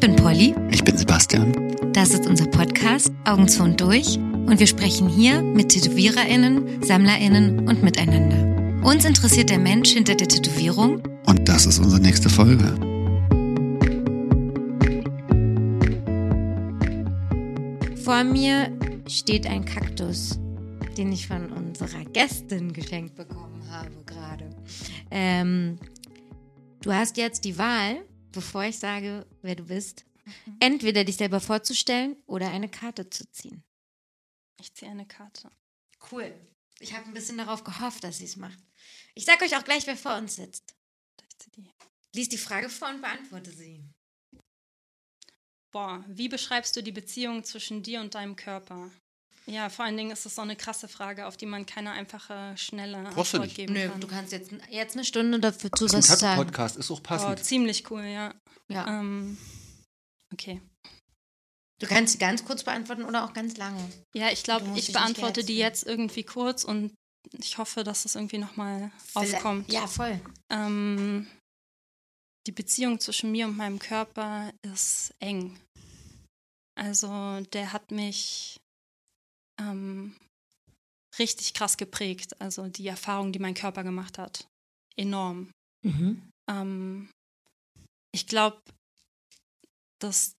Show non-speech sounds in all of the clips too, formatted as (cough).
bin Polly. Ich bin Sebastian. Das ist unser Podcast Augen zu und durch und wir sprechen hier mit TätowiererInnen, SammlerInnen und miteinander. Uns interessiert der Mensch hinter der Tätowierung Und das ist unsere nächste Folge. Vor mir steht ein Kaktus, den ich von unserer Gästin geschenkt bekommen habe gerade. Ähm, du hast jetzt die Wahl, bevor ich sage, wer du bist, entweder dich selber vorzustellen oder eine Karte zu ziehen. Ich ziehe eine Karte. Cool. Ich habe ein bisschen darauf gehofft, dass sie es macht. Ich sag euch auch gleich, wer vor uns sitzt. Die. Lies die Frage vor und beantworte sie. Boah, wie beschreibst du die Beziehung zwischen dir und deinem Körper? Ja, vor allen Dingen ist das so eine krasse Frage, auf die man keine einfache, schnelle Brauchst du Antwort nicht. geben Nö, kann. du kannst jetzt, jetzt eine Stunde dafür zu Das ist was ein sagen. Podcast, ist auch Oh, passend. ziemlich cool, ja. Ja. Ähm, okay. Du kannst sie ganz kurz beantworten oder auch ganz lange. Ja, ich glaube, ich beantworte die jetzt irgendwie kurz und ich hoffe, dass es irgendwie nochmal aufkommt. Ja, voll. Ähm, die Beziehung zwischen mir und meinem Körper ist eng. Also der hat mich ähm, richtig krass geprägt. Also die Erfahrung, die mein Körper gemacht hat. Enorm. Mhm. Ähm, ich glaube, das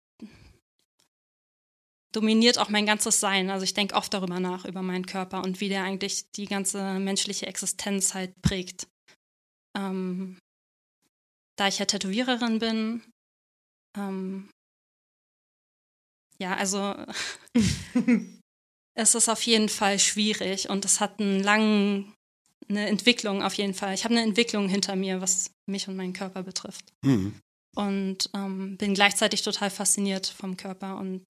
dominiert auch mein ganzes Sein. Also ich denke oft darüber nach, über meinen Körper und wie der eigentlich die ganze menschliche Existenz halt prägt. Ähm, da ich ja Tätowiererin bin, ähm, ja, also (laughs) (laughs) es ist auf jeden Fall schwierig und es hat einen langen, eine Entwicklung auf jeden Fall. Ich habe eine Entwicklung hinter mir, was mich und meinen Körper betrifft. Hm. Und ähm, bin gleichzeitig total fasziniert vom Körper und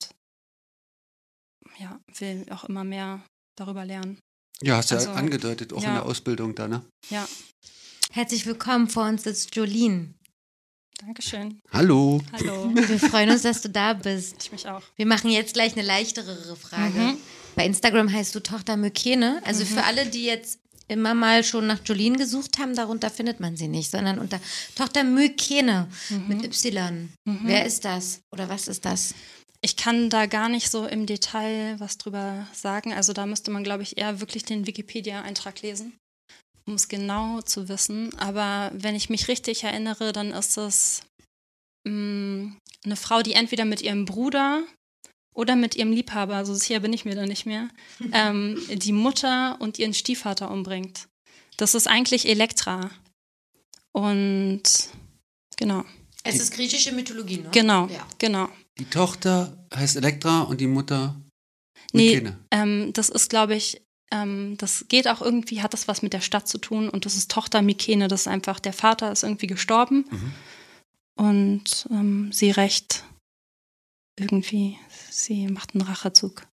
ja, will auch immer mehr darüber lernen. Ja, hast du Also, ja angedeutet, auch in ja. der Ausbildung da, ne? Ja, Herzlich willkommen. Vor uns sitzt Jolene. Dankeschön. Hallo. Hallo. Wir freuen uns, dass du da bist. Ich mich auch. Wir machen jetzt gleich eine leichtere Frage. Mhm. Bei Instagram heißt du Tochter Mykene. Also für alle, die jetzt immer mal schon nach Jolene gesucht haben, darunter findet man sie nicht, sondern unter Tochter Mykene mit Y. Wer ist das? Oder was ist das? Ich kann da gar nicht so im Detail was drüber sagen. Also da müsste man, glaube ich, eher wirklich den Wikipedia-Eintrag lesen, um es genau zu wissen. Aber wenn ich mich richtig erinnere, dann ist es mh, eine Frau, die entweder mit ihrem Bruder oder mit ihrem Liebhaber, also sicher bin ich mir da nicht mehr, (laughs) ähm, die Mutter und ihren Stiefvater umbringt. Das ist eigentlich Elektra. Und genau, Es ist griechische Mythologie, ne? genau, Ja. genau. Die Tochter heißt Elektra und die Mutter Nee, Mykene. ähm, das ist, glaube ich, ähm, das geht auch irgendwie, hat das was mit der Stadt zu tun und das ist Tochter Mykene, das ist einfach, der Vater ist irgendwie gestorben Mhm. und ähm, sie rächt irgendwie, sie macht einen Rachezug.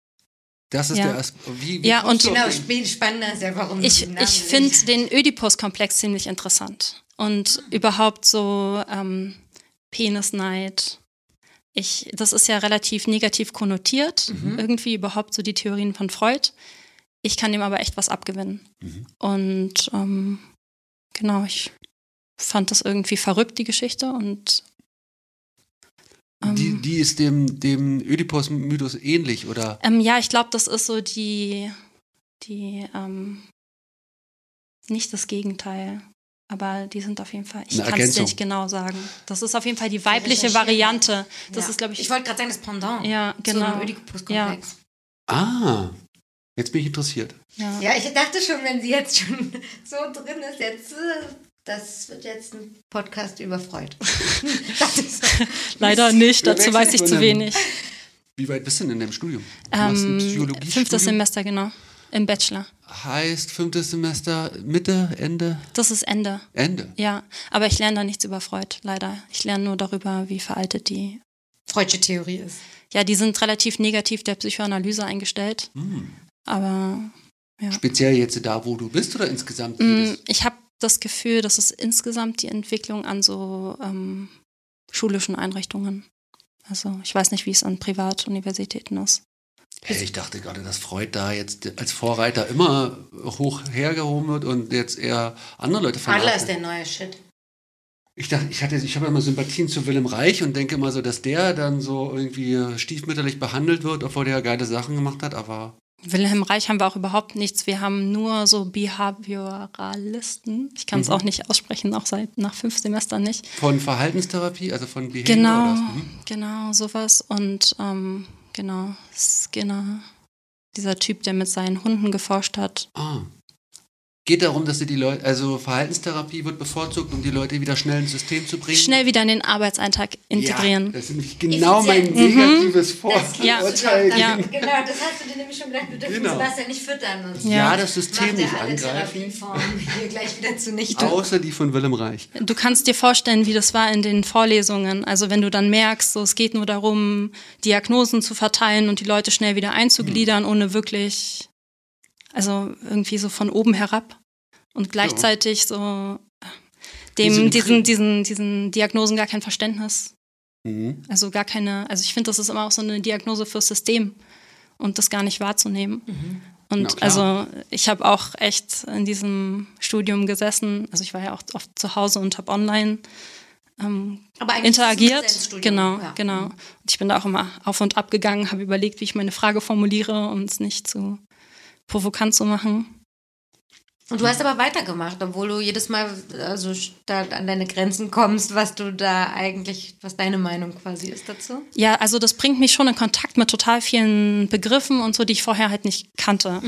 Das ist Ja. der wie Ja, und- Genau, spannender ist ja, warum Ich, ich finde den Ödipus-Komplex ziemlich interessant und überhaupt so ähm, Penisneid. Ich, das ist ja relativ negativ konnotiert, Mhm. irgendwie überhaupt so die Theorien von Freud. Ich kann dem aber echt was abgewinnen. Mhm. Und ähm, genau, ich fand das irgendwie verrückt, die Geschichte. Und die, die ist dem, dem Ödipus-Mythos ähnlich, oder? ähm, ja, ich glaube, das ist so die, die ähm, nicht das Gegenteil. Aber die sind auf jeden Fall, ich kann es dir nicht genau sagen. Das ist auf jeden Fall die weibliche. Variante. Das Ja. ist, glaube ich, Ich wollte gerade sagen, das Pendant. ja, Zu einem genau. Oedipus-Komplex. Ah, jetzt bin ich interessiert. Ja. Ja, ich dachte schon, wenn sie jetzt schon (laughs) so drin ist, jetzt, äh, das wird jetzt ein Podcast über Freud. (laughs) das ist, (laughs) Leider nicht, dazu weiß ich zu wenig. Wie weit bist du denn in deinem Studium? Du machst ein Ähm, Psychologiestudium? fünftes Semester, genau. Im Bachelor. Heißt fünftes Semester Mitte, Ende, Das ist Ende. Ende. Ja, aber ich lerne da nichts über Freud, leider. Ich lerne nur darüber, wie veraltet die. Freudsche Theorie ist. Ja, die sind relativ negativ der Psychoanalyse eingestellt, Hm. aber Speziell jetzt da, wo du bist oder insgesamt? jedes? ich habe das Gefühl, dass es insgesamt die Entwicklung an so ähm, schulischen Einrichtungen. Also ich weiß nicht, wie es an Privatuniversitäten ist. Hey, ich dachte gerade, dass Freud da jetzt als Vorreiter immer hoch hergehoben wird und jetzt eher andere Leute Adler ist der neue Shit. Ich dachte, ich hatte, ich habe immer Sympathien zu Willem Reich und denke immer so, dass der dann so irgendwie stiefmütterlich behandelt wird, obwohl der ja geile Sachen gemacht hat, aber. Wilhelm Reich haben wir auch überhaupt nichts. Wir haben nur so Behavioralisten. Ich kann es Mhm. auch nicht aussprechen, auch seit nach fünf Semestern nicht. Von Verhaltenstherapie, also von Behavior Genau? Mhm. genau, sowas. Und ähm, genau, Skinner, dieser Typ, der mit seinen Hunden geforscht hat. Ah. Geht darum, dass sie die Leute, also Verhaltenstherapie wird bevorzugt, um die Leute wieder schnell ins System zu bringen. Schnell wieder in den Arbeitsalltag integrieren. Ja, das ist nämlich genau mein Effizient. negatives Mhm. Ja. Vorurteil. Ja. Genau, das hast du dir nämlich schon gedacht, wir dürfen Genau. Sebastian nicht füttern. Und Ja, Ja. das System nicht alle angreifen. Therapieformen (laughs) hier gleich wieder zunichte. Außer die von Willem Reich. Du kannst dir vorstellen, wie das war in den Vorlesungen. Also wenn du dann merkst, so, es geht nur darum, Diagnosen zu verteilen und die Leute schnell wieder einzugliedern, ohne wirklich, also irgendwie so von oben herab. Und gleichzeitig so so dem, diesen, diesen, diesen Diagnosen gar kein Verständnis. Mhm. Also gar keine, also ich finde, das ist immer auch so eine Diagnose fürs System und das gar nicht wahrzunehmen. Na Und also ich habe auch echt in diesem Studium gesessen, also ich war ja auch oft zu Hause und habe online ähm, Aber eigentlich ist es ein interagiert. Genau, ja. genau. Und ich bin da auch immer auf und ab gegangen, habe überlegt, wie ich meine Frage formuliere, um es nicht zu provokant zu machen. Und du hast aber weitergemacht, obwohl du jedes Mal also an deine Grenzen kommst, was du da eigentlich, was deine Meinung quasi ist dazu. Ja, also das bringt mich schon in Kontakt mit total vielen Begriffen und so, die ich vorher halt nicht kannte.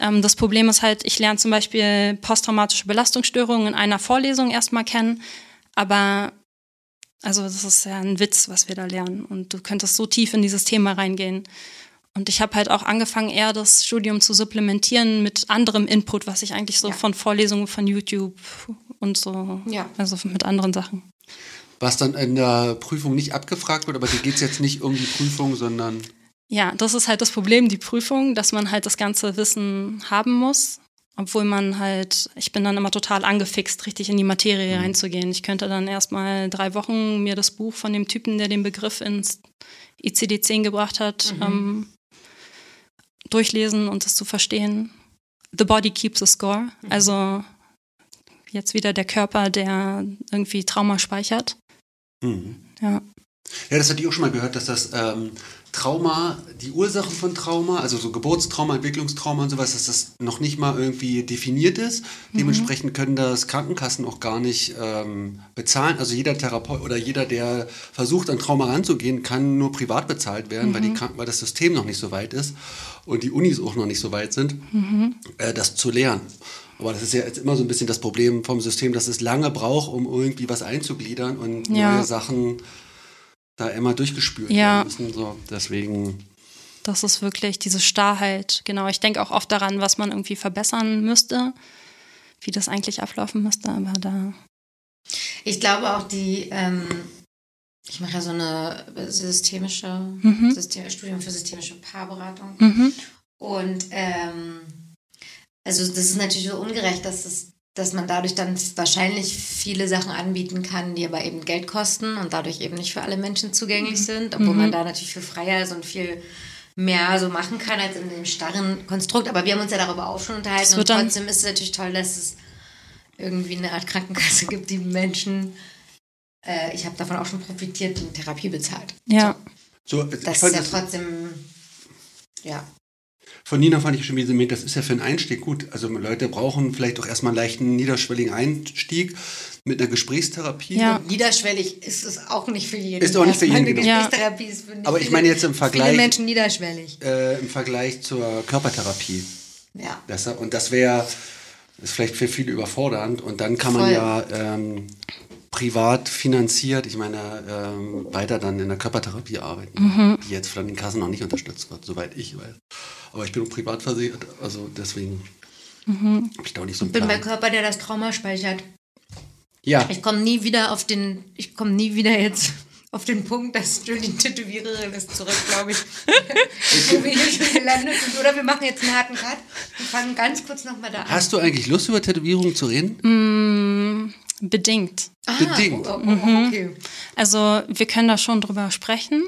Ähm, das Problem ist halt, ich lerne zum Beispiel posttraumatische Belastungsstörungen in einer Vorlesung erstmal kennen, aber also das ist ja ein Witz, was wir da lernen und du könntest so tief in dieses Thema reingehen. Und ich habe halt auch angefangen, eher das Studium zu supplementieren mit anderem Input, was ich eigentlich so Ja. von Vorlesungen von YouTube und so, Ja. also mit anderen Sachen. Was dann in der Prüfung nicht abgefragt wird, aber dir geht es jetzt nicht um die Prüfung, sondern Ja, das ist halt das Problem, die Prüfung, dass man halt das ganze Wissen haben muss. Obwohl man halt, ich bin dann immer total angefixt, richtig in die Materie reinzugehen. Ich könnte dann erstmal drei Wochen mir das Buch von dem Typen, der den Begriff ins ICD-10 gebracht hat, ähm, durchlesen und das zu verstehen. The body keeps a score. Also jetzt wieder der Körper, der irgendwie Trauma speichert. Mhm. Ja. Ja, das hatte ich auch schon mal gehört, dass das ähm, Trauma, die Ursachen von Trauma, also so Geburtstrauma, Entwicklungstrauma und sowas, dass das noch nicht mal irgendwie definiert ist. Dementsprechend können das Krankenkassen auch gar nicht ähm, bezahlen. Also jeder Therapeut oder jeder, der versucht, an Trauma ranzugehen, kann nur privat bezahlt werden, weil, die Kranken weil das System noch nicht so weit ist und die Unis auch noch nicht so weit sind, äh, das zu lernen. Aber das ist ja jetzt immer so ein bisschen das Problem vom System, dass es lange braucht, um irgendwie was einzugliedern und Ja. neue Sachen da immer durchgespült Ja. werden müssen. So, deswegen, Das ist wirklich diese Starrheit. Genau, ich denke auch oft daran, was man irgendwie verbessern müsste, wie das eigentlich ablaufen müsste, aber da. Ich glaube auch die, ähm, ich mache ja so eine systemische, Mhm. System, Studium für systemische Paarberatung. Mhm. Und ähm, also das ist natürlich so ungerecht, dass es dass man dadurch dann wahrscheinlich viele Sachen anbieten kann, die aber eben Geld kosten und dadurch eben nicht für alle Menschen zugänglich sind, obwohl man da natürlich viel freier ist und viel mehr so machen kann als in dem starren Konstrukt. Aber wir haben uns ja darüber auch schon unterhalten und trotzdem ist es natürlich toll, dass es irgendwie eine Art Krankenkasse (laughs) gibt, die Menschen, äh, ich habe davon auch schon profitiert, die Therapie bezahlt. Ja. so, Das ist ja trotzdem, ja. Von Nina fand ich schon wieder, das ist ja für einen Einstieg gut. Also Leute brauchen vielleicht auch erstmal einen leichten, niederschwelligen Einstieg mit einer Gesprächstherapie. Ja. Niederschwellig ist es auch nicht für jeden. Ist auch nicht für jeden, Eine genau. Gesprächstherapie ist für nicht Aber ich meine jetzt im Vergleich- Viele Menschen niederschwellig. Äh, Im Vergleich zur Körpertherapie. Ja. Das, und das wäre ist vielleicht für viele überfordernd. Und dann kann man Voll. ja ähm, privat finanziert, ich meine, ähm, weiter dann in der Körpertherapie arbeiten, Mhm. die jetzt von den Kassen noch nicht unterstützt wird, soweit ich weiß. Aber ich bin auch privat versichert, also deswegen Mhm. habe ich da auch nicht so einen Ich bin bei Plan. Körper, der das Trauma speichert. Ja, Ich komme nie wieder auf den, ich komme nie wieder jetzt auf den Punkt, dass Julie Tätowiererin ist zurück, glaube ich. (laughs) Wo wir hier schon gelandet sind. Oder wir machen jetzt einen harten Cut und fangen ganz kurz nochmal da an. hast du eigentlich Lust über Tätowierungen zu reden? Mm, bedingt. ah, bedingt. Oh, oh, oh, okay. Also wir können da schon drüber sprechen.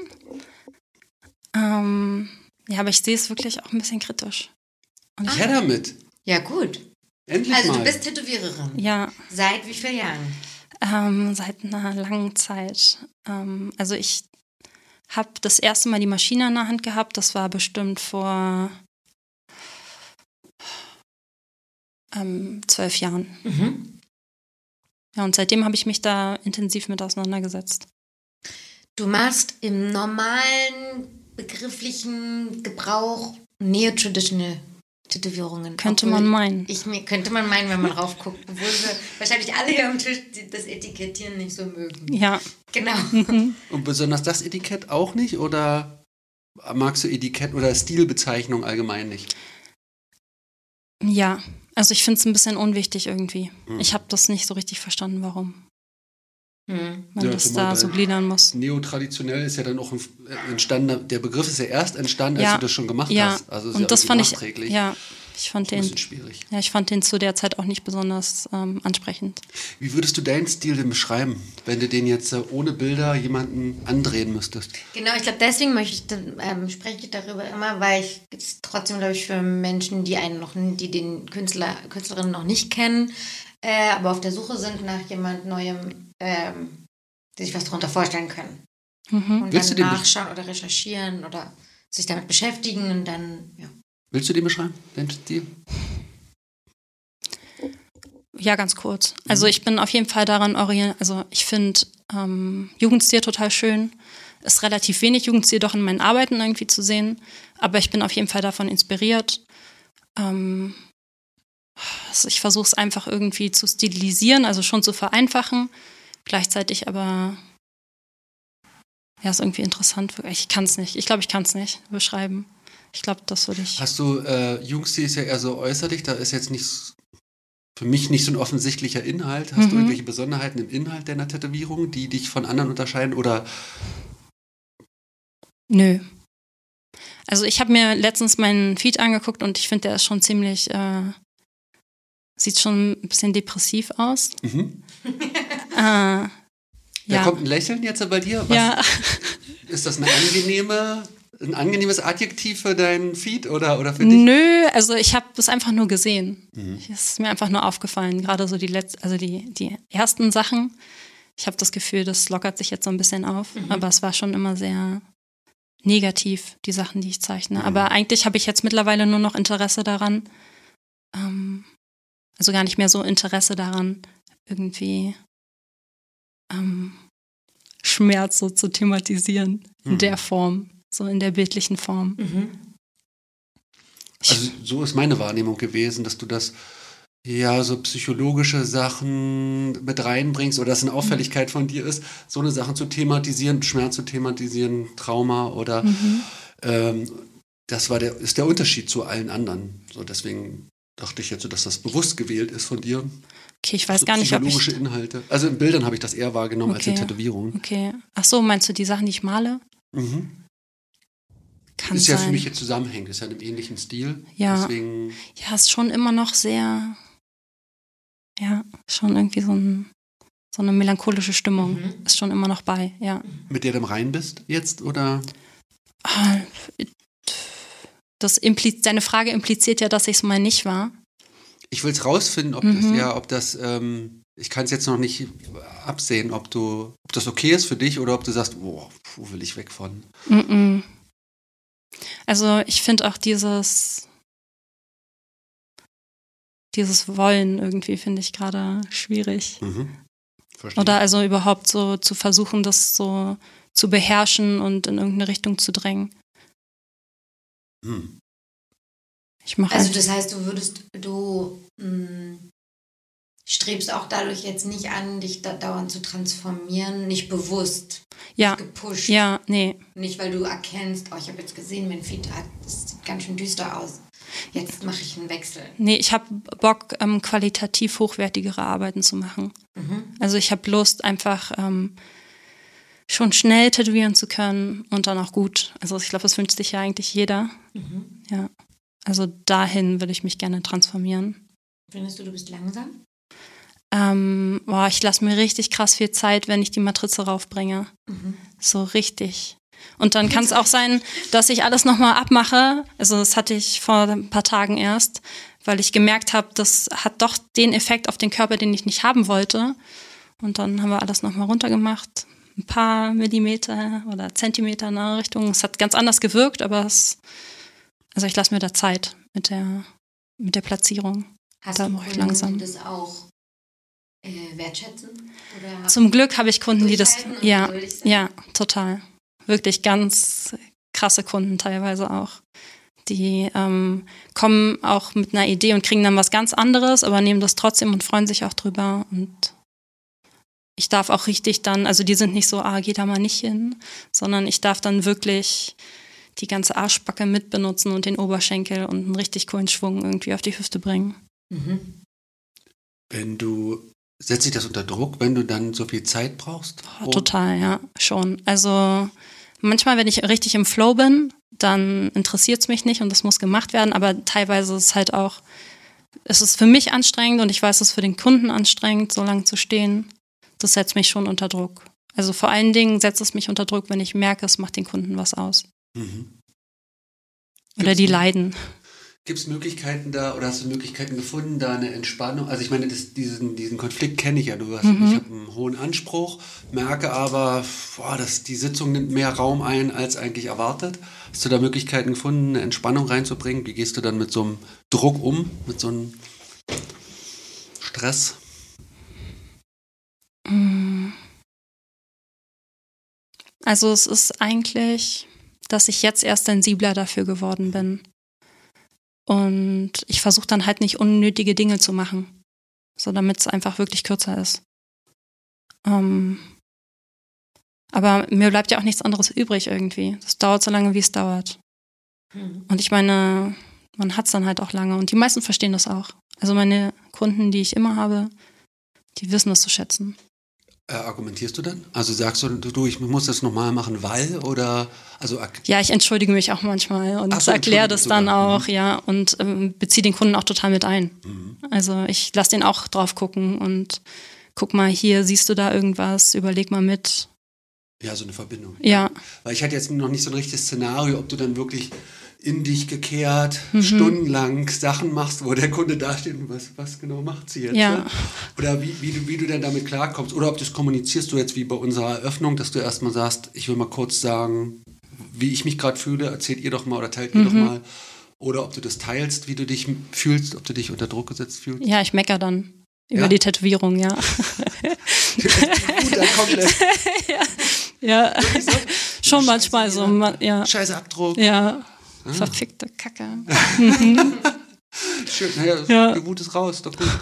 Ähm, ja, aber ich sehe es wirklich auch ein bisschen kritisch. Und ich, Her damit. Ja, gut. Endlich Also mal. du bist Tätowiererin. ja, Seit wie vielen Jahren? Ähm, seit einer langen Zeit. Ähm, also ich habe das erste Mal die Maschine in der Hand gehabt. Das war bestimmt vor ähm, zwölf Jahren. Mhm. Ja, und seitdem habe ich mich da intensiv mit auseinandergesetzt. Du machst im normalen begrifflichen Gebrauch Neo-Traditional Tätowierungen. Könnte Obwohl man meinen. Ich, mir, könnte man meinen, wenn man raufguckt. Obwohl wir wahrscheinlich alle hier am Tisch das Etikettieren nicht so mögen. Ja, Genau. (laughs) Und besonders das Etikett auch nicht? Oder magst du Etikett oder Stilbezeichnung allgemein nicht? ja. Also ich finde es ein bisschen unwichtig irgendwie. Mhm. Ich habe das nicht so richtig verstanden, warum Hm. man Ja, das da so gliedern muss. Neotraditionell ist ja dann auch ein- äh, entstanden, der Begriff ist ja erst entstanden, als Ja. du das schon gemacht Ja, hast. Also ist und ja das fand ich, nachträglich. ja, ich fand den, schwierig. ja, ich fand den zu der Zeit auch nicht besonders ähm, ansprechend. Wie würdest du deinen Stil denn beschreiben, wenn du den jetzt äh, ohne Bilder jemanden andrehen müsstest? Genau, ich glaube, deswegen möchte ich, ähm, spreche ich darüber immer, weil ich es trotzdem, glaube ich, für Menschen, die einen noch, die den Künstler, Künstlerinnen noch nicht kennen, äh, aber auf der Suche sind nach jemand Neuem, ähm, die sich was darunter vorstellen können. Mhm. Und Willst du dann den nachschauen oder recherchieren oder sich damit beschäftigen und dann, ja. Willst du den beschreiben, deinen Stil? Ja, ganz kurz. Also ich bin auf jeden Fall daran orientiert, also ich finde ähm, Jugendstil total schön. Ist relativ wenig Jugendstil doch in meinen Arbeiten irgendwie zu sehen, aber ich bin auf jeden Fall davon inspiriert. Ähm, also ich versuche es einfach irgendwie zu stilisieren, also schon zu vereinfachen, gleichzeitig aber ja, ist irgendwie interessant. Ich kann es nicht. Ich glaube, ich kann es nicht beschreiben. Ich glaube, das würde ich. Hast du, äh, Jugendstil ist ja eher so äußerlich, da ist jetzt nicht für mich nicht so ein offensichtlicher Inhalt. Hast du Mhm. irgendwelche Besonderheiten im Inhalt deiner Tätowierung, die dich von anderen unterscheiden? Oder Nö. Also ich habe mir letztens meinen Feed angeguckt und ich finde, der ist schon ziemlich, äh, sieht schon ein bisschen depressiv aus. mhm. (laughs) Äh, da ja. kommt ein Lächeln jetzt bei dir? Was, ja, (laughs) Ist das eine angenehme, ein angenehmes Adjektiv für deinen Feed oder, oder für dich? nö, also ich habe das einfach nur gesehen. Mhm. Es ist mir einfach nur aufgefallen, gerade so die letzten, also die, die ersten Sachen. Ich habe das Gefühl, das lockert sich jetzt so ein bisschen auf, aber es war schon immer sehr negativ, die Sachen, die ich zeichne. Mhm. Aber eigentlich habe ich jetzt mittlerweile nur noch Interesse daran, ähm, also gar nicht mehr so Interesse daran, irgendwie ähm, Schmerz so zu thematisieren in Mhm. der Form, so in der bildlichen Form. Ich, Also so ist meine Wahrnehmung gewesen, dass du das ja so psychologische Sachen mit reinbringst oder dass eine Auffälligkeit von dir ist, so eine Sachen zu thematisieren, Schmerz zu thematisieren, Trauma oder mhm. ähm, das war der ist der Unterschied zu allen anderen. So deswegen dachte ich jetzt, so, dass das bewusst gewählt ist von dir. Okay, ich weiß so gar nicht, ob ich psychologische Inhalte. Also in Bildern habe ich das eher wahrgenommen als in Okay. Tätowierungen. Okay. Ach so, meinst du die Sachen, die ich male? Mhm. Kann ist sein. ja für mich jetzt zusammenhängend, ist ja in einem ähnlichen Stil. Ja. Deswegen ja, ist schon immer noch sehr, ja, schon irgendwie so, ein, so eine melancholische Stimmung. Mhm. Ist schon immer noch bei, ja. mit der du im Rein bist jetzt oder? Das impliz deine Frage impliziert ja, dass ich es mal nicht war. Ich will es rausfinden, ob Mhm. das, ja, ob das, ähm, ich kann es jetzt noch nicht absehen, ob du, ob das okay ist für dich oder ob du sagst, boah, wo will ich weg von? Mm-mm. Also ich finde auch dieses, dieses Wollen irgendwie finde ich gerade schwierig. Mhm. Oder also überhaupt so zu versuchen, das so zu beherrschen und in irgendeine Richtung zu drängen. Hm. Ich mache Also halt- das heißt, du würdest, du mh, strebst auch dadurch jetzt nicht an, dich da dauernd zu transformieren, nicht bewusst ja, gepusht. ja, nee. Nicht, weil du erkennst, oh, ich habe jetzt gesehen, mein Feed hat, das sieht ganz schön düster aus. Jetzt mache ich einen Wechsel. Nee, ich habe Bock, ähm, qualitativ hochwertigere Arbeiten zu machen. Mhm. Also ich habe Lust, einfach ähm, schon schnell tätowieren zu können und dann auch gut. Also ich glaube, das wünscht sich ja eigentlich jeder. Mhm. Ja. Also dahin würde ich mich gerne transformieren. Findest du, du bist langsam? Ähm, boah, ich lasse mir richtig krass viel Zeit, wenn ich die Matrize raufbringe. Mhm. So richtig. Und dann kann es auch sein, (laughs) dass ich alles nochmal abmache. Also das hatte ich vor ein paar Tagen erst, weil ich gemerkt habe, das hat doch den Effekt auf den Körper, den ich nicht haben wollte. und dann haben wir alles nochmal runtergemacht. Ein paar Millimeter oder Zentimeter in eine Richtung. Es hat ganz anders gewirkt, aber es, also ich lasse mir da Zeit mit der, mit der Platzierung. Hast Da du Kunden, langsam. das auch äh, wertschätzen? Zum Glück habe ich Kunden, die das, ja, ja, total. Wirklich ganz krasse Kunden teilweise auch. Die ähm, kommen auch mit einer Idee und kriegen dann was ganz anderes, aber nehmen das trotzdem und freuen sich auch drüber. Und ich darf auch richtig dann, also die sind nicht so, ah, geh da mal nicht hin, sondern ich darf dann wirklich die ganze Arschbacke mitbenutzen und den Oberschenkel und einen richtig coolen Schwung irgendwie auf die Hüfte bringen. Mhm. Wenn du, setzt sich das unter Druck, wenn du dann so viel Zeit brauchst? Oh, total, ja, schon. Also manchmal, wenn ich richtig im Flow bin, dann interessiert es mich nicht und das muss gemacht werden, aber teilweise ist es halt auch, es ist für mich anstrengend und ich weiß, es ist für den Kunden anstrengend, so lange zu stehen. Das setzt mich schon unter Druck. Also vor allen Dingen setzt es mich unter Druck, wenn ich merke, es macht den Kunden was aus. Mhm. Oder die leiden. Gibt es Möglichkeiten da oder hast du Möglichkeiten gefunden, da eine Entspannung? Also ich meine, das, diesen, diesen Konflikt kenne ich ja. Du hast, Mhm. Ich habe einen hohen Anspruch, merke aber, boah, dass die Sitzung nimmt mehr Raum ein als eigentlich erwartet. Hast du da Möglichkeiten gefunden, eine Entspannung reinzubringen? Wie gehst du dann mit so einem Druck um, mit so einem Stress? Also es ist eigentlich, dass ich jetzt erst sensibler dafür geworden bin. Und ich versuche dann halt nicht unnötige Dinge zu machen, so damit es einfach wirklich kürzer ist. Ähm, aber mir bleibt ja auch nichts anderes übrig irgendwie. Das dauert so lange, wie es dauert. Mhm. Und ich meine, man hat es dann halt auch lange. Und die meisten verstehen das auch. Also meine Kunden, die ich immer habe, die wissen das zu schätzen. Äh, argumentierst du dann? Also sagst du, du, ich muss das nochmal machen, weil oder also Ja, ich entschuldige mich auch manchmal und so, erkläre das entschuldigen dann sogar. auch, ja, und ähm, beziehe den Kunden auch total mit ein. Mhm. Also ich lasse den auch drauf gucken und guck mal, hier siehst du da irgendwas, überleg mal mit. ja, so eine Verbindung. Ja, Weil ich hatte jetzt noch nicht so ein richtiges Szenario, ob du dann wirklich in dich gekehrt, Mhm. stundenlang Sachen machst, wo der Kunde dasteht und was, was genau macht sie jetzt? Ja. ne? Oder wie, wie, du, wie du denn damit klarkommst. Oder ob du es kommunizierst du jetzt wie bei unserer Eröffnung, dass du erstmal sagst, ich will mal kurz sagen, wie ich mich gerade fühle, erzählt ihr doch mal oder teilt ihr Mhm. doch mal. Oder ob du das teilst, wie du dich fühlst, ob du dich unter Druck gesetzt fühlst. ja, ich mecker dann über Ja? die Tätowierung, ja. (laughs) Gut, komplett. (laughs) ja, schon manchmal so, ja. Scheiße Abdruck. Ja, Ah. verfickte Kacke. (laughs) Schön, naja, Ja. die Wut ist raus, doch gut. (laughs)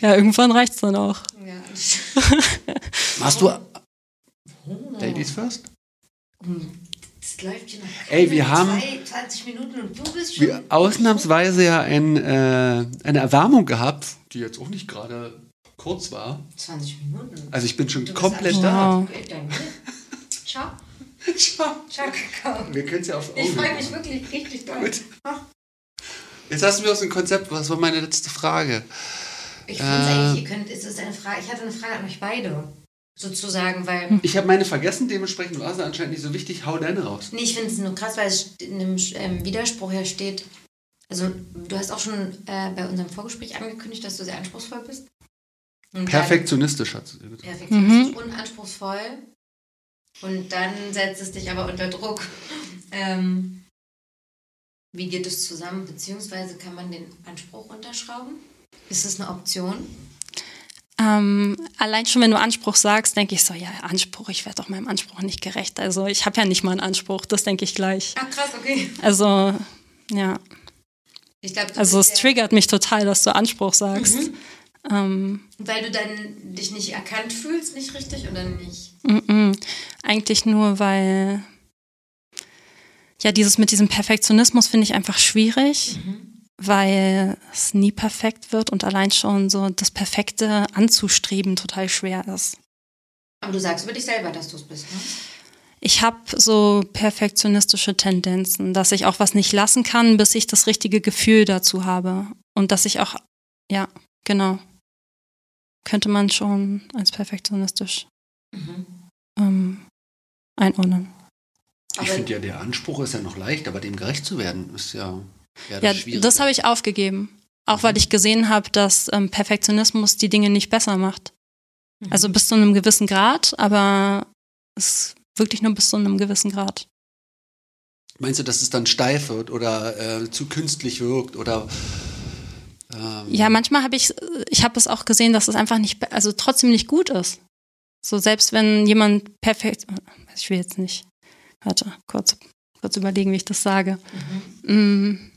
Ja, irgendwann reicht's dann auch. Ja. (laughs) Machst du Oh. Ladies first? Das läuft hier noch. Ey, wir haben- Zwei, 20 Minuten und du bist schon. wir ausnahmsweise ja ein, äh, eine Erwärmung gehabt, die jetzt auch nicht gerade kurz war. 20 Minuten. Also ich bin schon komplett da. Wow. Danke. Ciao. Ciao. Ciao, Kakao. Wir können es ja auf Ich freue mich wirklich richtig doll. Gut. Jetzt hast du mir aus dem Konzept, was war meine letzte Frage? Ich finde es Äh. eigentlich, ihr könnt, es ist eine Frage, ich hatte eine Frage an euch beide. Sozusagen, weil. Ich habe meine vergessen, dementsprechend war sie anscheinend nicht so wichtig. Hau deine raus. Nee, ich finde es nur krass, weil es in dem ähm, Widerspruch ja steht. Also, du hast auch schon äh, bei unserem Vorgespräch angekündigt, dass du sehr anspruchsvoll bist. Und Perfektionistisch hat sie gesagt. perfektionistisch und anspruchsvoll. Und dann setzt es dich aber unter Druck. Ähm, wie geht es zusammen? Beziehungsweise kann man den Anspruch unterschrauben? Ist das eine Option? Ähm, allein schon, wenn du Anspruch sagst, denke ich so, ja, Anspruch, ich werde doch meinem Anspruch nicht gerecht. Also ich habe ja nicht mal einen Anspruch, das denke ich gleich. Ah, krass, okay. Also, ja, Ich glaube, also es triggert mich total, dass du Anspruch sagst. Mhm. Ähm, Weil du dann dich nicht erkannt fühlst, nicht richtig oder nicht? mm -mm. Eigentlich nur, weil ja, dieses mit diesem Perfektionismus finde ich einfach schwierig, weil es nie perfekt wird und allein schon so das Perfekte anzustreben total schwer ist. Aber du sagst über dich selber, dass du es bist, ne? Ich habe so perfektionistische Tendenzen, dass ich auch was nicht lassen kann, bis ich das richtige Gefühl dazu habe. Und dass ich auch, ja, genau, könnte man schon als perfektionistisch Mhm. ähm, einordnen. Ich finde ja, der Anspruch ist ja noch leicht, aber dem gerecht zu werden, ist ja, ja, Ja, schwierig. das habe ich aufgegeben. Auch weil ich gesehen habe, dass ähm, Perfektionismus die Dinge nicht besser macht. Also bis zu einem gewissen Grad, aber es ist wirklich nur bis zu einem gewissen Grad. Meinst du, dass es dann steif wird oder äh, zu künstlich wirkt oder ähm, Ja, manchmal habe ich, ich habe es auch gesehen, dass es einfach nicht, also trotzdem nicht gut ist. So selbst wenn jemand perfekt, ich will jetzt nicht, warte, kurz, kurz überlegen, wie ich das sage. Mm.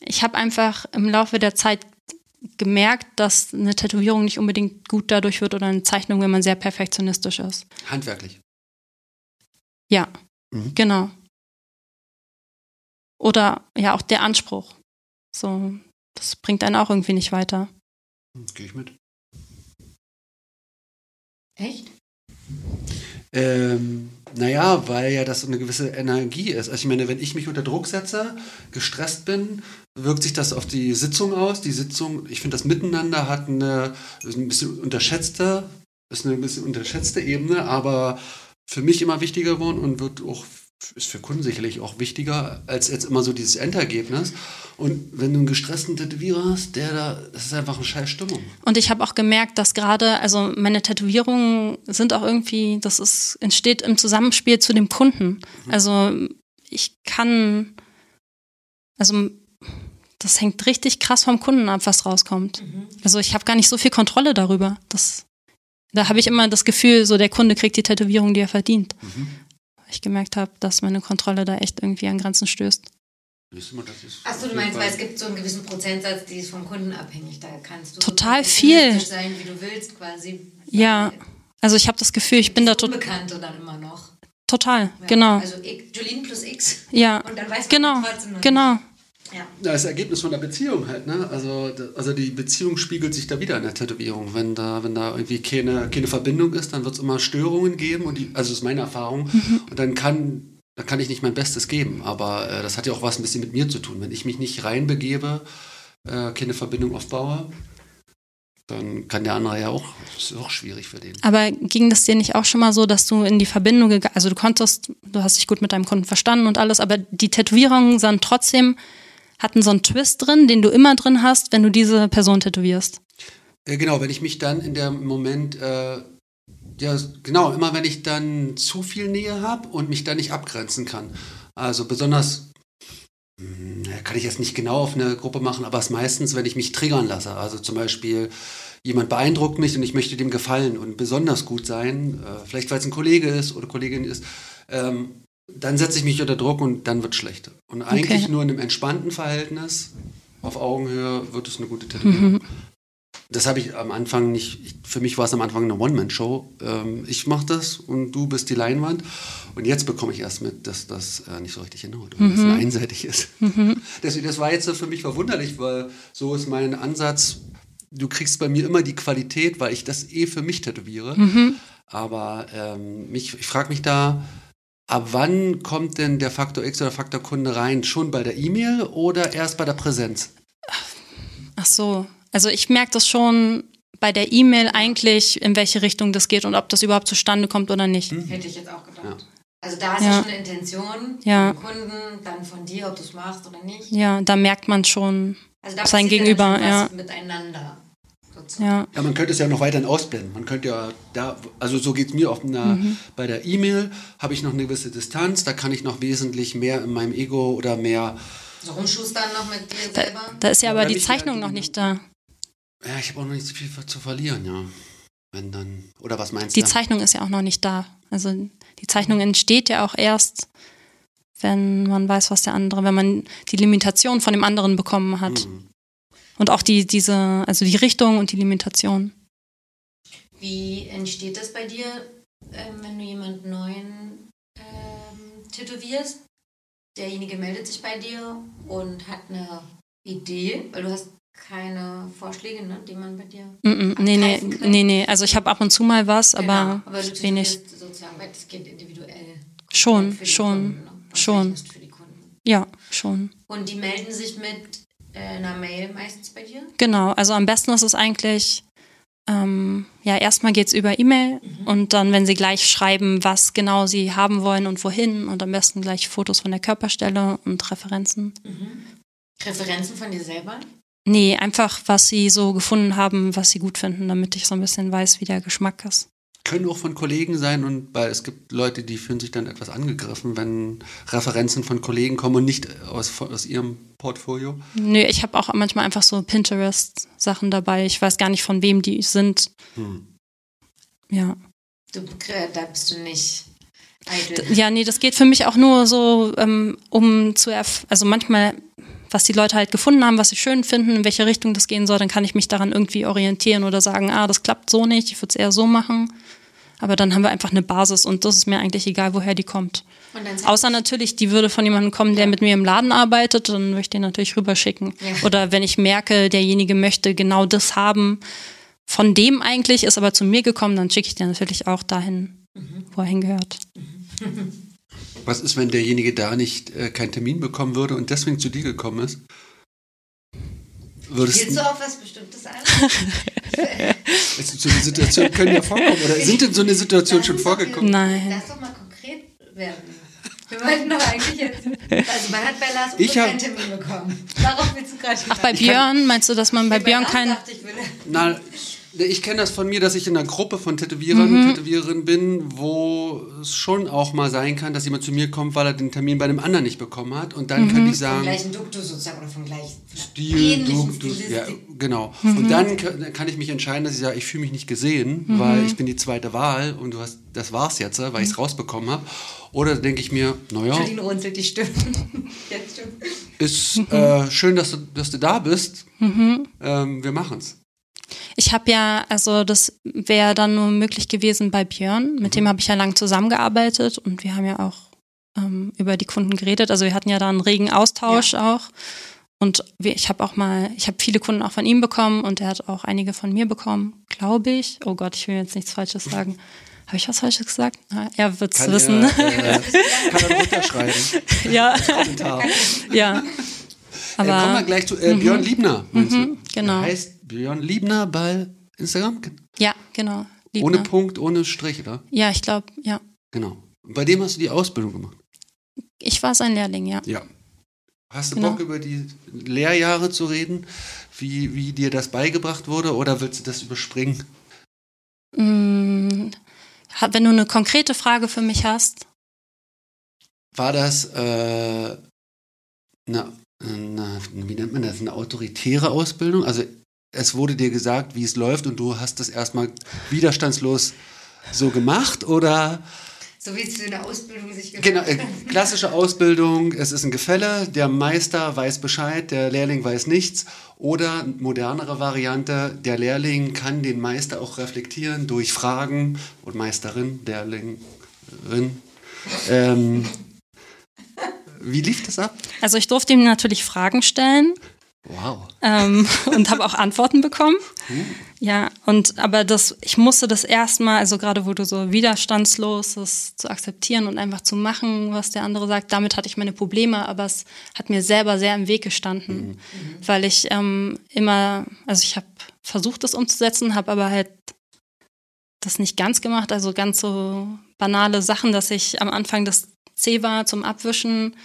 Ich habe einfach im Laufe der Zeit gemerkt, dass eine Tätowierung nicht unbedingt gut dadurch wird oder eine Zeichnung, wenn man sehr perfektionistisch ist. handwerklich? Ja, Mhm. genau. Oder ja, auch der Anspruch. So, das bringt einen auch irgendwie nicht weiter. Gehe ich mit. Echt? Ähm, naja, weil ja das so eine gewisse Energie ist. Also ich meine, wenn ich mich unter Druck setze, gestresst bin, wirkt sich das auf die Sitzung aus. Die Sitzung, ich finde, das Miteinander hat eine, ist ein bisschen unterschätzte, ist eine bisschen unterschätzte Ebene, aber für mich immer wichtiger geworden und wird auch, ist für Kunden sicherlich auch wichtiger als jetzt immer so dieses Endergebnis. Und wenn du einen gestressten Tätowierer hast, der da, das ist einfach eine scheiß Stimmung. Und ich habe auch gemerkt, dass gerade, also meine Tätowierungen sind auch irgendwie, das ist, entsteht im Zusammenspiel zu dem Kunden. Also ich kann, also das hängt richtig krass vom Kunden ab, was rauskommt. Also ich habe gar nicht so viel Kontrolle darüber. Das, da habe ich immer das Gefühl, so der Kunde kriegt die Tätowierung, die er verdient. Ich gemerkt habe, dass meine Kontrolle da echt irgendwie an Grenzen stößt. Du Achso, du meinst, weil es gibt so einen gewissen Prozentsatz, die ist vom Kunden abhängig. Da kannst du Total so viel. sein, wie du willst, quasi. Ja, also ich habe das Gefühl, ich bin da to Unbekannte dann immer noch. total, Ja, genau. Also X, Jolene plus X. Ja, Und dann weiß man genau, trotzdem noch genau. nicht. Ja. Ja, das Ergebnis von der Beziehung halt, ne? Also, also die Beziehung spiegelt sich da wieder in der Tätowierung. Wenn da, wenn da irgendwie keine, keine Verbindung ist, dann wird es immer Störungen geben. Und die, also das ist meine Erfahrung. Und dann kann, dann kann ich nicht mein Bestes geben. Aber äh, das hat ja auch was ein bisschen mit mir zu tun. Wenn ich mich nicht reinbegebe, äh, keine Verbindung aufbaue, dann kann der andere ja auch, das ist auch schwierig für den. Aber ging das dir nicht auch schon mal so, dass du in die Verbindung gegangen, also du konntest, du hast dich gut mit deinem Kunden verstanden und alles, aber die Tätowierungen sahen trotzdem, hatten so einen Twist drin, den du immer drin hast, wenn du diese Person tätowierst. Äh, genau, wenn ich mich dann in dem Moment, äh, ja, genau, immer wenn ich dann zu viel Nähe habe und mich dann nicht abgrenzen kann. Also besonders, hm, kann ich jetzt nicht genau auf eine Gruppe machen, aber es ist meistens, wenn ich mich triggern lasse. Also zum Beispiel, jemand beeindruckt mich und ich möchte dem gefallen und besonders gut sein, äh, vielleicht weil es ein Kollege ist oder Kollegin ist, ähm, dann setze ich mich unter Druck und dann wird schlecht. Und eigentlich Okay. nur in einem entspannten Verhältnis, auf Augenhöhe, wird es eine gute Tätowierung. Das habe ich am Anfang nicht, ich, für mich war es am Anfang eine One-Man-Show. Ähm, ich mache das und du bist die Leinwand. Und jetzt bekomme ich erst mit, dass das äh, nicht so richtig hinhaut und ein bisschen einseitig ist. (laughs) Deswegen, das war jetzt für mich verwunderlich, weil so ist mein Ansatz, du kriegst bei mir immer die Qualität, weil ich das eh für mich tätowiere. Aber ähm, mich, ich frage mich da, ab wann kommt denn der Faktor X oder Faktor Kunde rein? Schon bei der E-Mail oder erst bei der Präsenz? Ach so, also ich merke das schon bei der E-Mail eigentlich, in welche Richtung das geht und ob das überhaupt zustande kommt oder nicht. Hätte ich jetzt auch gedacht. Ja. Also da ist ja. Ja. schon eine Intention Ja. vom Kunden, dann von dir, ob du es machst oder nicht. Ja, da merkt man schon, Also da Sein Gegenüber, dann schon was ja. miteinander. Ja. Ja, man könnte es ja noch weiterhin ausblenden. Man könnte ja da, also so geht es mir auf einer, bei der E-Mail habe ich noch eine gewisse Distanz, da kann ich noch wesentlich mehr in meinem Ego oder mehr, So rumschustern noch mit dir Da, selber. da ist ja aber die Zeichnung noch nicht da. ja, ich habe auch noch nicht so viel zu verlieren, ja. Wenn dann, oder was meinst Die du? Zeichnung ist ja auch noch nicht da. Also die Zeichnung entsteht ja auch erst, wenn man weiß, was der andere, wenn man die Limitation von dem anderen bekommen hat. Mhm. Und auch die, diese, also die Richtung und die Limitation. Wie entsteht das bei dir, ähm, wenn du jemanden neuen ähm, tätowierst? Derjenige meldet sich bei dir und hat eine Idee, weil du hast keine Vorschläge, ne, die man bei dir. Mm -mm, nee, nee, können. nee, nee. Also ich habe ab und zu mal was, aber, Genau, aber du wenig. sozusagen, weil das geht individuell. Schon, schon, Kunden, ne? Schon. Ja, schon. Und die melden sich mit einer Mail meistens bei dir? Genau, also am besten ist es eigentlich, ähm, ja, erstmal geht's über E-Mail und dann, wenn sie gleich schreiben, was genau sie haben wollen und wohin und am besten gleich Fotos von der Körperstelle und Referenzen. Referenzen von dir selber? Nee, einfach, was sie so gefunden haben, was sie gut finden, damit ich so ein bisschen weiß, wie der Geschmack ist. Können auch von Kollegen sein und weil es gibt Leute, die fühlen sich dann etwas angegriffen, wenn Referenzen von Kollegen kommen und nicht aus, aus ihrem Portfolio. Nö, ich habe auch manchmal einfach so Pinterest-Sachen dabei. Ich weiß gar nicht, von wem die sind. Hm. Ja. Du, da bist du nicht eitel. Ja, nee, das geht für mich auch nur so, ähm, um zu erf also manchmal, was die Leute halt gefunden haben, was sie schön finden, in welche Richtung das gehen soll, dann kann ich mich daran irgendwie orientieren oder sagen, ah, das klappt so nicht, ich würde es eher so machen. Aber dann haben wir einfach eine Basis und das ist mir eigentlich egal, woher die kommt. Außer natürlich, die würde von jemandem kommen, der mit mir im Laden arbeitet, dann würde ich den natürlich rüberschicken. Ja. Oder wenn ich merke, derjenige möchte genau das haben, von dem eigentlich, ist aber zu mir gekommen, dann schicke ich den natürlich auch dahin, wo er hingehört. Was ist, wenn derjenige da nicht äh, keinen Termin bekommen würde und deswegen zu dir gekommen ist? Würdest Spielst du auf was Bestimmtes an? Also (laughs) so eine Situation können ja vorkommen oder sind denn so eine Situation schon vorgekommen? Nein. Lass doch mal konkret werden. Wir wollten doch eigentlich jetzt. Also, man hat bei Lars keinen Termin bekommen. Darauf willst du gerade Ach, bei Björn, meinst du, dass man bei Björn keinen. Dachte, ich kenne das von mir, dass ich in einer Gruppe von Tätowierern Mhm. und Tätowiererinnen bin, wo es schon auch mal sein kann, dass jemand zu mir kommt, weil er den Termin bei einem anderen nicht bekommen hat. Und dann Mhm. könnte ich vom sagen, gleichen Duktus sozusagen oder vom gleichen Stil, Duktus, Stilistik. ja, genau. Mhm. Und dann kann, kann ich mich entscheiden, dass ich sage, ich fühle mich nicht gesehen, weil ich bin die zweite Wahl und du hast, das war's jetzt, weil ich es rausbekommen habe. Oder denke ich mir, naja, Jolene runzelt die Stirn. (laughs) Jetzt schon. ist äh, schön, dass du, dass du da bist. Ähm, wir machen's. Ich habe ja, also das wäre dann nur möglich gewesen bei Björn. Mit dem habe ich ja lang zusammengearbeitet und wir haben ja auch ähm, über die Kunden geredet. Also wir hatten ja da einen regen Austausch auch. Und ich habe auch mal, ich habe viele Kunden auch von ihm bekommen und er hat auch einige von mir bekommen, glaube ich. Oh Gott, ich will jetzt nichts Falsches sagen. Habe ich was Falsches gesagt? Na, er wird es wissen. Er, (laughs) äh, kann er runterschreiben. ja, ja. äh, kommen wir Aber gleich zu äh, Björn Liebner. meinst du? genau. Der heißt Björn Liebner bei Instagram? ja, genau. Liebner. Ohne Punkt, ohne Strich, oder? Ja, ich glaube, ja. Genau. Bei dem hast du die Ausbildung gemacht. Ich war sein Lehrling, ja. Ja. Hast du Genau. Bock, über die Lehrjahre zu reden? Wie, wie dir das beigebracht wurde? Oder willst du das überspringen? Ha- Wenn du eine konkrete Frage für mich hast, War das äh, eine, eine, wie nennt man das, eine autoritäre Ausbildung? Also es wurde dir gesagt, wie es läuft und du hast das erstmal widerstandslos so gemacht oder So wie es für eine Ausbildung sich gehört. genau, äh, klassische Ausbildung, es ist ein Gefälle, der Meister weiß Bescheid, der Lehrling weiß nichts oder modernere Variante, der Lehrling kann den Meister auch reflektieren durch Fragen und Meisterin, Lehrlingerin. Ähm, wie lief das ab? also ich durfte ihm natürlich Fragen stellen Wow. ähm, und habe auch Antworten bekommen. Ja, und aber das, ich musste das erstmal, also gerade wo du so widerstandslos ist, zu akzeptieren und einfach zu machen, was der andere sagt, damit hatte ich meine Probleme, aber es hat mir selber sehr im Weg gestanden, weil ich ähm, immer, also ich habe versucht, das umzusetzen, habe aber halt das nicht ganz gemacht, also ganz so banale Sachen, dass ich am Anfang das C war zum Abwischen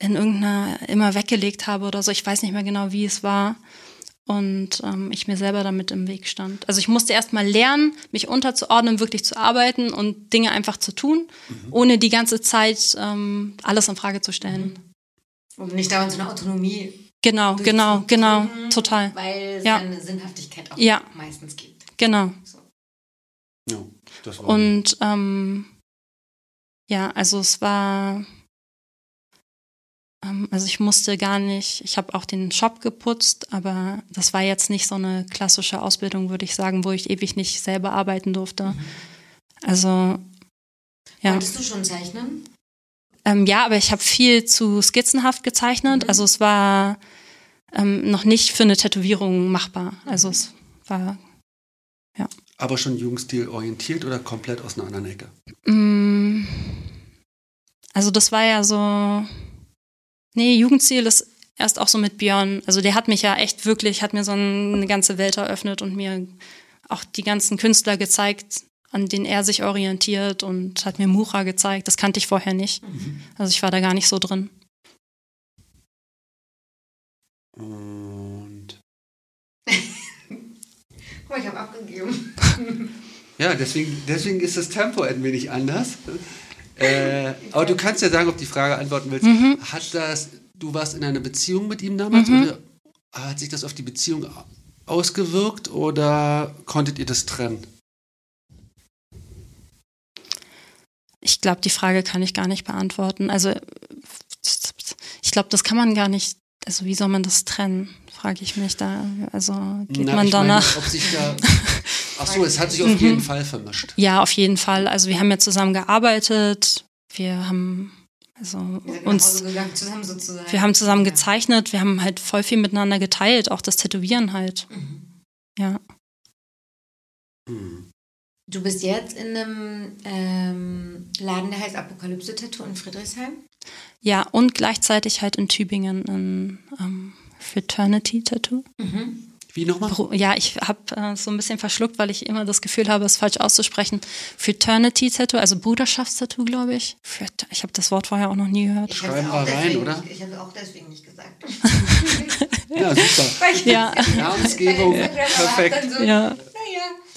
in irgendeiner immer weggelegt habe oder so. Ich weiß nicht mehr genau, wie es war. Und ähm, ich mir selber damit im Weg stand. Also ich musste erst mal lernen, mich unterzuordnen, wirklich zu arbeiten und Dinge einfach zu tun, ohne die ganze Zeit ähm, alles in Frage zu stellen. Um nicht dauernd so eine Autonomie, Genau, genau, genau, total. weil es Ja. eine Sinnhaftigkeit auch Ja. meistens gibt. Genau. Ja, das war Und ähm, ja, also es war, also ich musste gar nicht, ich habe auch den Shop geputzt, aber das war jetzt nicht so eine klassische Ausbildung, würde ich sagen, wo ich ewig nicht selber arbeiten durfte. Also ja. Wolltest du schon zeichnen? Ähm, ja, aber ich habe viel zu skizzenhaft gezeichnet. Also es war ähm, noch nicht für eine Tätowierung machbar. Also es war aber schon Jugendstil orientiert oder komplett aus einer anderen Ecke? Mm, Also das war ja so. Nee, Jugendziel ist erst auch so mit Björn. Also der hat mich ja echt wirklich, hat mir so eine ganze Welt eröffnet und mir auch die ganzen Künstler gezeigt, an denen er sich orientiert und hat mir Mucha gezeigt. Das kannte ich vorher nicht. Also ich war da gar nicht so drin. Und (laughs) Guck mal, ich habe abgegeben. ja, deswegen, deswegen ist das Tempo ein wenig anders. Äh, aber du kannst ja sagen, ob die Frage antworten willst. Hat das, du warst in einer Beziehung mit ihm damals oder hat sich das auf die Beziehung ausgewirkt oder konntet ihr das trennen? Ich glaube, die Frage kann ich gar nicht beantworten. Also ich glaube, das kann man gar nicht. Also wie soll man das trennen? Frage ich mich da. Also geht Na, man ich meine, danach? ob sich da. (laughs) Ach so, es hat sich auf jeden Fall vermischt. Ja, auf jeden Fall. Also wir haben ja zusammen gearbeitet. Wir haben also Wir sind nach uns Hause gegangen, zusammen sozusagen. Wir haben zusammen Ja. gezeichnet, wir haben halt voll viel miteinander geteilt, auch das Tätowieren halt. Mhm. Ja. Hm. Du bist jetzt in einem ähm, Laden, der heißt Apokalypse Tattoo in Friedrichshain. Ja, und gleichzeitig halt in Tübingen ein ähm, Fraternity Tattoo. Wie nochmal? Ja, ich habe äh, so ein bisschen verschluckt, weil ich immer das Gefühl habe, es falsch auszusprechen. Fraternity Tattoo, also Bruderschaftstattoo, glaube ich. Frat- Ich habe das Wort vorher auch noch nie gehört. Ich Schreiben wir rein, deswegen oder? Nicht, ich habe es auch deswegen nicht gesagt. Ja, super. (laughs) Ich Ja. das Namensgebung, perfekt. So, Ja. Naja,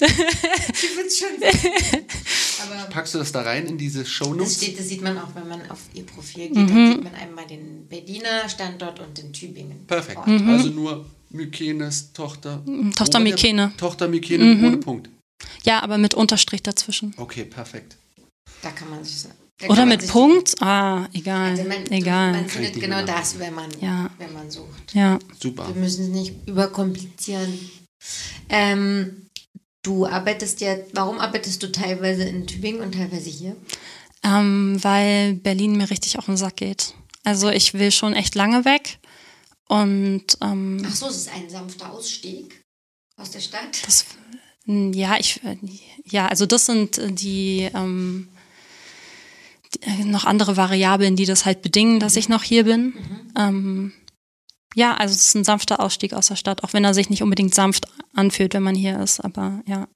(laughs) ich würde schon. (laughs) Aber Packst du das da rein in diese das, Shownotes? steht, das sieht man auch, wenn man auf ihr Profil geht. Dann sieht man einmal den Berliner Standort und den Tübingen. Perfekt. Ort. Also nur Mykenes Tochter. Tochter war der- Mykene. Tochter Mykene ohne Punkt. Ja, aber mit Unterstrich dazwischen. Okay, perfekt. Da kann man sich. Oder mit Punkt? Ah, egal. Also man, egal. man findet genau mehr das, wenn man, Ja. wenn man sucht. Ja. Super. Wir müssen es nicht überkomplizieren. Ähm, du arbeitest ja, warum arbeitest du teilweise in Tübingen und teilweise hier? Ähm, weil Berlin mir richtig auf den Sack geht. Also ich will schon echt lange weg. Und ähm, Ach so, es ist ein sanfter Ausstieg aus der Stadt. das, ja, ich, ja, also das sind äh, die, ähm, die äh, noch andere Variablen, die das halt bedingen, dass ich noch hier bin. Ähm, ja, also es ist ein sanfter Ausstieg aus der Stadt, auch wenn er sich nicht unbedingt sanft anfühlt, wenn man hier ist. Aber ja,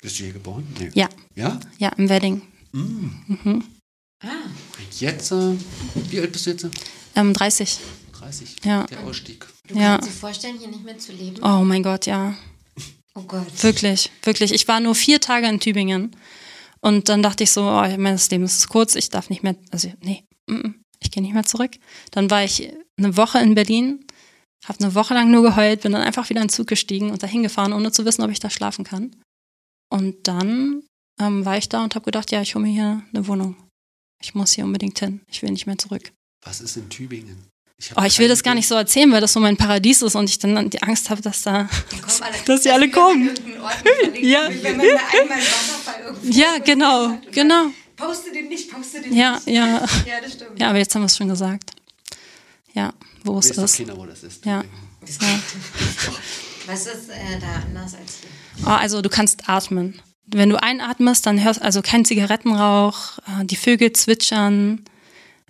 Bist du hier geboren? Nee. Ja. Ja? ja, im Wedding. Mm. Mhm. Ah, Jetzt, äh, wie alt bist du jetzt? Ähm, 30. 30. Ja. Der Ausstieg. du Ja. kannst dir vorstellen, hier nicht mehr zu leben? Oh mein Gott, ja. Oh Gott. Wirklich, wirklich. Ich war nur vier Tage in Tübingen und dann dachte ich so, oh, mein Leben ist kurz, ich darf nicht mehr, also nee, mm, mm, ich gehe nicht mehr zurück. Dann war ich eine Woche in Berlin, habe eine Woche lang nur geheult, bin dann einfach wieder in den Zug gestiegen und dahin gefahren, ohne zu wissen, ob ich da schlafen kann. Und dann ähm, war ich da und habe gedacht, ja, ich hole mir hier eine Wohnung. Ich muss hier unbedingt hin. Ich will nicht mehr zurück. Was ist in Tübingen? Hab Oh, ich will das gar nicht so erzählen, weil das so mein Paradies ist und ich dann die Angst habe, dass da. Da kommen alle, (laughs) Dass sie alle kommen. (laughs) Ja. Ja, genau, genau. Poste den nicht, poste den Ja, nicht. ja. Ja, das stimmt. Ja, aber jetzt haben wir es schon gesagt. Ja, wo es ist. keiner, wo das ist. Ja. Das Ja. Was ist äh, da anders als hier? Oh, also du kannst atmen. Wenn du einatmest, dann hörst also kein Zigarettenrauch, äh, die Vögel zwitschern,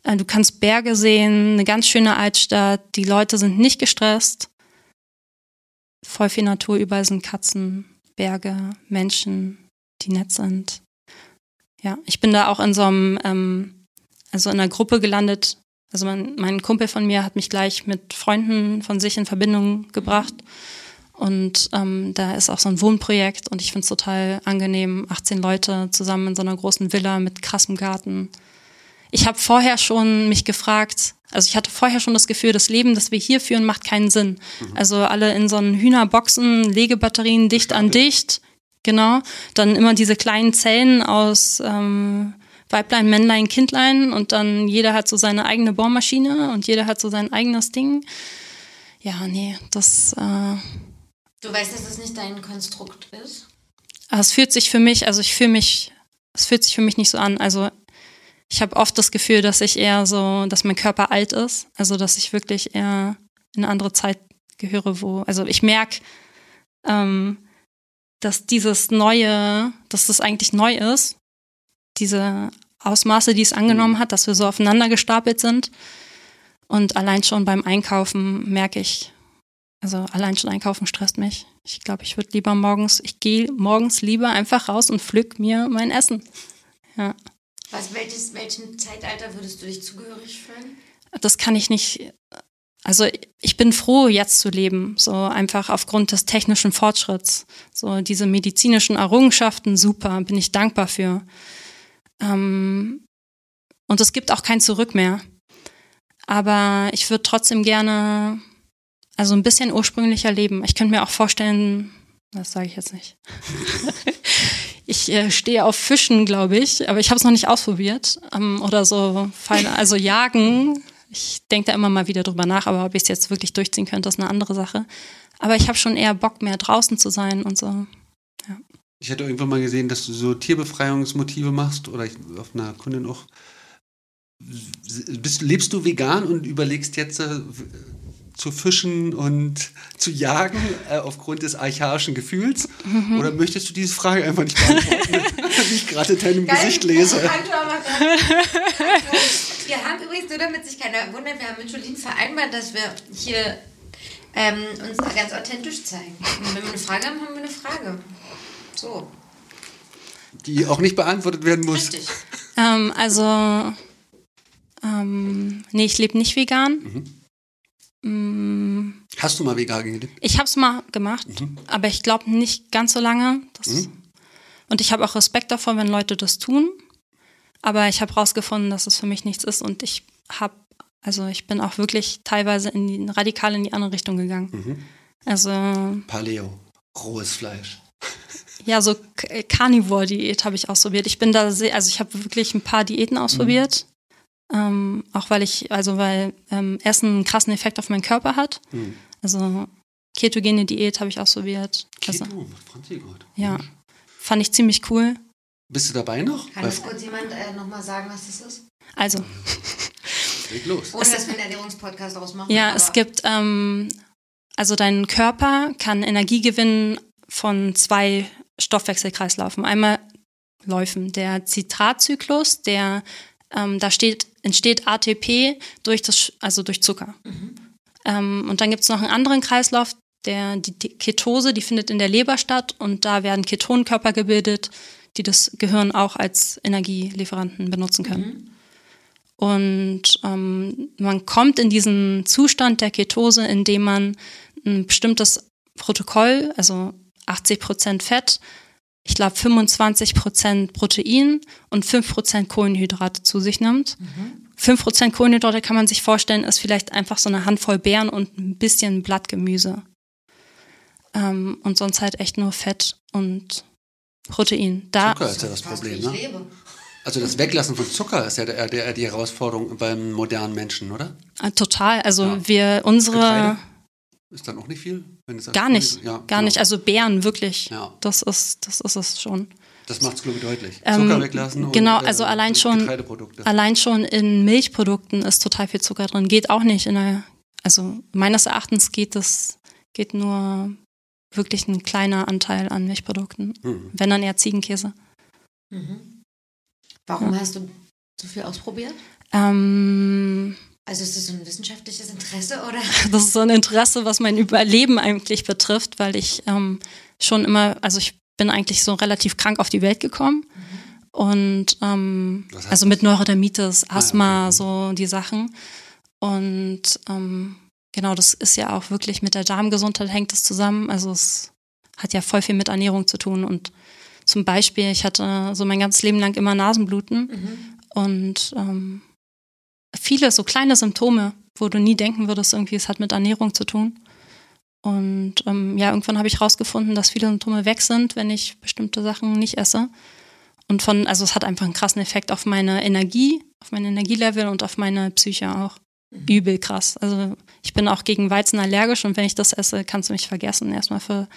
du kannst Berge sehen, eine ganz schöne Altstadt, die Leute sind nicht gestresst. Voll viel Natur, überall sind Katzen, Berge, Menschen, die nett sind. Ja, ich bin da auch in so einem, ähm, also in einer Gruppe gelandet. Also mein, mein Kumpel von mir hat mich gleich mit Freunden von sich in Verbindung gebracht. Und ähm, da ist auch so ein Wohnprojekt und ich finde es total angenehm, 18 Leute zusammen in so einer großen Villa mit krassem Garten. Ich habe vorher schon mich gefragt, also ich hatte vorher schon das Gefühl, das Leben, das wir hier führen, macht keinen Sinn. Also alle in so einen Hühnerboxen, Legebatterien dicht an dicht, genau. Dann immer diese kleinen Zellen aus ähm, Weiblein, Männlein, Kindlein und dann jeder hat so seine eigene Bohrmaschine und jeder hat so sein eigenes Ding. Ja, nee, das... Äh, Du weißt, dass das nicht dein Konstrukt ist? Aber es fühlt sich für mich, also ich fühle mich, es fühlt sich für mich nicht so an. Also ich habe oft das Gefühl, dass ich eher so, dass mein Körper alt ist. Also dass ich wirklich eher in eine andere Zeit gehöre, wo, also ich merke, ähm, dass dieses Neue, dass das eigentlich neu ist, diese Ausmaße, die es angenommen hat, dass wir so aufeinander gestapelt sind. Und allein schon beim Einkaufen merke ich, also allein schon einkaufen stresst mich. Ich glaube, ich würde lieber morgens, ich gehe morgens lieber einfach raus und pflück mir mein Essen. Ja. Was, welches, welchem Zeitalter würdest du dich zugehörig fühlen? Das kann ich nicht, also ich bin froh, jetzt zu leben, so einfach aufgrund des technischen Fortschritts. So diese medizinischen Errungenschaften, super, bin ich dankbar für. Ähm, und es gibt auch kein Zurück mehr. Aber ich würde trotzdem gerne, also ein bisschen ursprünglicher leben. Ich könnte mir auch vorstellen, das sage ich jetzt nicht. (laughs) ich äh, stehe auf Fischen, glaube ich, aber ich habe es noch nicht ausprobiert. Ähm, oder so, also jagen. Ich denke da immer mal wieder drüber nach, aber ob ich es jetzt wirklich durchziehen könnte, ist eine andere Sache. Aber ich habe schon eher Bock, mehr draußen zu sein und so. Ja. Ich hatte irgendwann mal gesehen, dass du so Tierbefreiungsmotive machst oder ich, auf einer Kundin auch. Bist, lebst du vegan und überlegst jetzt äh, zu fischen und zu jagen äh, aufgrund des archaischen Gefühls? Mhm. Oder möchtest du diese Frage einfach nicht beantworten, (laughs) wie ich gerade in deinem Geil. Gesicht lese? Wir haben übrigens, nur damit sich keiner wundert, wir haben mit Jolien vereinbart, dass wir hier ähm, uns ganz authentisch zeigen. Und wenn wir eine Frage haben, haben wir eine Frage. So. Die auch nicht beantwortet werden muss. Richtig. Ähm, also, ähm, nee, ich lebe nicht vegan. Mhm. Mm. Hast du mal vegan gelebt? Ich habe es mal gemacht, mhm. aber ich glaube nicht ganz so lange. Mhm. Und ich habe auch Respekt davor, wenn Leute das tun. Aber ich habe herausgefunden, dass es für mich nichts ist und ich habe, also ich bin auch wirklich teilweise in die, radikal in die andere Richtung gegangen. Mhm. Also. Paleo, rohes Fleisch. (laughs) Ja, so Carnivore-Diät habe ich ausprobiert. Ich bin da sehr, also ich habe wirklich ein paar Diäten ausprobiert. Ähm, auch weil ich, also weil ähm, Essen einen krassen Effekt auf meinen Körper hat. Mhm. Also ketogene Diät habe ich ausprobiert. Keto, also, Franzi gut. Ja, fand ich ziemlich cool. Bist du dabei noch? Kann das kurz jemand äh, nochmal sagen, was das ist? Also. Leg los. Ohne, dass wir einen Ernährungspodcast ausmachen. Ja, es gibt, ähm, also dein Körper kann Energie gewinnen von zwei Stoffwechselkreislaufen. Einmal Läufen. Der Zitratzyklus, der ähm, da steht, entsteht ATP durch das, also durch Zucker. Mhm. Ähm, und dann gibt es noch einen anderen Kreislauf, der die Ketose, die findet in der Leber statt und da werden Ketonkörper gebildet, die das Gehirn auch als Energielieferanten benutzen können. Mhm. Und ähm, man kommt in diesen Zustand der Ketose, indem man ein bestimmtes Protokoll, also 80 Prozent Fett, ich glaube 25 Prozent Protein und 5 Prozent Kohlenhydrate zu sich nimmt. Mhm. 5 Prozent Kohlenhydrate kann man sich vorstellen, ist vielleicht einfach so eine Handvoll Beeren und ein bisschen Blattgemüse. Ähm, und sonst halt echt nur Fett und Protein. Da Zucker ist ja das Problem, ne? Also das Weglassen von Zucker ist ja der, der, die Herausforderung beim modernen Menschen, oder? Ah, total. Also ja. wir unsere Getreide ist dann auch nicht viel? gar nicht, ja, gar genau. nicht. Also Beeren wirklich. Ja. Das ist, das ist es schon. Das macht es glaube ich deutlich. Ähm, Zucker ähm, weglassen. Genau, und, also äh, allein schon, allein schon in Milchprodukten ist total viel Zucker drin. Geht auch nicht in der, also meines Erachtens geht das, geht nur wirklich ein kleiner Anteil an Milchprodukten. Mhm. Wenn dann eher Ziegenkäse. Mhm. Warum ja. hast du so viel ausprobiert? Ähm, also ist das so ein wissenschaftliches Interesse oder? (laughs) Das ist so ein Interesse, was mein Überleben eigentlich betrifft, weil ich ähm, schon immer, also ich bin eigentlich so relativ krank auf die Welt gekommen. Mhm. Und ähm, also mit Neurodermitis, Asthma, ah, okay. so die Sachen. Und ähm, genau, das ist ja auch wirklich mit der Darmgesundheit hängt das zusammen. Also es hat ja voll viel mit Ernährung zu tun. Und zum Beispiel, ich hatte so mein ganzes Leben lang immer Nasenbluten. Mhm. Und ähm, viele so kleine Symptome, wo du nie denken würdest, irgendwie, es hat mit Ernährung zu tun. Und ähm, ja, irgendwann habe ich rausgefunden, dass viele Symptome weg sind, wenn ich bestimmte Sachen nicht esse. Und von, also es hat einfach einen krassen Effekt auf meine Energie, auf mein Energielevel und auf meine Psyche auch. Mhm. Übel krass. Also ich bin auch gegen Weizen allergisch und wenn ich das esse, kannst du mich vergessen. Erstmal für,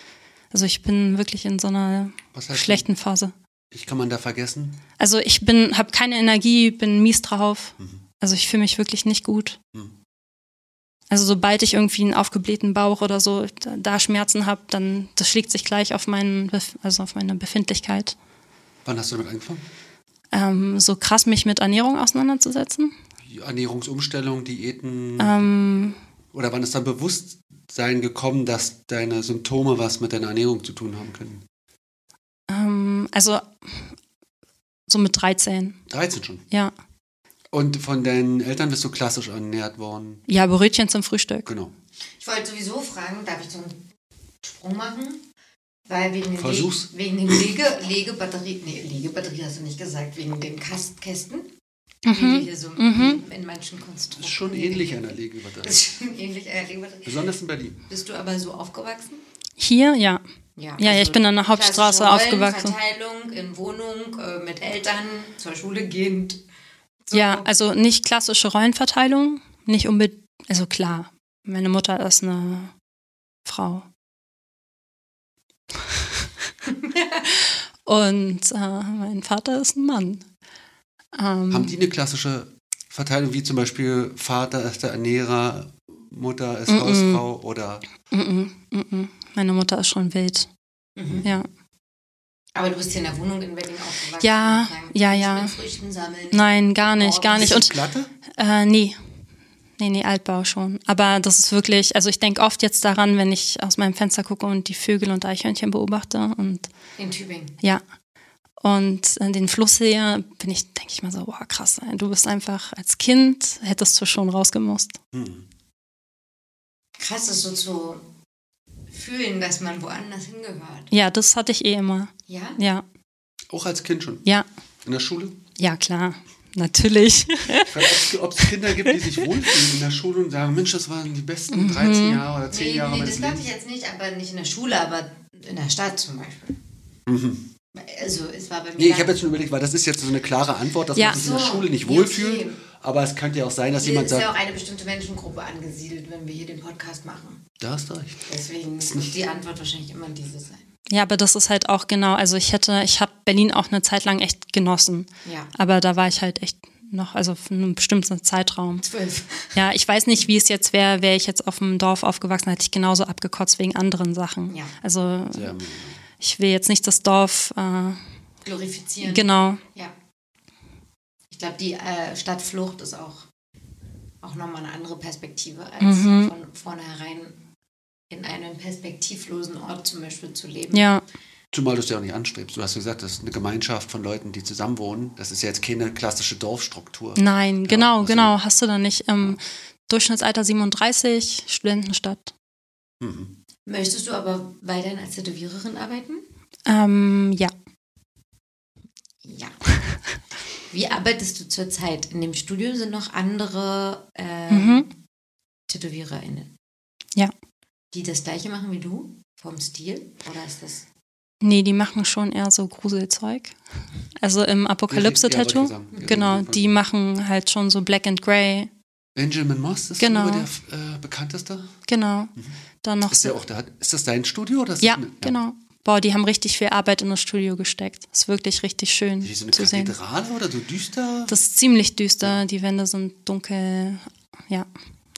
also ich bin wirklich in so einer schlechten? Phase. Ich kann man da vergessen? Also ich bin, habe keine Energie, bin mies drauf. Mhm. Also ich fühle mich wirklich nicht gut. Hm. Also sobald ich irgendwie einen aufgeblähten Bauch oder so da, da Schmerzen habe, dann das schlägt sich gleich auf meinen, also auf meine Befindlichkeit. Wann hast du damit angefangen? Ähm, so krass mich mit Ernährung auseinanderzusetzen. Ernährungsumstellung, Diäten. Ähm, oder wann ist dann Bewusstsein gekommen, dass deine Symptome was mit deiner Ernährung zu tun haben können? Ähm, also so mit 13. 13 schon? Ja. Und von deinen Eltern bist du klassisch ernährt worden. Ja, Brötchen zum Frühstück. Genau. Ich wollte sowieso fragen, darf ich so einen Sprung machen? Weil wegen den, Versuch's. Leg wegen den Lege Legebatterie, nee, Legebatterie hast du nicht gesagt, wegen den Kast Kästen, die wir hier so Mhm. in manchen Konstrukten. Das ist schon ähnlich einer Legebatterie. Das ist schon ähnlich einer Legebatterie. Besonders in Berlin. Bist du aber so aufgewachsen? Hier, ja. Ja, Ja, ja, ich bin an der Hauptstraße klassische aufgewachsen. Rollenverteilung in Wohnung, äh, mit Eltern, zur Schule gehend. So. Ja, also nicht klassische Rollenverteilung, nicht unbedingt, also klar, meine Mutter ist eine Frau. (laughs) Und äh, mein Vater ist ein Mann. Ähm, Haben die eine klassische Verteilung, wie zum Beispiel Vater ist der Ernährer, Mutter ist. Hausfrau oder mm -mm, mm -mm. Meine Mutter ist schon wild. Mhm. Ja. Aber du bist hier in der Wohnung in Berlin aufgewachsen. Ja, ja, ja. Mit Früchten sammeln. Nein, gar nicht, gar nicht. Und du Glatte? Äh, nee. Nee, nee, Altbau schon. Aber das ist wirklich, also ich denke oft jetzt daran, wenn ich aus meinem Fenster gucke und die Vögel und Eichhörnchen beobachte und In Tübingen. ja. Und äh, den Fluss sehe, bin ich, denke ich mal so, boah, krass, du bist einfach als Kind, hättest du schon rausgemusst. Hm. Krass, das so zu fühlen, dass man woanders hingehört. Ja, das hatte ich eh immer. Ja? Ja, Auch als Kind schon. ja, In der Schule? ja, klar. Natürlich. Ob es Kinder gibt, die sich wohlfühlen in der Schule und sagen, Mensch, das waren die besten 13 Jahre oder 10 Nee, Jahre nee, das glaube ich jetzt nicht, aber nicht in der Schule, aber in der Stadt zum Beispiel. Mhm. Also es war bei mir. Nee, ich habe jetzt schon überlegt, weil das ist jetzt so eine klare Antwort, dass Ja. man sich in der Schule nicht ja, wohlfühlt. okay. Aber es könnte ja auch sein, dass Hier jemand ist ja sagt, auch eine bestimmte Menschengruppe angesiedelt, wenn wir hier den Podcast machen. da hast du recht. Deswegen wird die Antwort wahrscheinlich immer diese sein. Ja, aber das ist halt auch genau, also ich hätte, ich habe Berlin auch eine Zeit lang echt genossen. Ja. Aber da war ich halt echt noch, also für einen bestimmten Zeitraum. Zwölf. Ja, ich weiß nicht, wie es jetzt wäre, wäre ich jetzt auf dem Dorf aufgewachsen, hätte ich genauso abgekotzt wegen anderen Sachen. Ja. Also Sehr, ich will jetzt nicht das Dorf, äh, Glorifizieren. genau. Ja. Ich glaube, die äh, Stadtflucht ist auch, auch nochmal eine andere Perspektive, als Mhm. von vornherein in einem perspektivlosen Ort zum Beispiel zu leben. Ja, Zumal du es ja auch nicht anstrebst. Du hast ja gesagt, das ist eine Gemeinschaft von Leuten, die zusammenwohnen. Das ist ja jetzt keine klassische Dorfstruktur. nein, genau, also- genau, hast du da nicht. Ähm, Durchschnittsalter 37, Studentenstadt. Mhm. Möchtest du aber weiterhin als Tätowiererin arbeiten? Ähm, ja. Ja. (laughs) Wie arbeitest du zurzeit? In dem Studio sind noch andere äh, Mhm. TätowiererInnen. Ja. Die das gleiche machen wie du? Vom Stil? Oder ist das. Nee, die machen schon eher so Gruselzeug. Also im Ja, Apokalypse-Tattoo. Ja, Genau, die machen halt schon so Black and Grey. Benjamin Moss ist Genau. der äh, bekannteste. Genau. Dann noch Ist, so. der auch da, ist das dein Studio? Oder ist Ja, das eine, genau. Boah, die haben richtig viel Arbeit in das Studio gesteckt. Ist wirklich richtig schön Wie so eine zu sehen. Kathedrale oder so düster? Das ist ziemlich düster. Die Wände sind dunkel. Ja.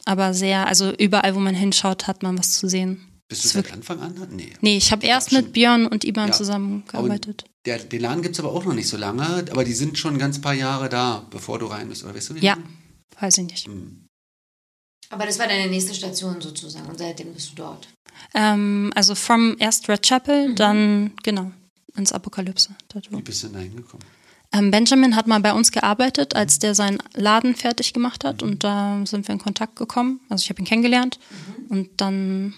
Aber sehr, also überall, wo man hinschaut, hat man was zu sehen. Bist du ist seit wirklich- Anfang an? Nee. Nee, ich habe erst mit Björn und Iban Ja. zusammengearbeitet. Der, den Laden gibt es aber auch noch nicht so lange, aber die sind schon ein ganz paar Jahre da, bevor du rein bist. Oder weißt du, wie Ja, lange? weiß ich nicht. Hm. Aber das war deine nächste Station sozusagen und seitdem bist du dort. Ähm, also from erst Red Chapel, Mhm. dann genau ins Wie Apokalypse-Tattoo. bist du denn da hingekommen? Ähm, Benjamin hat mal bei uns gearbeitet, als der seinen Laden fertig gemacht hat und da sind wir in Kontakt gekommen. Also ich habe ihn kennengelernt und dann,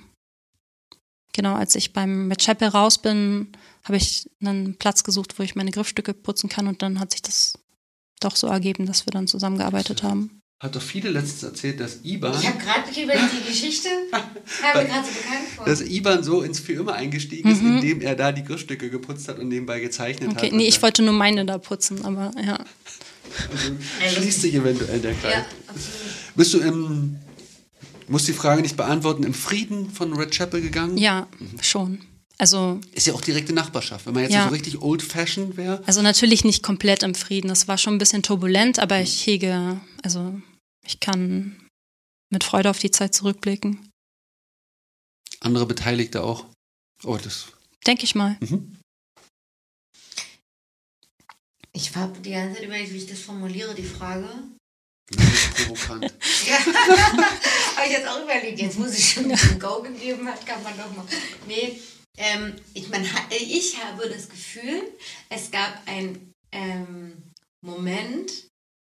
genau, als ich beim Red Chapel raus bin, habe ich einen Platz gesucht, wo ich meine Griffstücke putzen kann und dann hat sich das doch so ergeben, dass wir dann zusammengearbeitet haben. Hat doch viele letztens erzählt, dass IBAN, Ich habe gerade über die Geschichte, (laughs) habe mir gerade so bekannt vor. dass IBAN so ins Für immer eingestiegen ist, indem er da die Griffstücke geputzt hat und nebenbei gezeichnet hat. Mhm. Okay, und nee, ich wollte nur meine da putzen, aber ja. Also schließt sich eventuell der Kreis. ja. Bist du im, musst die Frage nicht beantworten, im Frieden von Red Chapel gegangen? Ja, schon. Also, Ist ja auch direkte Nachbarschaft. Wenn man jetzt Ja. so richtig old-fashioned wäre, also natürlich nicht komplett im Frieden. Es war schon ein bisschen turbulent, aber ich hege, also ich kann mit Freude auf die Zeit zurückblicken. andere Beteiligte auch. Oh, das. Denke ich mal. Mhm. Ich habe die ganze Zeit überlegt, wie ich das formuliere, die Frage. Das ist provokant. (laughs) Ja, habe ich jetzt auch überlegt. Jetzt, wo sie schon (laughs) ein Go gegeben hat, kann man doch mal. Nee, ähm, ich, man, ha- ich habe das Gefühl, es gab einen ähm, Moment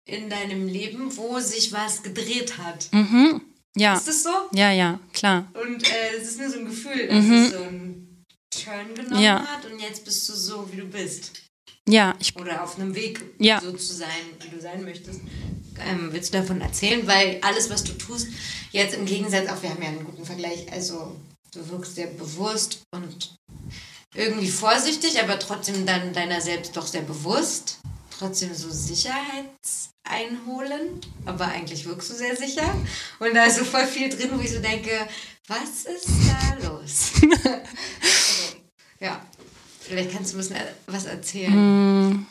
in deinem Leben, wo sich was gedreht hat. Mhm. Ja. Ist das so? Ja, ja, klar. Und äh, es ist nur so ein Gefühl, dass Mhm. es so einen Turn genommen Ja. hat und jetzt bist du so, wie du bist. Ja, ich, Oder auf einem Weg, Ja. so zu sein, wie du sein möchtest. Ähm, willst du davon erzählen? Weil alles, was du tust, jetzt im Gegensatz auch, wir haben ja einen guten Vergleich, also du wirkst sehr bewusst und irgendwie vorsichtig, aber trotzdem dann deiner selbst doch sehr bewusst. Trotzdem so sicherheitseinholend, aber eigentlich wirkst du sehr sicher. Und da ist so voll viel drin, wo ich so denke, was ist da los? also, (laughs) ja, vielleicht kannst du ein bisschen äh, was erzählen. mm,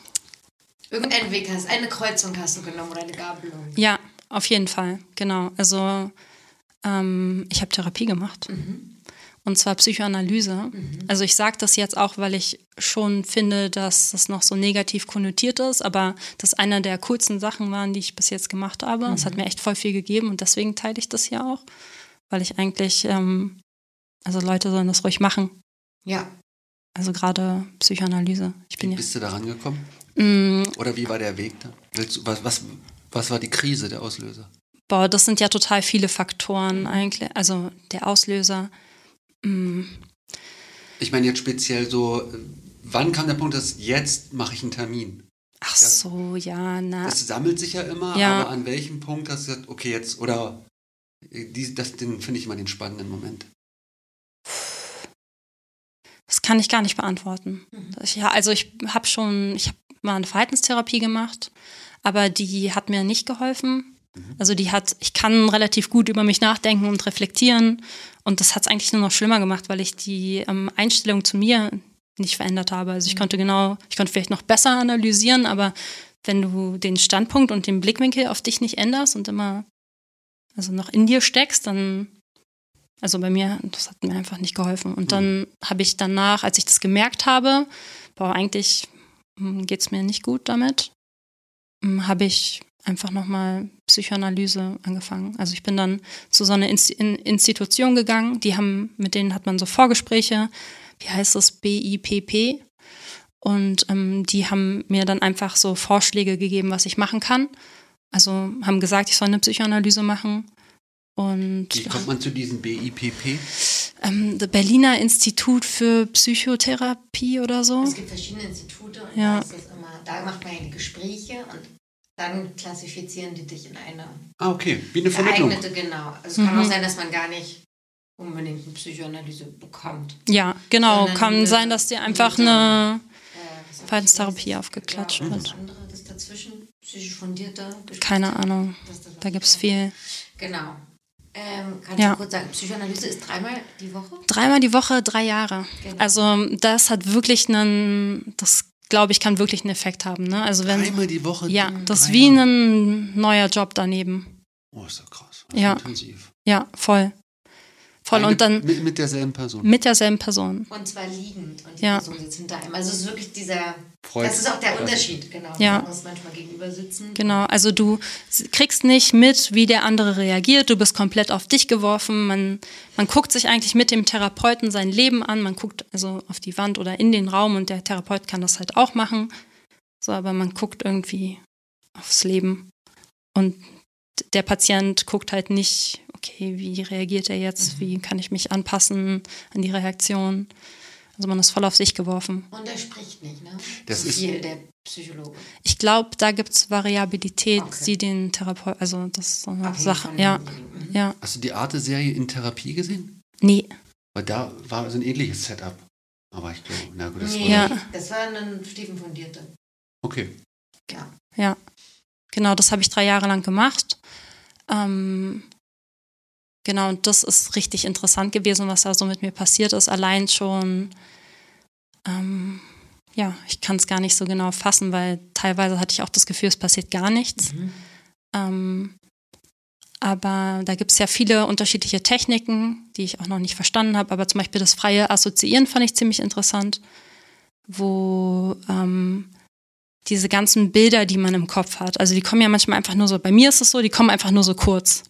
Irgendeinen Weg hast, eine Kreuzung hast du genommen oder eine Gabelung. ja, auf jeden Fall, genau. Also ähm, ich habe Therapie gemacht. Und zwar Psychoanalyse. Also ich sage das jetzt auch, weil ich schon finde, dass das noch so negativ konnotiert ist, aber das einer der coolsten Sachen waren, die ich bis jetzt gemacht habe. Es hat mir echt voll viel gegeben und deswegen teile ich das hier auch, weil ich eigentlich, ähm, also Leute sollen das ruhig machen. Ja. Also gerade Psychoanalyse. Ich bin Wie bist du da rangekommen? Mm, Oder wie war der Weg da? Was, was, was war die Krise, der Auslöser? Boah, das sind ja total viele Faktoren eigentlich. Also der Auslöser. Mm, Ich meine jetzt speziell so, wann kam der Punkt, dass jetzt mache ich einen Termin? Ach so, ja, na. Das sammelt sich ja immer, Ja. aber an welchem Punkt hast du gesagt, okay, jetzt, oder äh, die, das, den finde ich immer den spannenden Moment. Das kann ich gar nicht beantworten. Ich, ja, also ich habe schon, ich habe mal eine Verhaltenstherapie gemacht, aber die hat mir nicht geholfen. Also die hat, ich kann relativ gut über mich nachdenken und reflektieren und das hat es eigentlich nur noch schlimmer gemacht, weil ich die ähm, Einstellung zu mir nicht verändert habe. Also ich konnte genau, ich konnte vielleicht noch besser analysieren, aber wenn du den Standpunkt und den Blickwinkel auf dich nicht änderst und immer also noch in dir steckst, dann also bei mir, das hat mir einfach nicht geholfen. Und dann habe ich danach, als ich das gemerkt habe, boah, eigentlich geht es mir nicht gut damit, hm, habe ich einfach nochmal Psychoanalyse angefangen. Also ich bin dann zu so einer Inst in Institution gegangen, die haben, mit denen hat man so Vorgespräche, wie heißt das, BIPP. Und ähm, die haben mir dann einfach so Vorschläge gegeben, was ich machen kann. Also haben gesagt, ich soll eine Psychoanalyse machen. Und Wie kommt man zu diesem BIPP? ähm, das Berliner Institut für Psychotherapie oder so. Es gibt verschiedene Institute und Ja. da immer, da macht man ja die Gespräche und dann klassifizieren die dich in eine Ah, okay, wie eine Vermittlung. geeignete, genau. Also es kann Mhm. auch sein, dass man gar nicht unbedingt eine Psychoanalyse bekommt. Ja, genau. Sondern Kann eine- sein, dass dir einfach eine- eine Äh, Verhaltenstherapie aufgeklatscht ja, und wird. Das andere, das dazwischen, psychisch fundierte. Keine Ahnung. Da ich gibt es viel. Genau. Ähm, kannst Ja. du kurz sagen, Psychoanalyse ist dreimal die Woche? Dreimal die Woche, drei Jahre. Genau. Also das hat wirklich einen, das glaube ich, kann wirklich einen Effekt haben. Ne? Also wenn, Einmal die Woche? ja, das ist wie ein neuer Job daneben. Oh, ist doch krass. Das ist Ja. Intensiv. Ja, voll. Voll. Eine- Und dann Mit, mit derselben Person. mit derselben Person. Und zwar liegend. Und die Ja. Person sitzt hinter einem. Also es ist wirklich dieser. Freud- das ist auch der Unterschied, genau. Ja. Man muss manchmal gegenüber sitzen. Genau, also du kriegst nicht mit, wie der andere reagiert, du bist komplett auf dich geworfen, man, man guckt sich eigentlich mit dem Therapeuten sein Leben an, man guckt also auf die Wand oder in den Raum und der Therapeut kann das halt auch machen, so, aber man guckt irgendwie aufs Leben. Und der Patient guckt halt nicht, okay, wie reagiert er jetzt, wie kann ich mich anpassen an die Reaktion, also man ist voll auf sich geworfen. Und er spricht nicht, ne? Das so ist- viel, der Psychologe. Ich glaube, da gibt es Variabilität, Okay. die den Therapeut, also das ist so eine Abhängig Sache. von Ja. Mhm. ja. Hast du die Arte-Serie in Therapie gesehen? Nee. Weil da war so ein ähnliches Setup. Aber ich glaube, na gut, das Nee, war. Ja. das war ein Steven fundierte. Okay. Ja. Ja, genau, das habe ich drei Jahre lang gemacht. Ähm, genau, und das ist richtig interessant gewesen, was da so mit mir passiert ist. Allein schon, ähm, ja, ich kann es gar nicht so genau fassen, weil teilweise hatte ich auch das Gefühl, es passiert gar nichts. Mhm. Ähm, aber da gibt es ja viele unterschiedliche Techniken, die ich auch noch nicht verstanden habe. Aber zum Beispiel das freie Assoziieren fand ich ziemlich interessant, wo ähm, diese ganzen Bilder, die man im Kopf hat, also die kommen ja manchmal einfach nur so, bei mir ist es so, die kommen einfach nur so kurz.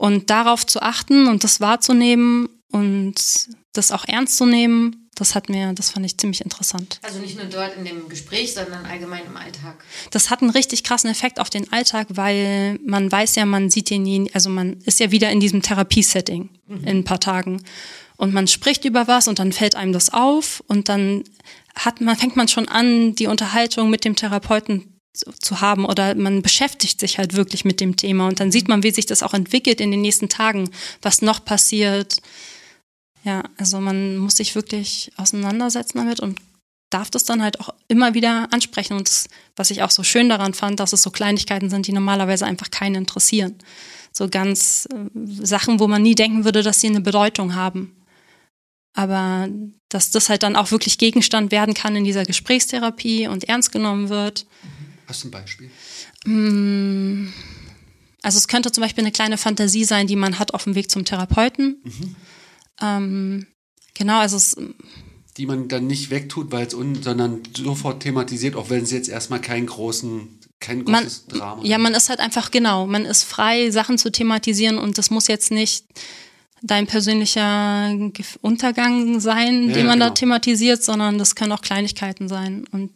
Und darauf zu achten und das wahrzunehmen und das auch ernst zu nehmen, das hat mir, das fand ich ziemlich interessant. Also nicht nur dort in dem Gespräch, sondern allgemein im Alltag. Das hat einen richtig krassen Effekt auf den Alltag, weil man weiß ja, man sieht den, also man ist ja wieder in diesem Therapiesetting mhm. in ein paar Tagen. Und man spricht über was und dann fällt einem das auf und dann hat man, fängt man schon an, die Unterhaltung mit dem Therapeuten zu haben oder man beschäftigt sich halt wirklich mit dem Thema und dann sieht man, wie sich das auch entwickelt in den nächsten Tagen, was noch passiert. Ja, also man muss sich wirklich auseinandersetzen damit und darf das dann halt auch immer wieder ansprechen. Und das, was ich auch so schön daran fand, dass es so Kleinigkeiten sind, die normalerweise einfach keinen interessieren. So ganz äh, Sachen, wo man nie denken würde, dass sie eine Bedeutung haben. Aber dass das halt dann auch wirklich Gegenstand werden kann in dieser Gesprächstherapie und ernst genommen wird. Hast du ein Beispiel? Mm, also es könnte zum Beispiel eine kleine Fantasie sein, die man hat auf dem Weg zum Therapeuten. Mhm. Ähm, genau, also es die man dann nicht wegtut, weil es un, sondern sofort thematisiert, auch wenn es jetzt erstmal keinen großen, kein großes man, Drama. Ja, man ist halt einfach genau, man ist frei, Sachen zu thematisieren und das muss jetzt nicht dein persönlicher Untergang sein, ja, den man genau. da thematisiert, sondern das können auch Kleinigkeiten sein und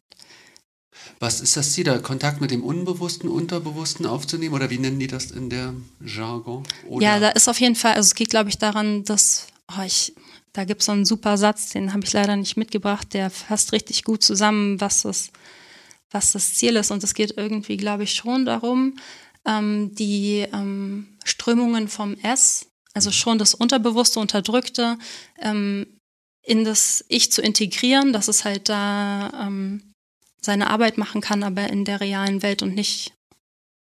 was ist das Ziel, da Kontakt mit dem Unbewussten, Unterbewussten aufzunehmen oder wie nennen die das in der Jargon? Oder? Ja, da ist auf jeden Fall, also es geht glaube ich daran, dass, oh, ich, da gibt es so einen super Satz, den habe ich leider nicht mitgebracht, der fasst richtig gut zusammen, was das, was das Ziel ist. Und es geht irgendwie, glaube ich, schon darum, ähm, die ähm, Strömungen vom S, also schon das Unterbewusste, Unterdrückte, ähm, in das Ich zu integrieren, dass es halt da ähm, seine Arbeit machen kann, aber in der realen Welt und nicht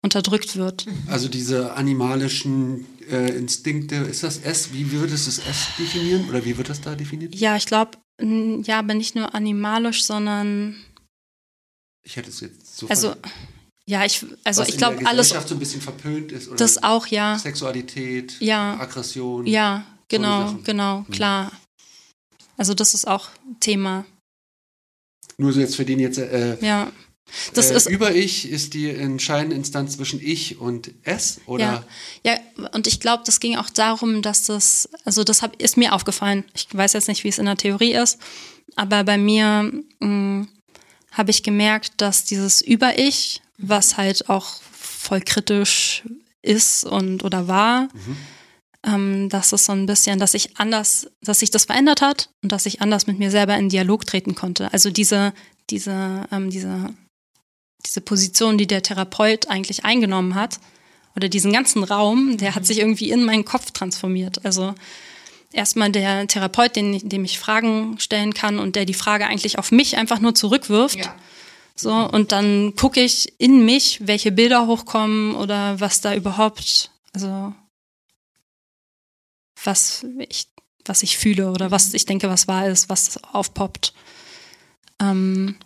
unterdrückt wird. Also diese animalischen äh, Instinkte, ist das S? Wie würdest du das S definieren oder wie wird das da definiert? Ja, ich glaube, ja, aber nicht nur animalisch, sondern. Ich hätte es jetzt so. Also, ja, ich, also ich glaube, alles. so ein bisschen verpönt ist. Oder das auch, ja. Sexualität, ja. Aggression. Ja, genau, genau, hm. klar. Also, das ist auch Thema. Nur so jetzt für den jetzt. Äh, ja. Das äh, ist Über-Ich ist die entscheidende Instanz zwischen Ich und Es, oder? Ja, ja und ich glaube, das ging auch darum, dass das, also das hab, ist mir aufgefallen. Ich weiß jetzt nicht, wie es in der Theorie ist, aber bei mir hm, habe ich gemerkt, dass dieses Über-Ich, was halt auch voll kritisch ist und oder war, mhm. Ähm, dass es so ein bisschen, dass ich anders, dass sich das verändert hat und dass ich anders mit mir selber in Dialog treten konnte. Also diese, diese, ähm, diese diese Position, die der Therapeut eigentlich eingenommen hat, oder diesen ganzen Raum, der hat mhm. sich irgendwie in meinen Kopf transformiert. Also erstmal der Therapeut, den, dem ich Fragen stellen kann und der die Frage eigentlich auf mich einfach nur zurückwirft. Ja. So, und dann gucke ich in mich, welche Bilder hochkommen oder was da überhaupt, also was ich, was ich fühle oder was mhm. ich denke, was wahr ist, was aufpoppt. Ähm,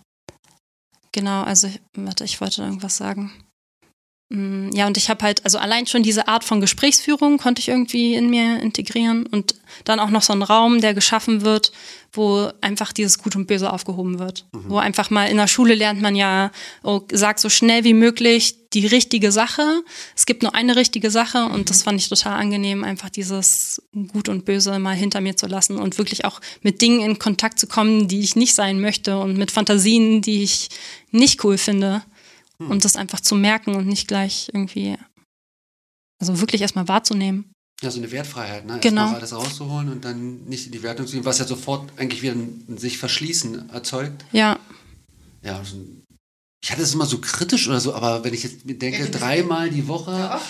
Genau, also warte, ich wollte irgendwas sagen. Mm, ja, und ich habe halt, also allein schon diese Art von Gesprächsführung konnte ich irgendwie in mir integrieren und dann auch noch so ein Raum, der geschaffen wird, wo einfach dieses Gut und Böse aufgehoben wird. Mhm. Wo einfach mal in der Schule lernt man ja, oh, sag so schnell wie möglich die richtige Sache. Es gibt nur eine richtige Sache und mhm. das fand ich total angenehm, einfach dieses Gut und Böse mal hinter mir zu lassen und wirklich auch mit Dingen in Kontakt zu kommen, die ich nicht sein möchte und mit Fantasien, die ich nicht cool finde. Hm. Und das einfach zu merken und nicht gleich irgendwie, also wirklich erstmal wahrzunehmen. Ja, so eine Wertfreiheit, ne? Genau. Erstmal alles rauszuholen und dann nicht in die Wertung zu gehen, was ja sofort eigentlich wieder ein sich verschließen erzeugt. Ja. Ja, also ich hatte es immer so kritisch oder so, aber wenn ich jetzt denke, dreimal die Woche, ja,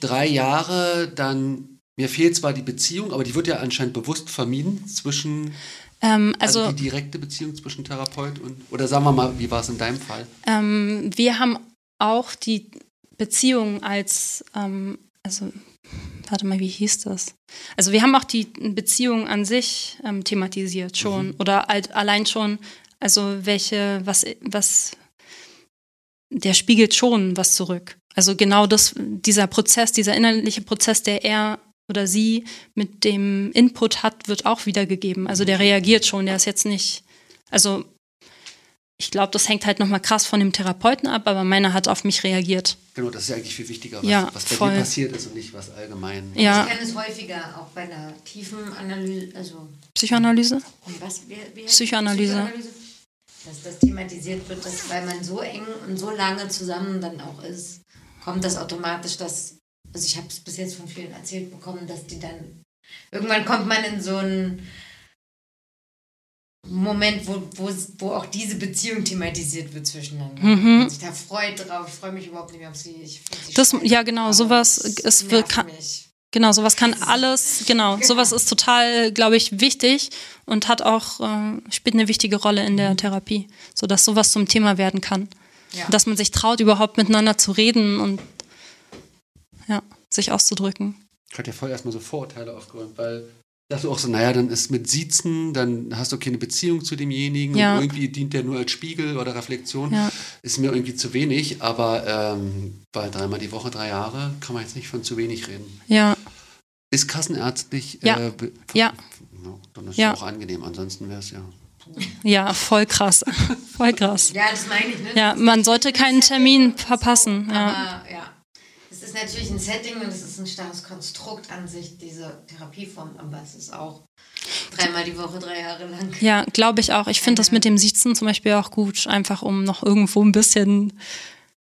drei Jahre, dann mir fehlt zwar die Beziehung, aber die wird ja anscheinend bewusst vermieden zwischen ähm, also, also, die direkte Beziehung zwischen Therapeut und, oder sagen wir mal, wie war es in deinem Fall? Ähm, wir haben auch die Beziehung als, ähm, also, warte mal, wie hieß das? Also wir haben auch die Beziehung an sich ähm, thematisiert schon mhm. oder halt allein schon, also welche, was, was, der spiegelt schon was zurück. Also genau das, dieser Prozess, dieser innerliche Prozess, der er oder sie mit dem Input hat, wird auch wiedergegeben. Also der reagiert schon, der ist jetzt nicht, also ich glaube, das hängt halt nochmal krass von dem Therapeuten ab, aber meiner hat auf mich reagiert. Genau, das ist ja eigentlich viel wichtiger, was, Ja, was bei voll. dir passiert ist und nicht was allgemein. Ja, Ich kenne es häufiger, auch bei einer tiefen Analyse, also Psychoanalyse. Und was? Wie, wie heißt Psychoanalyse. Dass das thematisiert wird, dass weil man so eng und so lange zusammen dann auch ist, kommt das automatisch, dass, also ich habe es bis jetzt von vielen erzählt bekommen, dass die dann, irgendwann kommt man in so einen Moment, wo, wo, wo auch diese Beziehung thematisiert wird zwischeneinander. Mhm. Man sich da freut drauf, ich freue mich überhaupt nicht mehr auf sie. Ich sie Das- scheiße, ja, genau, sowas, nervt wird- kann- mich. Genau, sowas kann alles, (laughs) genau, sowas ist total, glaube ich, wichtig und hat auch, äh, spielt eine wichtige Rolle in der Therapie, sodass sowas zum Thema werden kann. Ja. Dass man sich traut, überhaupt miteinander zu reden und ja, sich auszudrücken. Ich hatte ja voll erstmal so Vorurteile aufgeräumt, weil ich dachte auch so, naja, dann ist mit Siezen, dann hast du keine Beziehung zu demjenigen Ja. und irgendwie dient der nur als Spiegel oder Reflexion. Ja. Ist mir irgendwie zu wenig, aber ähm, bei dreimal die Woche, drei Jahre, kann man jetzt nicht von zu wenig reden. Ja, Ist kassenärztlich Ja. äh, Ja. Ja, dann ist Ja. es auch angenehm, ansonsten wäre es ja. ja, voll krass. (laughs) voll krass. Ja, das meine ich, ne? Ja, man sollte keinen Termin verpassen. Ja. Aber ja, ist natürlich ein Setting und es ist ein starres Konstrukt an sich, diese Therapieform, aber es ist auch dreimal die Woche, drei Jahre lang. Ja, glaube ich auch. Ich finde das mit dem Sitzen zum Beispiel auch gut, einfach um noch irgendwo ein bisschen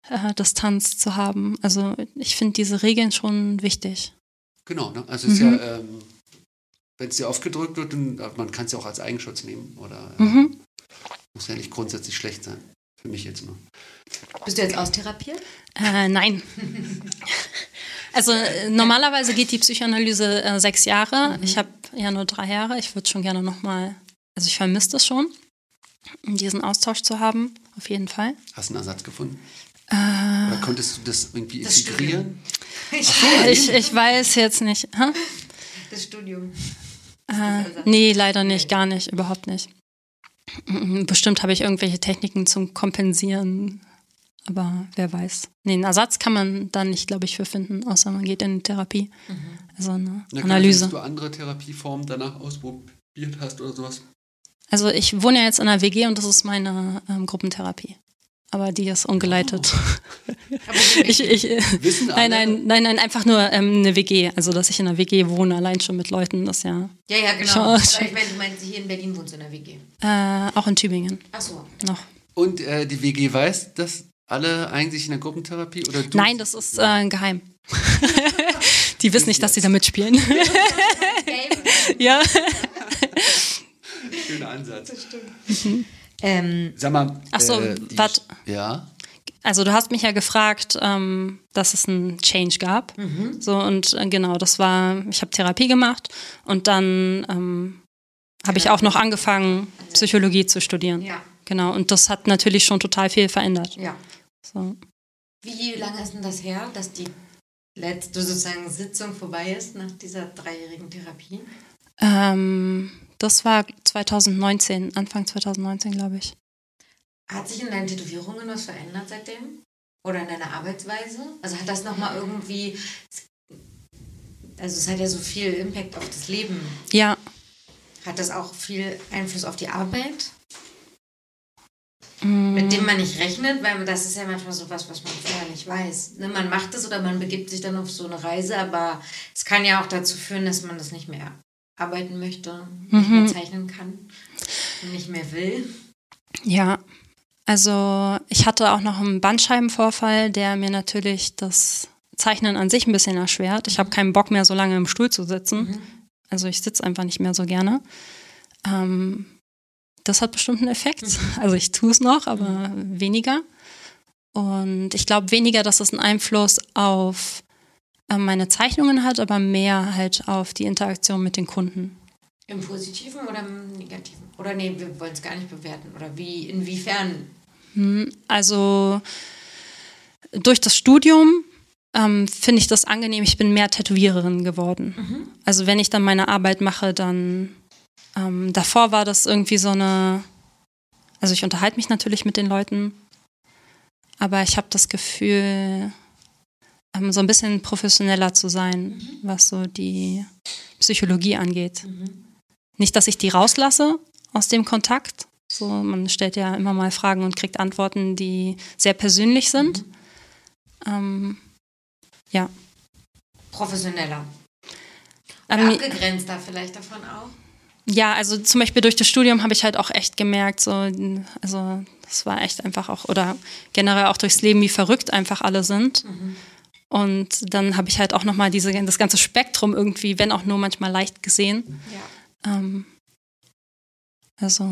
äh, Distanz zu haben. Also ich finde diese Regeln schon wichtig. Genau, ne? also es ist Mhm. ja, ähm, wenn es dir aufgedrückt wird, dann, äh, man kann es ja auch als Eigenschutz nehmen oder äh, Mhm. muss ja nicht grundsätzlich schlecht sein. Für mich jetzt nur. Bist du jetzt austherapiert? Äh, nein. Also äh, normalerweise geht die Psychoanalyse äh, sechs Jahre. Ich habe ja nur drei Jahre. Ich würde schon gerne nochmal, also ich vermisse das schon, diesen Austausch zu haben, auf jeden Fall. Hast du einen Ersatz gefunden? Äh, Oder konntest du das irgendwie Das integrieren? ich, ich weiß jetzt nicht. Hä? Das Studium. Äh, nee, leider nicht, gar nicht, überhaupt nicht. Mm, Bestimmt habe ich irgendwelche Techniken zum Kompensieren, aber wer weiß. Nee, einen Ersatz kann man da nicht, glaube ich, für finden, außer man geht in die Therapie. Also eine Na, Analyse. Dass du andere Therapieformen danach ausprobiert hast oder sowas? Also ich wohne ja jetzt in einer WG und das ist meine ähm, Gruppentherapie. Aber die ist ungeleitet. Aber (laughs) Ich, ich, Wissen alle? nein, nein, nein, nein, einfach nur ähm, eine WG. Also dass ich in einer WG wohne, allein schon mit Leuten, das ja ja, ja, genau. Aber ich meine, du meinst, hier in Berlin wohnst du in der WG. äh, auch in Tübingen Ach so. noch. Und äh, die WG weiß, dass alle eigentlich in der Gruppentherapie oder du? Nein, das ist äh, geheim. (laughs) die wissen nicht, dass sie da mitspielen. (laughs) ja. Schöner Ansatz. Ähm, Sag mal. Ach so, äh, die- wart- Ja. Also du hast mich ja gefragt, ähm, dass es einen Change gab. So und äh, genau, das war, ich habe Therapie gemacht und dann ähm, habe ich auch noch angefangen, Psychologie zu studieren. ja, Genau, und das hat natürlich schon total viel verändert. ja. So. Wie lange ist denn das her, dass die letzte sozusagen Sitzung vorbei ist nach dieser dreijährigen Therapie? Ähm, das war 2019, Anfang 2019, glaube ich. Hat sich in deinen Tätowierungen was verändert seitdem? Oder in deiner Arbeitsweise? Also hat das nochmal irgendwie. Also, es hat ja so viel Impact auf das Leben. Ja, Hat das auch viel Einfluss auf die Arbeit, mm, mit dem man nicht rechnet? Weil das ist ja manchmal so was, was man vorher nicht weiß. Ne? Man macht es oder man begibt sich dann auf so eine Reise, aber es kann ja auch dazu führen, dass man das nicht mehr arbeiten möchte, nicht Mhm. mehr zeichnen kann, nicht mehr will. Ja, also ich hatte auch noch einen Bandscheibenvorfall, der mir natürlich das Zeichnen an sich ein bisschen erschwert. Ich habe keinen Bock mehr, so lange im Stuhl zu sitzen. Also ich sitze einfach nicht mehr so gerne. Ähm, das hat bestimmt einen Effekt. Also ich tue es noch, aber weniger. Und ich glaube weniger, dass es einen Einfluss auf äh, meine Zeichnungen hat, aber mehr halt auf die Interaktion mit den Kunden. Im Positiven oder im Negativen? Oder nee, wir wollen es gar nicht bewerten. Oder wie, inwiefern? Hm, Also durch das Studium ähm, finde ich das angenehm. Ich bin mehr Tätowiererin geworden. Also wenn ich dann meine Arbeit mache, dann ähm, davor war das irgendwie so eine. Also ich unterhalte mich natürlich mit den Leuten, aber ich habe das Gefühl, ähm, so ein bisschen professioneller zu sein, was so die Psychologie angeht. Nicht, dass ich die rauslasse aus dem Kontakt, So, man stellt ja immer mal Fragen und kriegt Antworten, die sehr persönlich sind. Ähm, ja. Professioneller. Ähm, abgegrenzter vielleicht davon auch. Ja, also zum Beispiel durch das Studium habe ich halt auch echt gemerkt, so, also das war echt einfach auch, oder generell auch durchs Leben, wie verrückt einfach alle sind. Und dann habe ich halt auch nochmal diese, das ganze Spektrum irgendwie, wenn auch nur manchmal leicht gesehen. Ja. Ähm, also,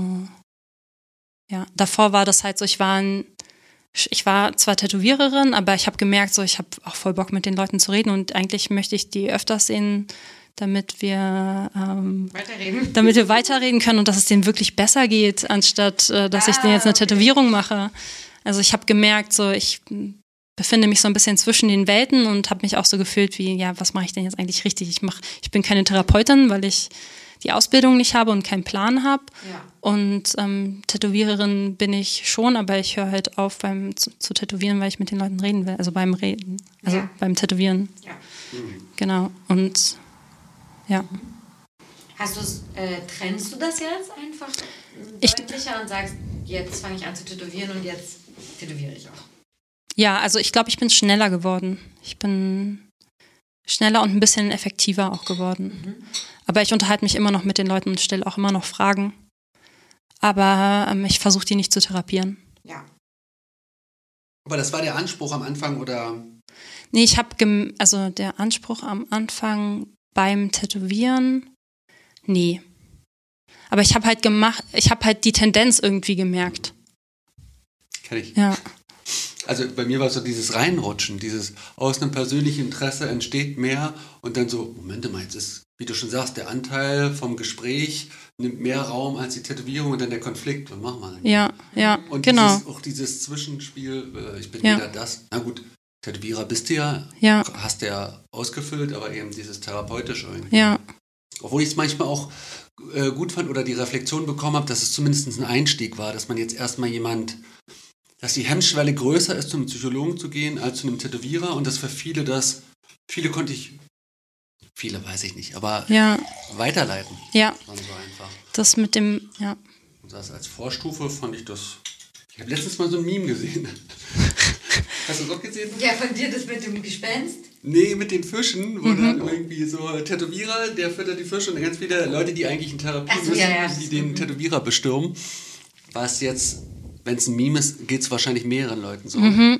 ja, davor war das halt so, ich war ein, ich war zwar Tätowiererin, aber ich habe gemerkt, so ich habe auch voll Bock mit den Leuten zu reden und eigentlich möchte ich die öfters sehen, damit wir ähm, Weiterreden. (laughs) damit wir weiterreden können und dass es denen wirklich besser geht, anstatt äh, dass ich Ah, denen jetzt eine okay. Tätowierung mache. Also ich habe gemerkt, so ich befinde mich so ein bisschen zwischen den Welten und habe mich auch so gefühlt wie, ja, was mache ich denn jetzt eigentlich richtig? Ich mach, ich bin keine Therapeutin, weil ich die Ausbildung nicht habe und keinen Plan habe. Ja. Und ähm, Tätowiererin bin ich schon, aber ich höre halt auf beim zu, zu tätowieren, weil ich mit den Leuten reden will. Also beim Reden, also Ja. beim Tätowieren. Ja. Genau. Und ja. Hast du äh, trennst du das jetzt einfach Ich- deutlicher und sagst, jetzt fange ich an zu tätowieren und jetzt tätowiere ich auch. Ja, also ich glaube, ich bin schneller geworden. Ich bin schneller und ein bisschen effektiver auch geworden. Aber ich unterhalte mich immer noch mit den Leuten und stelle auch immer noch Fragen. Aber ähm, ich versuche die nicht zu therapieren. Ja. Aber das war der Anspruch am Anfang oder Nee, ich habe, also der Anspruch am Anfang beim Tätowieren, nee. Aber ich habe halt gemacht, ich habe halt die Tendenz irgendwie gemerkt. kenn ich. Ja, Also bei mir war es so dieses Reinrutschen, dieses aus einem persönlichen Interesse entsteht mehr und dann so, Moment mal, jetzt ist, wie du schon sagst, der Anteil vom Gespräch nimmt mehr Raum als die Tätowierung und dann der Konflikt. Was machen wir denn? ja, ja, Und genau. dieses, auch dieses Zwischenspiel, äh, ich bin Ja. wieder das. Na gut, Tätowierer bist du ja, Ja, hast du ja ausgefüllt, aber eben dieses therapeutische irgendwie. ja, Obwohl ich es manchmal auch äh, gut fand oder die Reflexion bekommen habe, dass es zumindest ein Einstieg war, dass man jetzt erstmal jemand, dass die Hemmschwelle größer ist, zu einem Psychologen zu gehen, als zu einem Tätowierer und dass für viele das, viele konnte ich, viele weiß ich nicht, aber ja, weiterleiten. ja. Das so. Das mit dem, ja. Und das als Vorstufe fand ich das. Ich habe letztens mal so ein Meme gesehen. (laughs) Hast du das auch gesehen? Ja, von dir das mit dem Gespenst? Nee, mit den Fischen, wo dann irgendwie so Tätowierer, der füttert die Fische und ganz viele Leute, die eigentlich in Therapie so, müssen, ja, ja. die den Tätowierer bestürmen. Was jetzt, wenn es ein Meme ist, geht es wahrscheinlich mehreren Leuten so. Oder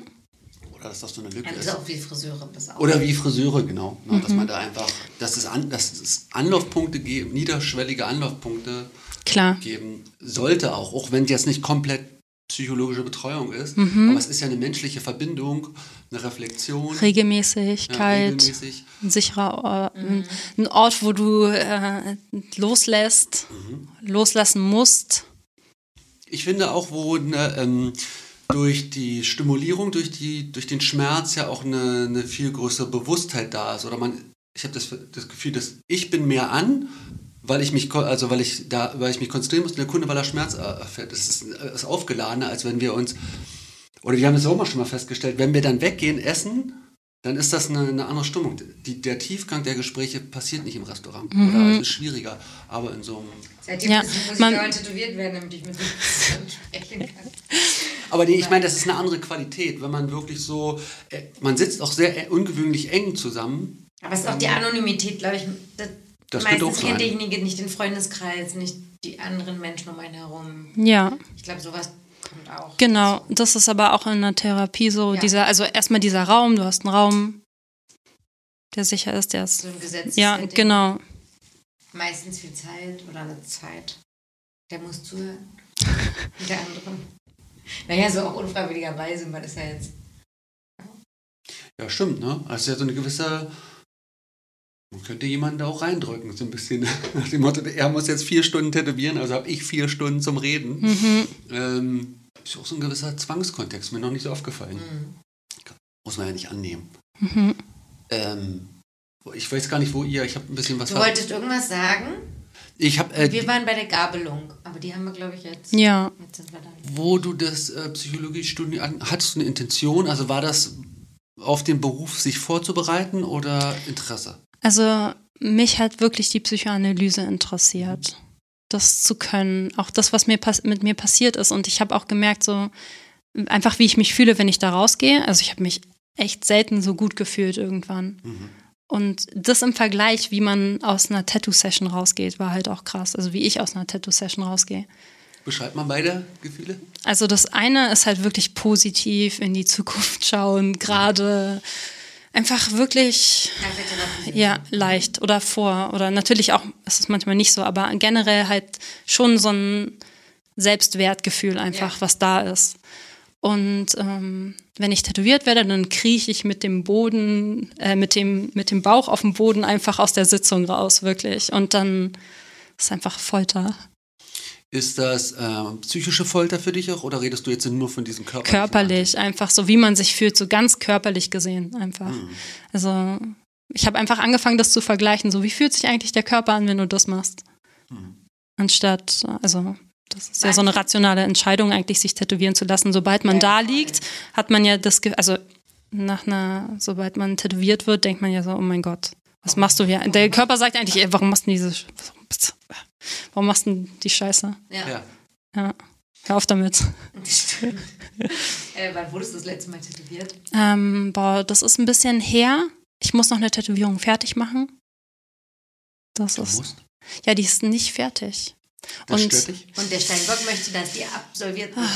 dass das so eine Lücke Ja, ist. auch wie Friseure bis auch. Oder wie Friseure, genau. Ne, Dass man da einfach, dass es, an, dass es Anlaufpunkte niederschwellige Anlaufpunkte Klar. geben sollte auch, auch wenn es jetzt nicht komplett psychologische Betreuung ist. Mhm. Aber es ist ja eine menschliche Verbindung, eine Reflexion. ja, Regelmäßigkeit, regelmäßig. ein sicherer Ort, ein- ein Ort, wo du äh, loslässt, loslassen musst. Ich finde auch, wo eine, ähm, durch die Stimulierung, durch, die, durch den Schmerz ja auch eine, eine viel größere Bewusstheit da ist. Oder man, ich habe das, das Gefühl, dass ich bin mehr an, weil ich mich, also weil ich da, weil ich mich konzentrieren muss, und der Kunde, weil er Schmerz äh, erfährt. Das ist, ist aufgeladener, als wenn wir uns, oder wir haben das auch mal schon mal festgestellt, wenn wir dann weggehen, essen, dann ist das eine, eine andere Stimmung. Die, der Tiefgang der Gespräche passiert nicht im Restaurant. Oder es ist schwieriger. Aber in so einem Seitdem Ja, muss ich man- dauernd tätowiert werden, damit ich mit (laughs) sprechen kann. Aber nee, ich meine, das ist eine andere Qualität, wenn man wirklich so, äh, man sitzt auch sehr äh, ungewöhnlich eng zusammen. Aber es ist auch die Anonymität, glaube ich. Das, meistens auch kennt derjenige nicht den Freundeskreis, nicht die anderen Menschen um einen herum. Ja, Ich glaube, sowas kommt auch. genau. Das ist aber auch in der Therapie so. Ja. Dieser, also erstmal dieser Raum, du hast einen Raum, der sicher ist, der ist. So ein Gesetz. Ja, genau. Meistens viel Zeit oder eine Zeit. Der muss zuhören. (laughs) Und der andere. Naja, so auch unfreiwilligerweise, weil das ja jetzt. Ja, stimmt, ne? Also es ist ja so eine gewisse, man könnte jemanden da auch reindrücken, so ein bisschen (laughs) nach dem Motto, er muss jetzt vier Stunden tätowieren, also habe ich vier Stunden zum Reden. Mhm. Ähm, ist auch so ein gewisser Zwangskontext, mir noch nicht so aufgefallen. Mhm. Muss man ja nicht annehmen. Mhm. Ähm, ich weiß gar nicht, wo ihr, ich habe ein bisschen was Du wolltest irgendwas sagen? Ich habe, äh, Wir waren bei der Gabelung, aber die haben wir, glaube ich, jetzt. Ja. Jetzt sind wir da. Wo du das äh, Psychologiestudium an, hattest du eine Intention? Also war das auf den Beruf sich vorzubereiten oder Interesse? Also mich hat wirklich die Psychoanalyse interessiert. das zu können, auch das, was mir mit mir passiert ist. Und ich habe auch gemerkt, so einfach wie ich mich fühle, wenn ich da rausgehe. Also ich habe mich echt selten so gut gefühlt irgendwann. Mhm. Und das im Vergleich, wie man aus einer Tattoo-Session rausgeht, war halt auch krass. Also wie ich aus einer Tattoo-Session rausgehe. Beschreibt man beide Gefühle? Also das eine ist halt wirklich positiv in die Zukunft schauen, gerade einfach wirklich ja leicht oder vor oder natürlich auch ist es manchmal nicht so, aber generell halt schon so ein Selbstwertgefühl einfach, ja. was da ist. Und ähm, wenn ich tätowiert werde, dann krieche ich mit dem Boden, äh, mit, dem, mit dem Bauch auf dem Boden einfach aus der Sitzung raus, wirklich. Und dann ist einfach Folter. Ist das äh, psychische Folter für dich auch oder redest du jetzt nur von diesem Körper? Körperlich, einfach so, wie man sich fühlt, so ganz körperlich gesehen einfach. Mhm. Also ich habe einfach angefangen, das zu vergleichen. So, wie fühlt sich eigentlich der Körper an, wenn du das machst? Mhm. Anstatt, also das ist ja so eine rationale Entscheidung, eigentlich sich tätowieren zu lassen. Sobald man da liegt, hat man ja das, also nach einer, sobald man tätowiert wird, denkt man ja so, oh mein Gott, was machst du hier? Der Körper sagt eigentlich, ey, warum machst du diese, warum machst du die Scheiße? Ja. ja. Hör auf damit. (laughs) äh, wann wurdest du das letzte Mal tätowiert? Ähm, boah, das ist ein bisschen her. Ich muss noch eine Tätowierung fertig machen. Das du ist. Musst? Ja, die ist nicht fertig. Das und, stört dich? Und der Steinbock möchte, dass die absolviert wird.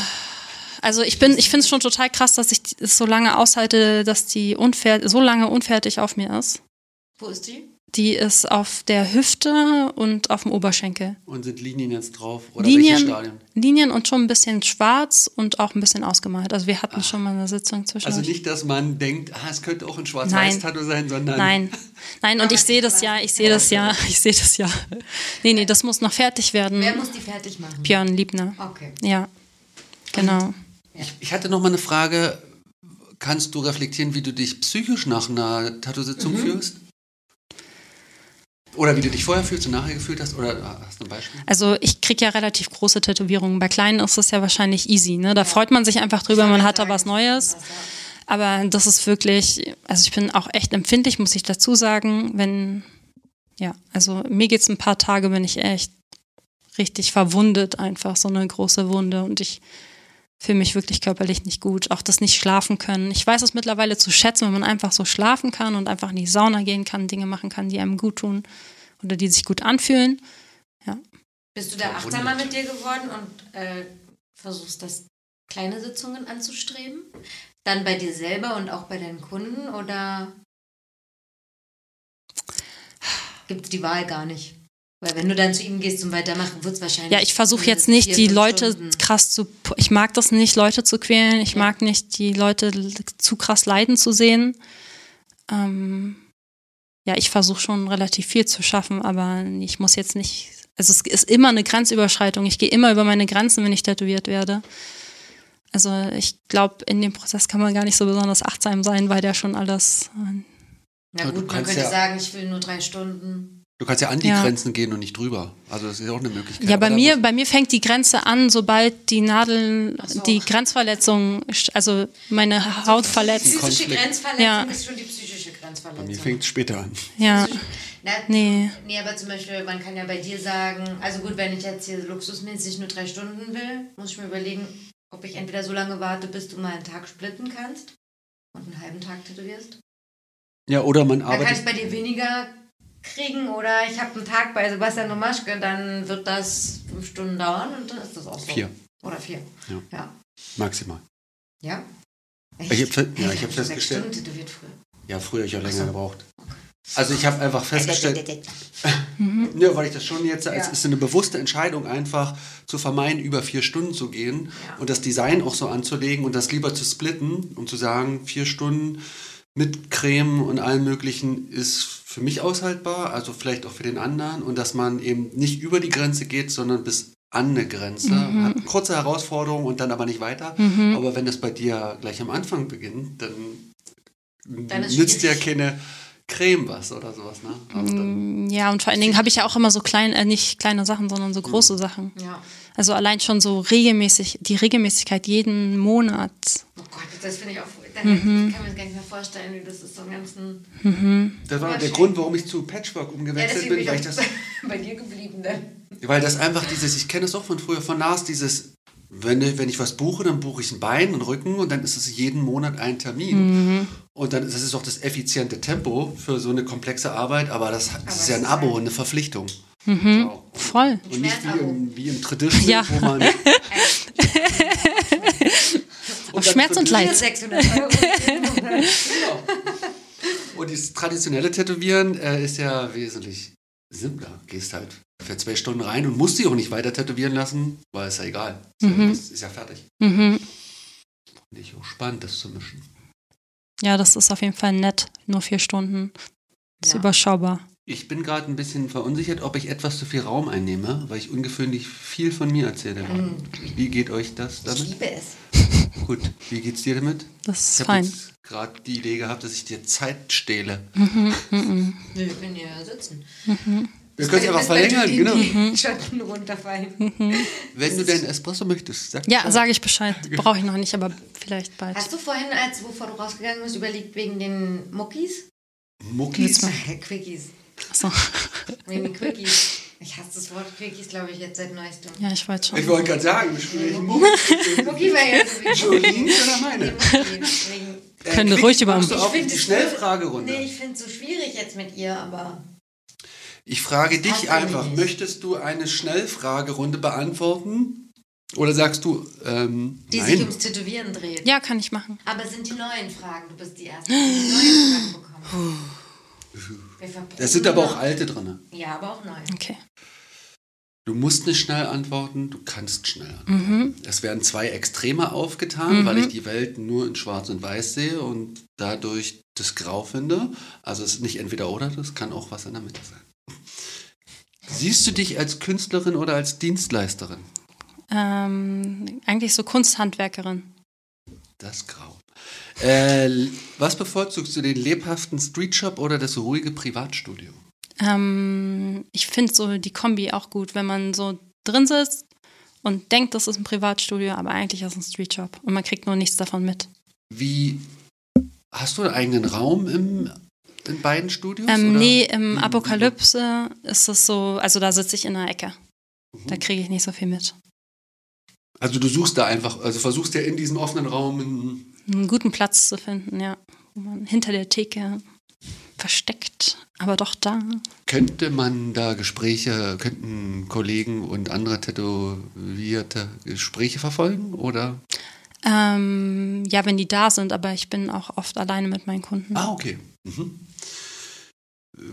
Also ich bin, ich finde es schon total krass, dass ich es so lange aushalte, dass die unfer so lange unfertig auf mir ist. Wo ist die? Die ist auf der Hüfte und auf dem Oberschenkel. Und sind Linien jetzt drauf? Oder Linien, Stadien? Linien und schon ein bisschen schwarz und auch ein bisschen ausgemalt. Also wir hatten Ach. schon mal eine Sitzung zwischen. Also nicht, dass man denkt, ah, es könnte auch ein Schwarz-Weiß-Tattoo sein, sondern. Nein, nein, und ich sehe das ja, ich sehe das ja, ich sehe das ja. Nee, nee, das muss noch fertig werden. Wer muss die fertig machen? Björn Liebner. Okay. Ja, genau. Ich, ich hatte noch mal eine Frage. Kannst du reflektieren, wie du dich psychisch nach einer Tattoo-Sitzung mhm. fühlst? Oder wie du dich vorher fühlst und nachher gefühlt hast? Oder hast du ein Beispiel? Also ich kriege ja relativ große Tätowierungen. Bei kleinen ist es ja wahrscheinlich easy. Ne? Da freut man sich einfach drüber, man hat da was Neues. Aber das ist wirklich, also ich bin auch echt empfindlich, muss ich dazu sagen, wenn, ja, also mir geht es ein paar Tage, bin ich echt richtig verwundet, einfach so eine große Wunde und ich fühle mich wirklich körperlich nicht gut. Auch das nicht schlafen können. Ich weiß es mittlerweile zu schätzen, wenn man einfach so schlafen kann und einfach in die Sauna gehen kann, Dinge machen kann, die einem gut tun oder die sich gut anfühlen. Ja. Bist du da achtsamer mit dir geworden und äh, versuchst das kleine Sitzungen anzustreben? Dann bei dir selber und auch bei deinen Kunden oder gibt es die Wahl gar nicht? Weil wenn du dann zu ihm gehst zum Weitermachen, wird es wahrscheinlich. Ja, ich versuche jetzt nicht, die Leute Stunden. krass zu. Ich mag das nicht, Leute zu quälen. Ich ja. mag nicht, die Leute zu krass leiden zu sehen. Ähm, ja, ich versuche schon relativ viel zu schaffen, aber ich muss jetzt nicht. Also es ist immer eine Grenzüberschreitung. Ich gehe immer über meine Grenzen, wenn ich tätowiert werde. Also ich glaube, in dem Prozess kann man gar nicht so besonders achtsam sein, weil der schon alles. Äh, Na gut, man könnte ja sagen, ich will nur drei Stunden. Du kannst ja an die ja. Grenzen gehen und nicht drüber. Also das ist ja auch eine Möglichkeit. Ja, bei mir, bei mir fängt die Grenze an, sobald die Nadeln, so. die Grenzverletzung, also meine also Haut verletzt. Die physische Grenzverletzung ja. ist schon die psychische Grenzverletzung. Bei mir fängt es später an. Ja. Na, nee. Nee, aber zum Beispiel, man kann ja bei dir sagen, also gut, wenn ich jetzt hier luxusmäßig nur drei Stunden will, muss ich mir überlegen, ob ich entweder so lange warte, bis du mal einen Tag splitten kannst und einen halben Tag tätowierst. Ja, oder man arbeitet. Dann kann ich bei dir weniger kriegen oder ich habe einen Tag bei Sebastian Domaschke, dann wird das fünf Stunden dauern und dann ist das auch so. Vier. Oder vier. Ja. ja. Maximal. Ja? Echt? Ich habe ja, hab festgestellt. Stunden tätowiert früher. Ja, früher ich auch länger so. gebraucht. Also ich habe einfach festgestellt, (laughs) (laughs) ja, weil ich das schon jetzt, es ist eine bewusste Entscheidung einfach zu vermeiden, über vier Stunden zu gehen ja. und das Design auch so anzulegen und das lieber zu splitten und zu sagen, vier Stunden mit Creme und allem möglichen ist für mich aushaltbar, also vielleicht auch für den anderen und dass man eben nicht über die Grenze geht, sondern bis an eine Grenze. Mhm. Hat eine kurze Herausforderung und dann aber nicht weiter. Mhm. Aber wenn das bei dir gleich am Anfang beginnt, dann, dann nützt ja keine Creme was oder sowas. Ne? Also ja, und vor allen Dingen habe ich ja auch immer so kleine, äh, nicht kleine Sachen, sondern so große mhm. Sachen. Ja. Also allein schon so regelmäßig, die Regelmäßigkeit jeden Monat. Oh Gott, das finde ich auch mhm. Ich kann mir das gar nicht mehr vorstellen, wie das ist so ein ganzen. Mhm. Das war der Grund, warum ich zu Patchwork umgewechselt ja, bin, weil ich das. (laughs) bei dir geblieben dann. Weil das einfach dieses, ich kenne das auch von früher von NAS, dieses, wenn, ich- wenn ich was buche, dann buche ich ein Bein, einen Rücken und dann ist es jeden Monat ein Termin. Und dann das ist auch das effiziente Tempo für so eine komplexe Arbeit, aber das, das ist ja ein es Abo, halt- eine Verpflichtung. So. Voll. Und nicht wie im, wie im Traditional, Ja. wo man. (laughs) (laughs) Auf Schmerz und Leid. 600 Euro. (laughs) Genau. Und dieses traditionelle Tätowieren äh, ist ja wesentlich simpler. Gehst halt für zwei Stunden rein und musst dich auch nicht weiter tätowieren lassen, weil es ja egal. Ist, ja, das ist ja fertig. Mhm. Finde ich auch spannend, das zu mischen. Ja, das ist auf jeden Fall nett. Nur vier Stunden. Ist Ja. überschaubar. Ich bin gerade ein bisschen verunsichert, ob ich etwas zu viel Raum einnehme, weil ich ungewöhnlich viel von mir erzähle. Wie geht euch das Ich damit? liebe es. (laughs) Gut, wie geht's dir damit? Das Ich ist habe fein. jetzt gerade die Idee gehabt, dass ich dir Zeit stehle. (laughs) Mhm, mhm. Nö, wir können ja sitzen. Wir können es einfach verlängern, genau. (laughs) Die Schatten runterfallen. Wenn du deinen Espresso möchtest, sag Ja, Bescheid. sage ich Bescheid. Brauche ich noch nicht, aber vielleicht bald. Hast du vorhin, als bevor du rausgegangen bist, überlegt wegen den Muckis? Muckis. Quickies. Achso. Wegen Quickies. Ich hasse das Wort Quickies, glaube ich, jetzt seit neuestem. Ja, ich wollte Ich schon. wollte gerade sagen, wir sprechen Muckis. Mucki war ja so wie Jolene oder meine? Äh, Können Quick, ruhig über- Ich auch find die Schnellfragerunde. Nee, ich finde es so schwierig jetzt mit ihr, aber. Ich frage dich einfach, möchtest du eine Schnellfragerunde beantworten? Oder sagst du, ähm, Die sich nein? ums Tätowieren dreht. Ja, kann ich machen. Aber es sind die neuen Fragen. Du bist die Erste, die die neuen Fragen bekommen. Da sind aber auch alte drin. Ja, aber auch neu. Okay. Du musst nicht schnell antworten, du kannst schnell antworten. Es werden zwei Extreme aufgetan, weil ich die Welt nur in Schwarz und Weiß sehe und dadurch das Grau finde. Also es ist nicht entweder oder, das kann auch was in der Mitte sein. Siehst du dich als Künstlerin oder als Dienstleisterin? Ähm, eigentlich so Kunsthandwerkerin. Das Grau. Äh, was bevorzugst du, den lebhaften Streetshop oder das ruhige Privatstudio? Ähm, ich finde so die Kombi auch gut, wenn man so drin sitzt und denkt, das ist ein Privatstudio, aber eigentlich ist es ein Streetshop und man kriegt nur nichts davon mit. Wie hast du einen eigenen Raum im, in beiden Studios? Ähm, oder? nee, im Wie- Apokalypse ist es so, also da sitze ich in der Ecke. Da Mhm. kriege ich nicht so viel mit. Also du suchst da einfach, also versuchst ja in diesem offenen Raum einen guten Platz zu finden, ja. Wo man hinter der Theke versteckt, aber doch da. Könnte man da Gespräche, könnten Kollegen und andere Tätowierte Gespräche verfolgen? Oder? Ähm, ja, wenn die da sind, aber ich bin auch oft alleine mit meinen Kunden. Ah, okay. Mhm.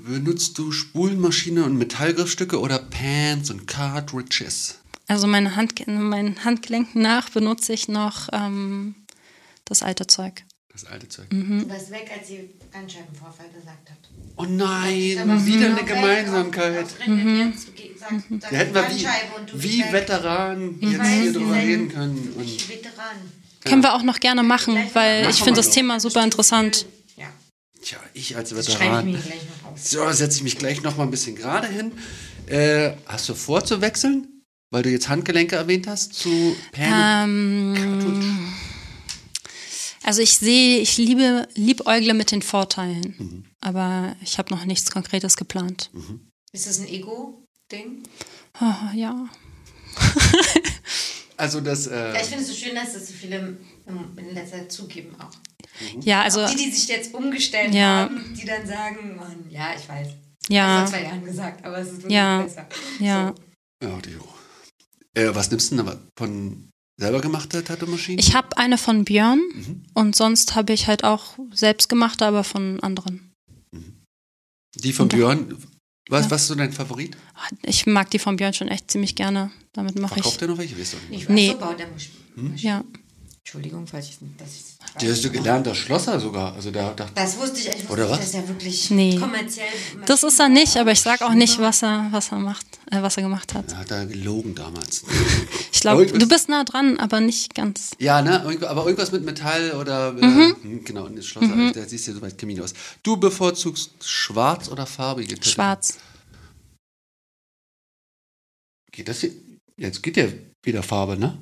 Benutzt du Spulenmaschine und Metallgriffstücke oder Pans und Cartridges? Also meine Hand, meinen Handgelenken nach benutze ich noch ähm, das alte Zeug. Das alte Zeug. Mhm. Du warst weg, als sie Bandscheibenvorfall gesagt hat. Oh nein, Aber wieder eine Gemeinsamkeit. Auf, auf jetzt, sagst, Da hätten wir wie, wie. Veteranen jetzt weiß, hier wir drüber reden können. Und Ich Veteran. Können wir auch noch gerne machen, weil machen ich finde das noch. Thema super interessant. Ja, tja, ich als ich Veteran. auf. So, setze ich mich gleich noch mal ein bisschen gerade hin. Äh, hast du vor zu wechseln? Weil du jetzt Handgelenke erwähnt hast zu Pan. Ähm, also ich sehe, ich liebe, liebäugle mit den Vorteilen, Mhm. aber ich habe noch nichts Konkretes geplant. Ist das ein Ego-Ding? Oh, ja. (laughs) Also das, äh, Ja, ich finde es so schön, dass das so viele in in letzter Zeit zugeben auch. Ja, also Die, die sich jetzt umgestellt Ja. haben, die dann sagen, Mann, ja, ich weiß. ja, Das vor zwei Jahren gesagt, aber es ist wirklich Ja. besser. ja. ja, die, äh, was nimmst du denn aber von selber gemachter Tattoo-Maschinen? Ich habe eine von Björn Mhm. und sonst habe ich halt auch selbst gemachte, aber von anderen. Die von Und Björn. Was, Ja. was ist so dein Favorit? Ich mag die von Björn schon echt ziemlich gerne. Damit mache Verkauft ich. er noch welche? Weißt du Nee. nee. so baut der Musch. Hm? Ja. Entschuldigung, falls ich dass ich Der ist so gelernter Schlosser sogar. Also da dachte Das wusste ich, ich wusste Oder nicht, was? dass er wirklich Nee. kommerziell. Das ist er nicht, aber ich sag auch nicht, was er, was er macht, äh, was er gemacht hat. er hat da gelogen damals. (laughs) Ich glaube, du bist nah dran, aber nicht ganz. Ja, ne? Aber irgendwas mit Metall oder. Äh, Mhm. hm, Genau, und das Schlosser, da siehst du so weit Kamin aus. Du bevorzugst schwarz oder farbige Tattoo? Schwarz. Geht das hier? Jetzt geht ja wieder Farbe, ne?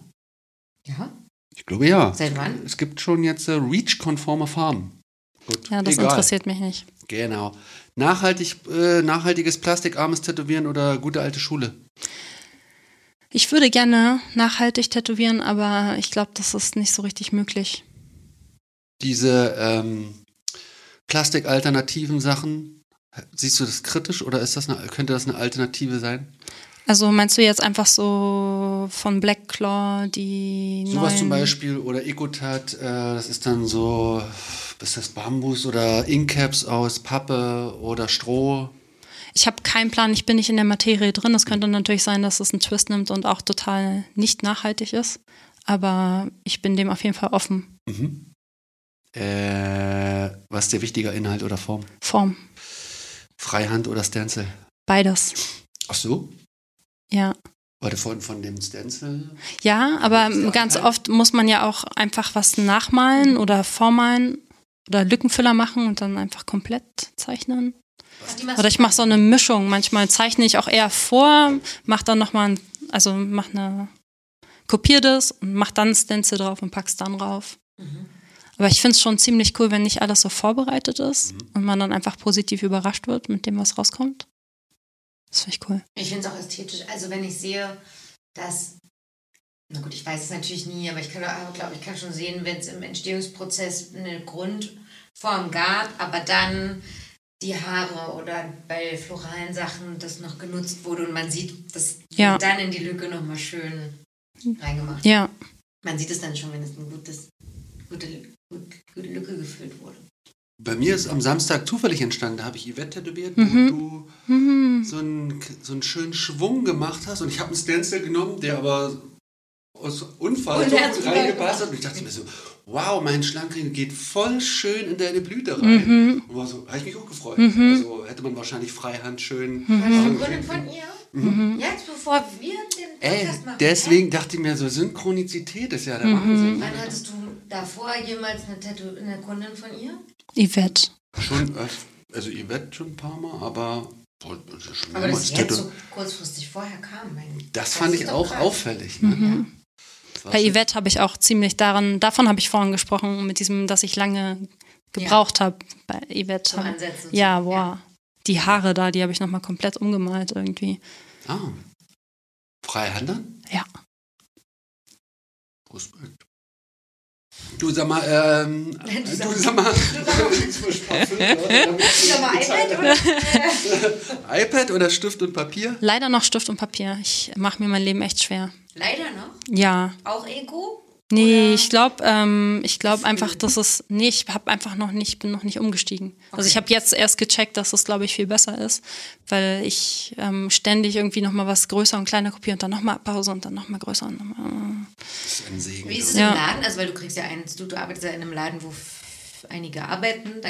Ja? Ich glaube ja. Seit wann? Es gibt schon jetzt äh, REACH-konforme Farben. Gut, Ja, das egal. interessiert mich nicht. Genau. Nachhaltig, äh, nachhaltiges plastikarmes Tätowieren oder gute alte Schule? Ich würde gerne nachhaltig tätowieren, aber ich glaube, das ist nicht so richtig möglich. Diese ähm, plastikalternativen Sachen, siehst du das kritisch oder ist das eine, könnte das eine Alternative sein? Also meinst du jetzt einfach so von Black Claw die Sowas zum Beispiel oder Ecotat, äh, das ist dann so, ist das Bambus oder Inkcaps aus Pappe oder Stroh? Ich habe keinen Plan, ich bin nicht in der Materie drin. Es könnte natürlich sein, dass es einen Twist nimmt und auch total nicht nachhaltig ist. Aber ich bin dem auf jeden Fall offen. Mhm. Äh, was ist der wichtiger Inhalt oder Form? Form. Freihand oder Stencil? Beides. Ach so? Ja. Warte, von, von dem Stencil? Ja, aber ganz oft muss man ja auch einfach was nachmalen oder vormalen oder Lückenfüller machen und dann einfach komplett zeichnen. Oder ich mache so eine Mischung. Manchmal zeichne ich auch eher vor, mache dann nochmal, ein, also mach eine, kopiere das und mach dann ein Stencil drauf und pack's dann drauf. Aber ich finde es schon ziemlich cool, wenn nicht alles so vorbereitet ist und man dann einfach positiv überrascht wird mit dem, was rauskommt. Das finde ich cool. Ich finde es auch ästhetisch. Also wenn ich sehe, dass, na gut, ich weiß es natürlich nie, aber ich kann, glaube ich, kann schon sehen, wenn es im Entstehungsprozess eine Grundform gab, aber dann die Haare oder bei floralen Sachen das noch genutzt wurde und man sieht, das Ja. dann in die Lücke nochmal schön reingemacht. Ja, Man sieht es dann schon, wenn es eine gutes, gute, gut, gute Lücke gefüllt wurde. Bei mir ist am Samstag zufällig entstanden, da habe ich Yvette tätowiert, Mhm. wo du so einen, so einen schönen Schwung gemacht hast und ich habe einen Stencil genommen, der aber aus Unfall Und so reingepasst hat und ich dachte mir so, wow, mein Schlankring geht voll schön in deine Blüte rein. Und war so, habe ich mich auch gefreut. Also hätte man wahrscheinlich Freihand schön. War das eine von ihr? Jetzt, bevor wir den Ey, Podcast machen. deswegen dachte ich mir so, Synchronizität ist ja der Wahnsinn. Wann hattest du davor jemals eine, Tattoo eine Kundin von ihr? Yvette. Schon, öf- also Yvette schon ein paar Mal, aber das schon Aber es jetzt so kurzfristig vorher kam. Mein, Das fand ich auch krass. auffällig. Ne? Das war Bei Yvette habe ich auch ziemlich daran, davon habe ich vorhin gesprochen, mit diesem, dass ich lange gebraucht habe. Bei Yvette. Zum Ansetzen. Ja, boah. Die Haare da, die habe ich nochmal komplett umgemalt irgendwie. Ah. Freihand dann? Ja. Respekt. Du sag mal, ähm, Du sag du mal. sag mal, Sag mal, iPad oder? iPad oder Stift und Papier? Leider noch Stift und Papier. Ich mache mir mein Leben echt schwer. Leider noch. Ja. Auch Ego? Nee, Oder- ich glaube, ähm, ich glaube einfach, dass es nee, ich habe einfach noch nicht, bin noch nicht umgestiegen. Also ich habe jetzt erst gecheckt, dass es, glaube ich, viel besser ist, weil ich ähm, ständig irgendwie noch mal was größer und kleiner kopiere und dann noch mal Pause und dann noch mal größer und noch mal. Das ist ein Segen. Wie ist es du. Ja. im Laden? Also, weil du kriegst ja eins, du, du arbeitest ja in einem Laden, wo einige arbeiten. Da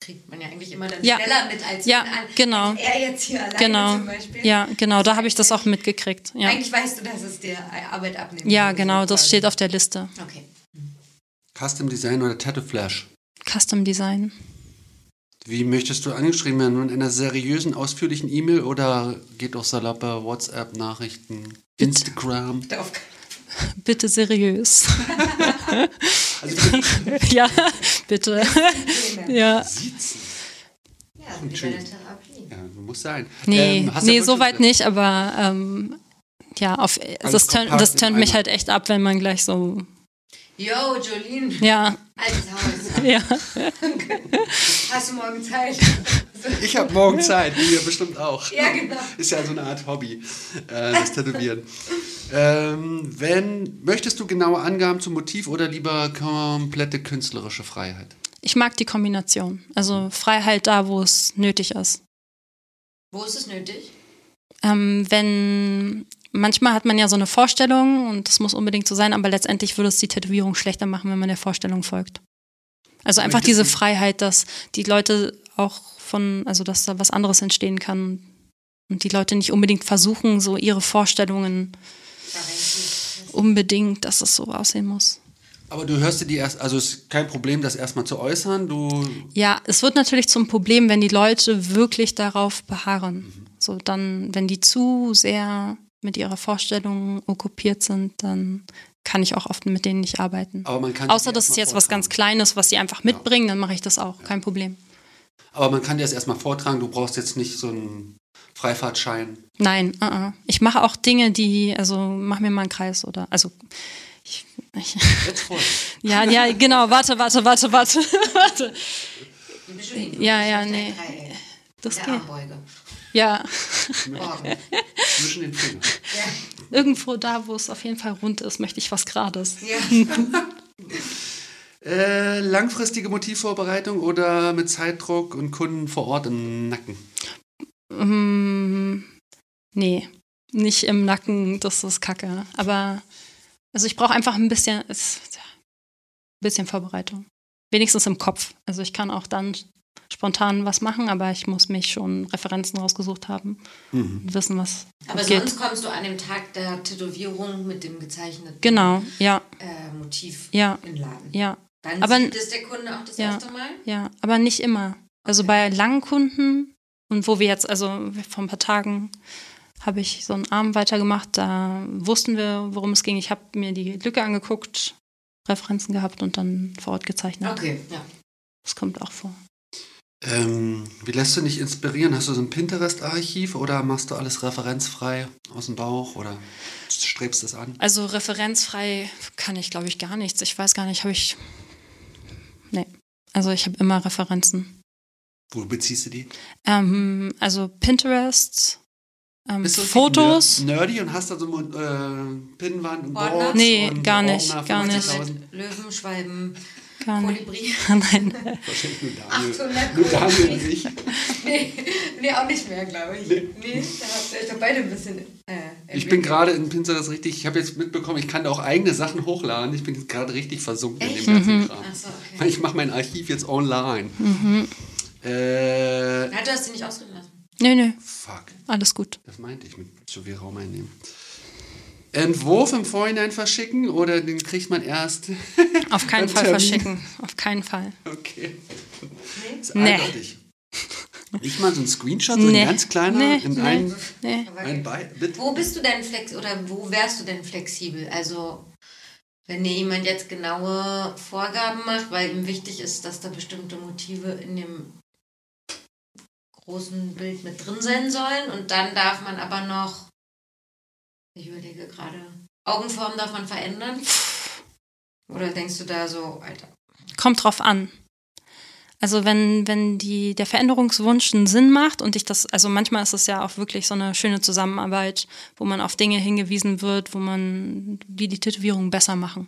kriegt man ja eigentlich immer dann Ja. schneller mit als Ja, an- genau. als er jetzt hier alleine Genau. zum Beispiel. Ja, genau, da habe ich das auch mitgekriegt. Ja, Eigentlich weißt du, dass es dir Arbeit abnimmt. ja genau, das steht auf der Liste. Okay. Custom Design oder Tattoo Flash? Custom Design. Wie möchtest du angeschrieben werden? Nun in einer seriösen, ausführlichen E-Mail oder geht auch saloppe WhatsApp-Nachrichten, Instagram? Auf (laughs) Bitte seriös. Also (laughs) ja, bitte. ja. Siezen. Ja, also wie bei schön. der Therapie. Ja, muss sein. Nee, Ähm, nee, Wünsche? so weit nicht, aber ähm, ja, auf, das, turn, kompakt das turnt mich halt echt ab, wenn man gleich so, Yo, Jolene, ja, altes Haus. (laughs) ja. Hast du morgen Zeit? Ich habe morgen Zeit, ihr bestimmt auch. Ja, genau. Ist ja so eine Art Hobby, äh, das Tätowieren. ähm, wenn, möchtest du genaue Angaben zum Motiv oder lieber komplette künstlerische Freiheit? Ich mag die Kombination. Also Freiheit da, wo es nötig ist. Wo ist es nötig? Ähm, wenn manchmal hat man ja so eine Vorstellung und das muss unbedingt so sein, aber letztendlich würde es die Tätowierung schlechter machen, wenn man der Vorstellung folgt. Also einfach Möchtest diese Freiheit, dass die Leute auch von, also dass da was anderes entstehen kann und die Leute nicht unbedingt versuchen, so ihre Vorstellungen unbedingt, dass es so aussehen muss. Aber du hörst dir die erst, also es ist kein Problem, das erstmal zu äußern. Du, Ja, es wird natürlich zum Problem, wenn die Leute wirklich darauf beharren. So dann, wenn die zu sehr mit ihrer Vorstellung okkupiert sind, dann kann ich auch oft mit denen nicht arbeiten. aber man kann Außer das ist jetzt was ganz. Kleines, was sie einfach mitbringen, dann mache ich das auch, kein Problem. Aber man kann dir das erstmal vortragen. Du brauchst jetzt nicht so ein Freifahrtschein. Nein, uh -uh. ich mache auch Dinge, die, also mach mir mal einen Kreis oder, also ich, ich (laughs) ja, ja, genau, warte, warte, warte, warte, (laughs) warte. Ja, ja, nee. Das geht. Ja. (laughs) Zwischen den Fingern. irgendwo da, wo es auf jeden Fall rund ist, möchte ich was Gerades. Ja. Äh, langfristige Motivvorbereitung oder mit Zeitdruck und Kunden vor Ort im Nacken? Mm, nee, nicht im Nacken, das ist kacke. Aber, also ich brauche einfach ein bisschen, es, ein bisschen Vorbereitung. Wenigstens im Kopf. Also ich kann auch dann spontan was machen, aber ich muss mich schon Referenzen rausgesucht haben Mhm. und wissen, was Aber abgeht. sonst kommst du an dem Tag der Tätowierung mit dem gezeichneten Genau, ja, äh, Motiv Ja. in den Laden. ja, Dann Aber- sieht es der Kunde auch das Ja. erste Mal. ja. Aber nicht immer. Also bei langen Kunden und wo wir jetzt, also vor ein paar Tagen habe ich so einen Arm weitergemacht, da wussten wir, worum es ging. Ich habe mir die Lücke angeguckt, Referenzen gehabt und dann vor Ort gezeichnet. Okay, ja. Das kommt auch vor. Ähm, wie lässt du dich inspirieren? Hast du so ein Pinterest-Archiv oder machst du alles referenzfrei aus dem Bauch oder strebst es an? Also referenzfrei kann ich, glaube ich, gar nichts. Ich weiß gar nicht, habe ich. Also ich habe immer Referenzen. Wo beziehst du die? Ähm, also Pinterest, ähm, Bist du Fotos. ner- nerdy und hast da so äh, Pinnwand und Ordner? Boards Nee, und gar nicht, gar nicht. 50.000? Mit Löwen, Schwalben, Gar nicht. Kolibri. (laughs) Nein. Wahrscheinlich nur Daniel. 800 Nur Daniel und ich. (laughs) Nee, nee, auch nicht mehr, glaube ich. Nee, da habt ihr euch doch beide ein bisschen. Äh, Ich bin gerade in Pinterest richtig, ich habe jetzt mitbekommen, ich kann da auch eigene Sachen hochladen. Ich bin jetzt gerade richtig versunken in Echt? dem ganzen Kram. Achso, okay. Ich mache mein Archiv jetzt online. Mhm. Äh, Na, du hast sie nicht ausreden lassen. Nö, nö. fuck, Alles gut. das meinte ich mit zu viel Raum einnehmen. Entwurf im Vorhinein verschicken oder den kriegt man erst? (laughs) Auf keinen Fall Termin. verschicken. Auf keinen Fall. Okay. Das ist Nee. eindeutig. Nicht mal so ein Screenshot, so Nee. ein ganz kleiner Nee, in nee. ein, Nee. Ein. Wo bist du denn flex oder wo wärst du denn flexibel? Also, wenn dir jemand jetzt genaue Vorgaben macht, weil ihm wichtig ist, dass da bestimmte Motive in dem großen Bild mit drin sein sollen und dann darf man aber noch, ich überlege gerade, Augenform darf man verändern? Oder denkst du da so, Alter? Kommt drauf an. Also wenn, wenn die, der Veränderungswunsch einen Sinn macht und ich das, also manchmal ist es ja auch wirklich so eine schöne Zusammenarbeit, wo man auf Dinge hingewiesen wird, wo man, die die Tätowierung besser machen.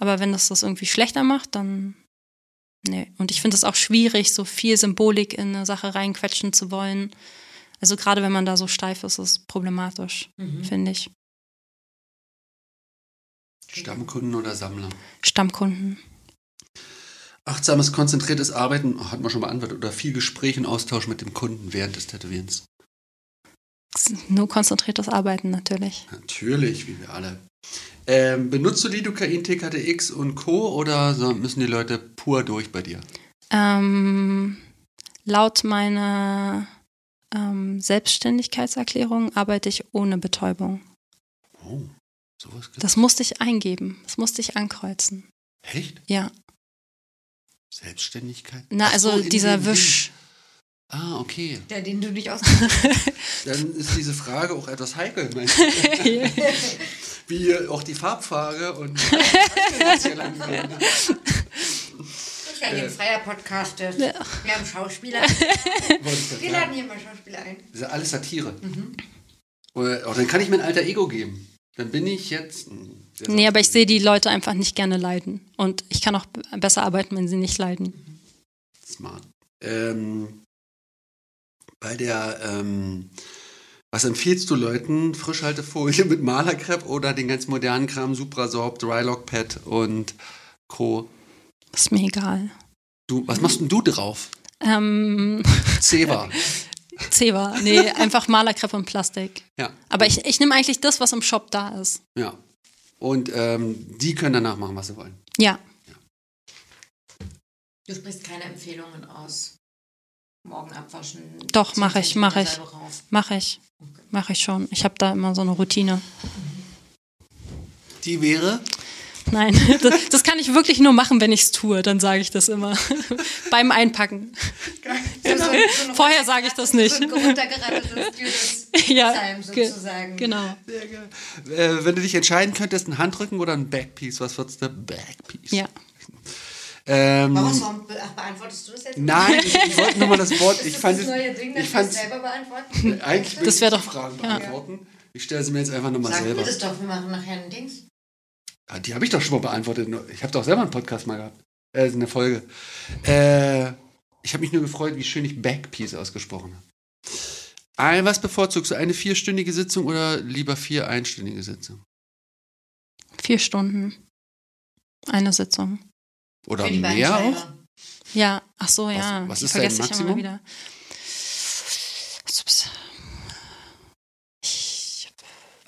Aber wenn das das irgendwie schlechter macht, dann nee. Und ich finde es auch schwierig, so viel Symbolik in eine Sache reinquetschen zu wollen. Also gerade wenn man da so steif ist, ist es problematisch, finde ich. Stammkunden oder Sammler? Stammkunden. Achtsames, konzentriertes Arbeiten, oh, hat man schon beantwortet, oder viel Gespräch und Austausch mit dem Kunden während des Tätowierens. Nur konzentriertes Arbeiten natürlich. Natürlich, wie wir alle. Ähm, benutzt du Lidocain, TKTX und Co. oder müssen die Leute pur durch bei dir? Ähm, laut meiner ähm, Selbstständigkeitserklärung arbeite ich ohne Betäubung. Oh, sowas gibt's. Das musste ich eingeben. Das musste ich ankreuzen. Echt? Ja. Selbstständigkeit? Na, Ach also so, dieser Wisch. Ding. Ah, okay. Der, den du nicht aus. (laughs) Dann ist diese Frage auch etwas heikel. meinst (laughs) du? Wie auch die Farbfrage und. (laughs) Das ist ja hier ein freier Podcast. Wir haben Schauspieler. Ich Wir laden hier mal Schauspieler ein. Das ist ja alles Satire. Mhm. Oder, auch dann kann ich mir ein alter Ego geben. Dann bin ich jetzt. Nee, aber ich sehe die Leute einfach nicht gerne leiden. Und ich kann auch besser arbeiten, wenn sie nicht leiden. Smart. Ähm, bei der, ähm, was empfiehlst du Leuten? Frischhaltefolie mit Malerkrepp oder den ganz modernen Kram, Suprasorb, Drylock Pad und Co. Ist mir egal. Du, was machst denn du drauf? Ähm, Ceva. (laughs) Zewa. Nee, (laughs) einfach Malerkrepp und Plastik. ja. Aber ich, ich nehme eigentlich das, was im Shop da ist. Ja. Und ähm, die können danach machen, was sie wollen. Ja. Du sprichst keine Empfehlungen aus. Morgen abwaschen. Doch, 10 mach ich, mach ich. Mache ich. Mache ich schon. Ich habe da immer so eine Routine. Die wäre? Nein, (laughs) das, das kann ich wirklich nur machen, wenn ich es tue. Dann sage ich das immer. (laughs) Beim Einpacken. (laughs) Ein Vorher sage ich das nicht. Ja, sozusagen. Genau. Sehr geil. Äh, wenn du dich entscheiden könntest, ein Handrücken oder ein Backpiece, was würdest du? Backpiece. Ja. Ähm, Warum, warum beantwortest du das jetzt? Nein, ich, ich wollte nur mal das Wort. Ist Ich das fand das es- neue Ding, dass ich fand's- selber beantworten? Eigentlich Das ich wär die doch- Fragen ja. beantworten. Ich stelle sie mir jetzt einfach nochmal Sag mir selber. das doch, wir machen nachher ein Dings. Ah, die habe ich doch schon mal beantwortet. Ich habe doch selber einen Podcast mal gehabt. Äh, eine Folge. Äh, ich habe mich nur gefreut, wie schön ich Backpiece ausgesprochen habe. Was bevorzugst du? Eine vierstündige Sitzung oder lieber vier einstündige Sitzungen? Vier Stunden. Eine Sitzung. Oder mehr auch? Ja, ach so, ja. was Die ist dein vergesse ich Maximum?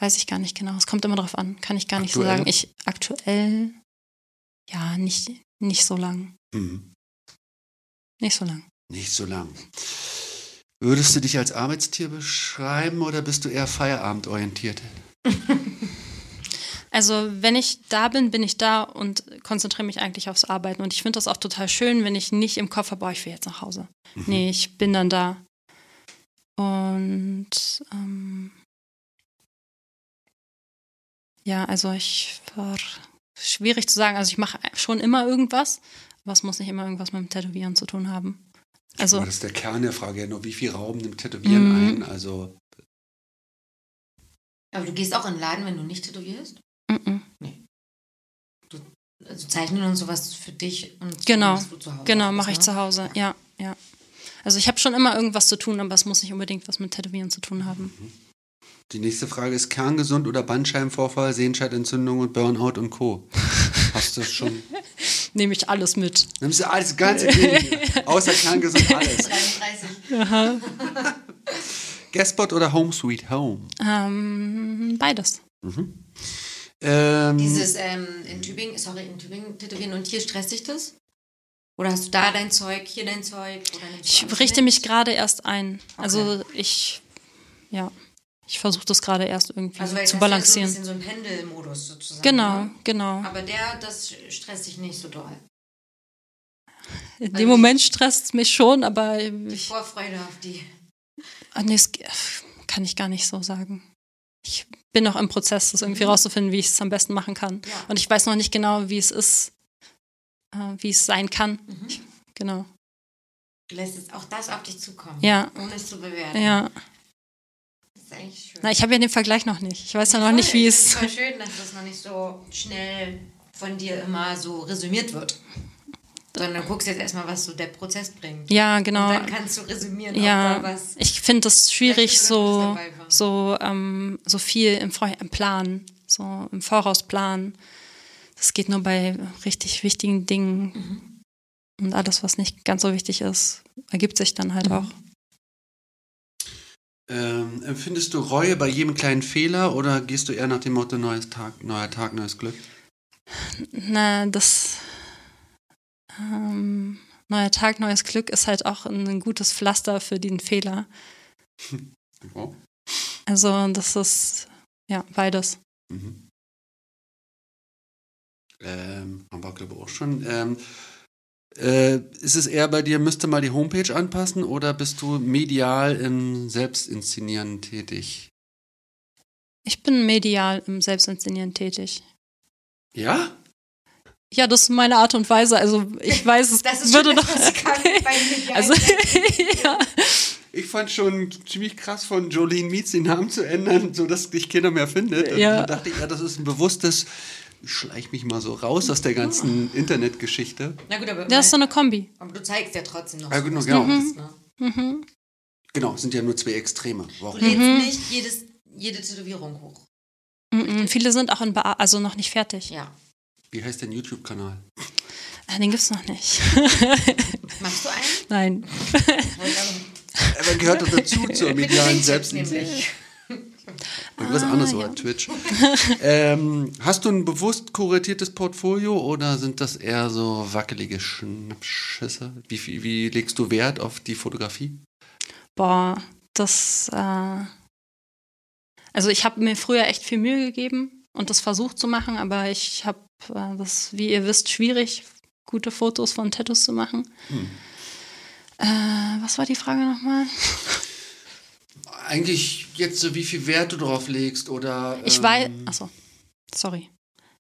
Weiß ich gar nicht genau. Es kommt immer drauf an. Kann ich gar nicht so Aktuell? sagen. Ich aktuell ja nicht nicht so lang. Hm, Nicht so lang. nicht so lang. Würdest du dich als Arbeitstier beschreiben oder bist du eher feierabendorientiert? (laughs) Also wenn ich da bin, bin ich da und konzentriere mich eigentlich aufs Arbeiten. Und ich finde das auch total schön, wenn ich nicht im Kopf habe, boah, ich will jetzt nach Hause. Mhm. Nee, ich bin dann da. Und ähm, ja, also ich war schwierig zu sagen. Also ich mache schon immer irgendwas, aber es muss nicht immer irgendwas mit dem Tätowieren zu tun haben. Also das ist der Kern der Frage ja nur, wie viel Raum nimmt Tätowieren Mhm. ein? Also Aber du gehst auch in den Laden, wenn du nicht tätowierst? mm, mm. Also zeichnen und sowas für dich und Genau. machst du zu Hause genau, mache ich ne? zu Hause. Ja, ja. Also ich habe schon immer irgendwas zu tun, aber es muss nicht unbedingt was mit Tätowieren zu tun haben. Die nächste Frage ist kerngesund oder Bandscheibenvorfall, Sehenscheidentzündung und Burnout und Co. (laughs) Hast du das schon? Nehme ich alles mit. Nimmst du alles, ganze Ding, (laughs) außer kerngesund alles. 33. (laughs) Guestbot oder Home Sweet Home? Ähm, beides. Mhm. Ähm, Dieses ähm, in Tübingen, sorry, in Tübingen tätowieren und hier stresst dich das? Oder hast du da dein Zeug, hier dein Zeug? Ich richte mit? mich gerade erst ein. Also ich, ja, ich versuche das gerade erst irgendwie also, zu das balancieren. Ja so ein bisschen so ein Pendelmodus sozusagen. genau, Ne? genau. Aber der, das stresst dich nicht so doll. In weil dem ich- Moment stresst es mich schon, aber Die ich, Vorfreude auf die. ah, nee, es kann ich gar nicht so sagen. Ich bin noch im Prozess, das irgendwie rauszufinden, wie ich es am besten machen kann. Mhm. Ja. Und ich weiß noch nicht genau, wie es ist, äh, wie es sein kann. Mhm. Genau. Du lässt jetzt auch das auf dich zukommen. Ja. Ohne es zu bewerten. Ja. Das ist eigentlich schön. Na, ich habe ja den Vergleich noch nicht. Ich weiß ja noch Voll, nicht, wie ich es. find's voll schön, dass das noch nicht so schnell von dir immer so resümiert wird. Sondern du guckst jetzt erstmal, was so der Prozess bringt. Ja, genau. Und dann kannst du resümieren, ob Ja, da was. ich finde es schwierig, so, so, ähm, so viel im, Vor im Plan, so im Voraus planen. Das geht nur bei richtig wichtigen Dingen. Mhm. Und alles, was nicht ganz so wichtig ist, ergibt sich dann halt Mhm. auch. Ähm, empfindest du Reue bei jedem kleinen Fehler oder gehst du eher nach dem Motto neues Tag, neuer Tag, neues Glück? Na, das ähm, neuer Tag, neues Glück ist halt auch ein gutes Pflaster für den Fehler. (laughs) Oh. Also das ist ja beides. Mhm. Ähm, haben wir, glaube ich, auch schon. Ähm, äh, ist es eher bei dir, müsste mal die Homepage anpassen oder bist du medial im Selbstinszenieren tätig? Ich bin medial im Selbstinszenieren tätig. Ja? Ja, das ist meine Art und Weise. Also ich (laughs) weiß, es Das ist würde schon doch. (laughs) Also ja. Ich fand schon ziemlich krass von Jolene Meets den Namen zu ändern, sodass dich keiner mehr findet. Und Ja. Da dachte ich, ja, das ist ein bewusstes, ich schleich mich mal so raus aus der ganzen Internetgeschichte. Na gut, aber, Das ist so eine Kombi. aber du zeigst ja trotzdem noch. Ja, so, genau, was genau. du machst, ne? Mhm. Genau, sind ja nur zwei Extreme. Du Warum? lädst Mhm. nicht jedes, jede Tätowierung hoch. Mhm. Viele sind auch in Bea also noch nicht fertig. Ja. Wie heißt dein YouTube-Kanal? Ah, Den gibt's noch nicht. (laughs) Machst du einen? Nein. (laughs) Aber gehört doch dazu zur medialen Mit Linktips Selbstinszenieren. nämlich. Irgendwas Ah, anderes ja. oder Twitch. (laughs) ähm, hast du ein bewusst kuratiertes Portfolio oder sind das eher so wackelige Schnappschüsse? Wie, wie legst du Wert auf die Fotografie? Boah, das. Äh also ich habe mir früher echt viel Mühe gegeben und das versucht zu machen, aber ich habe äh, das, wie ihr wisst, schwierig, gute Fotos von Tattoos zu machen. Hm. Äh, was war die Frage nochmal? (laughs) Eigentlich jetzt so, wie viel Wert du drauf legst oder. Ich ähm, weiß, achso, sorry.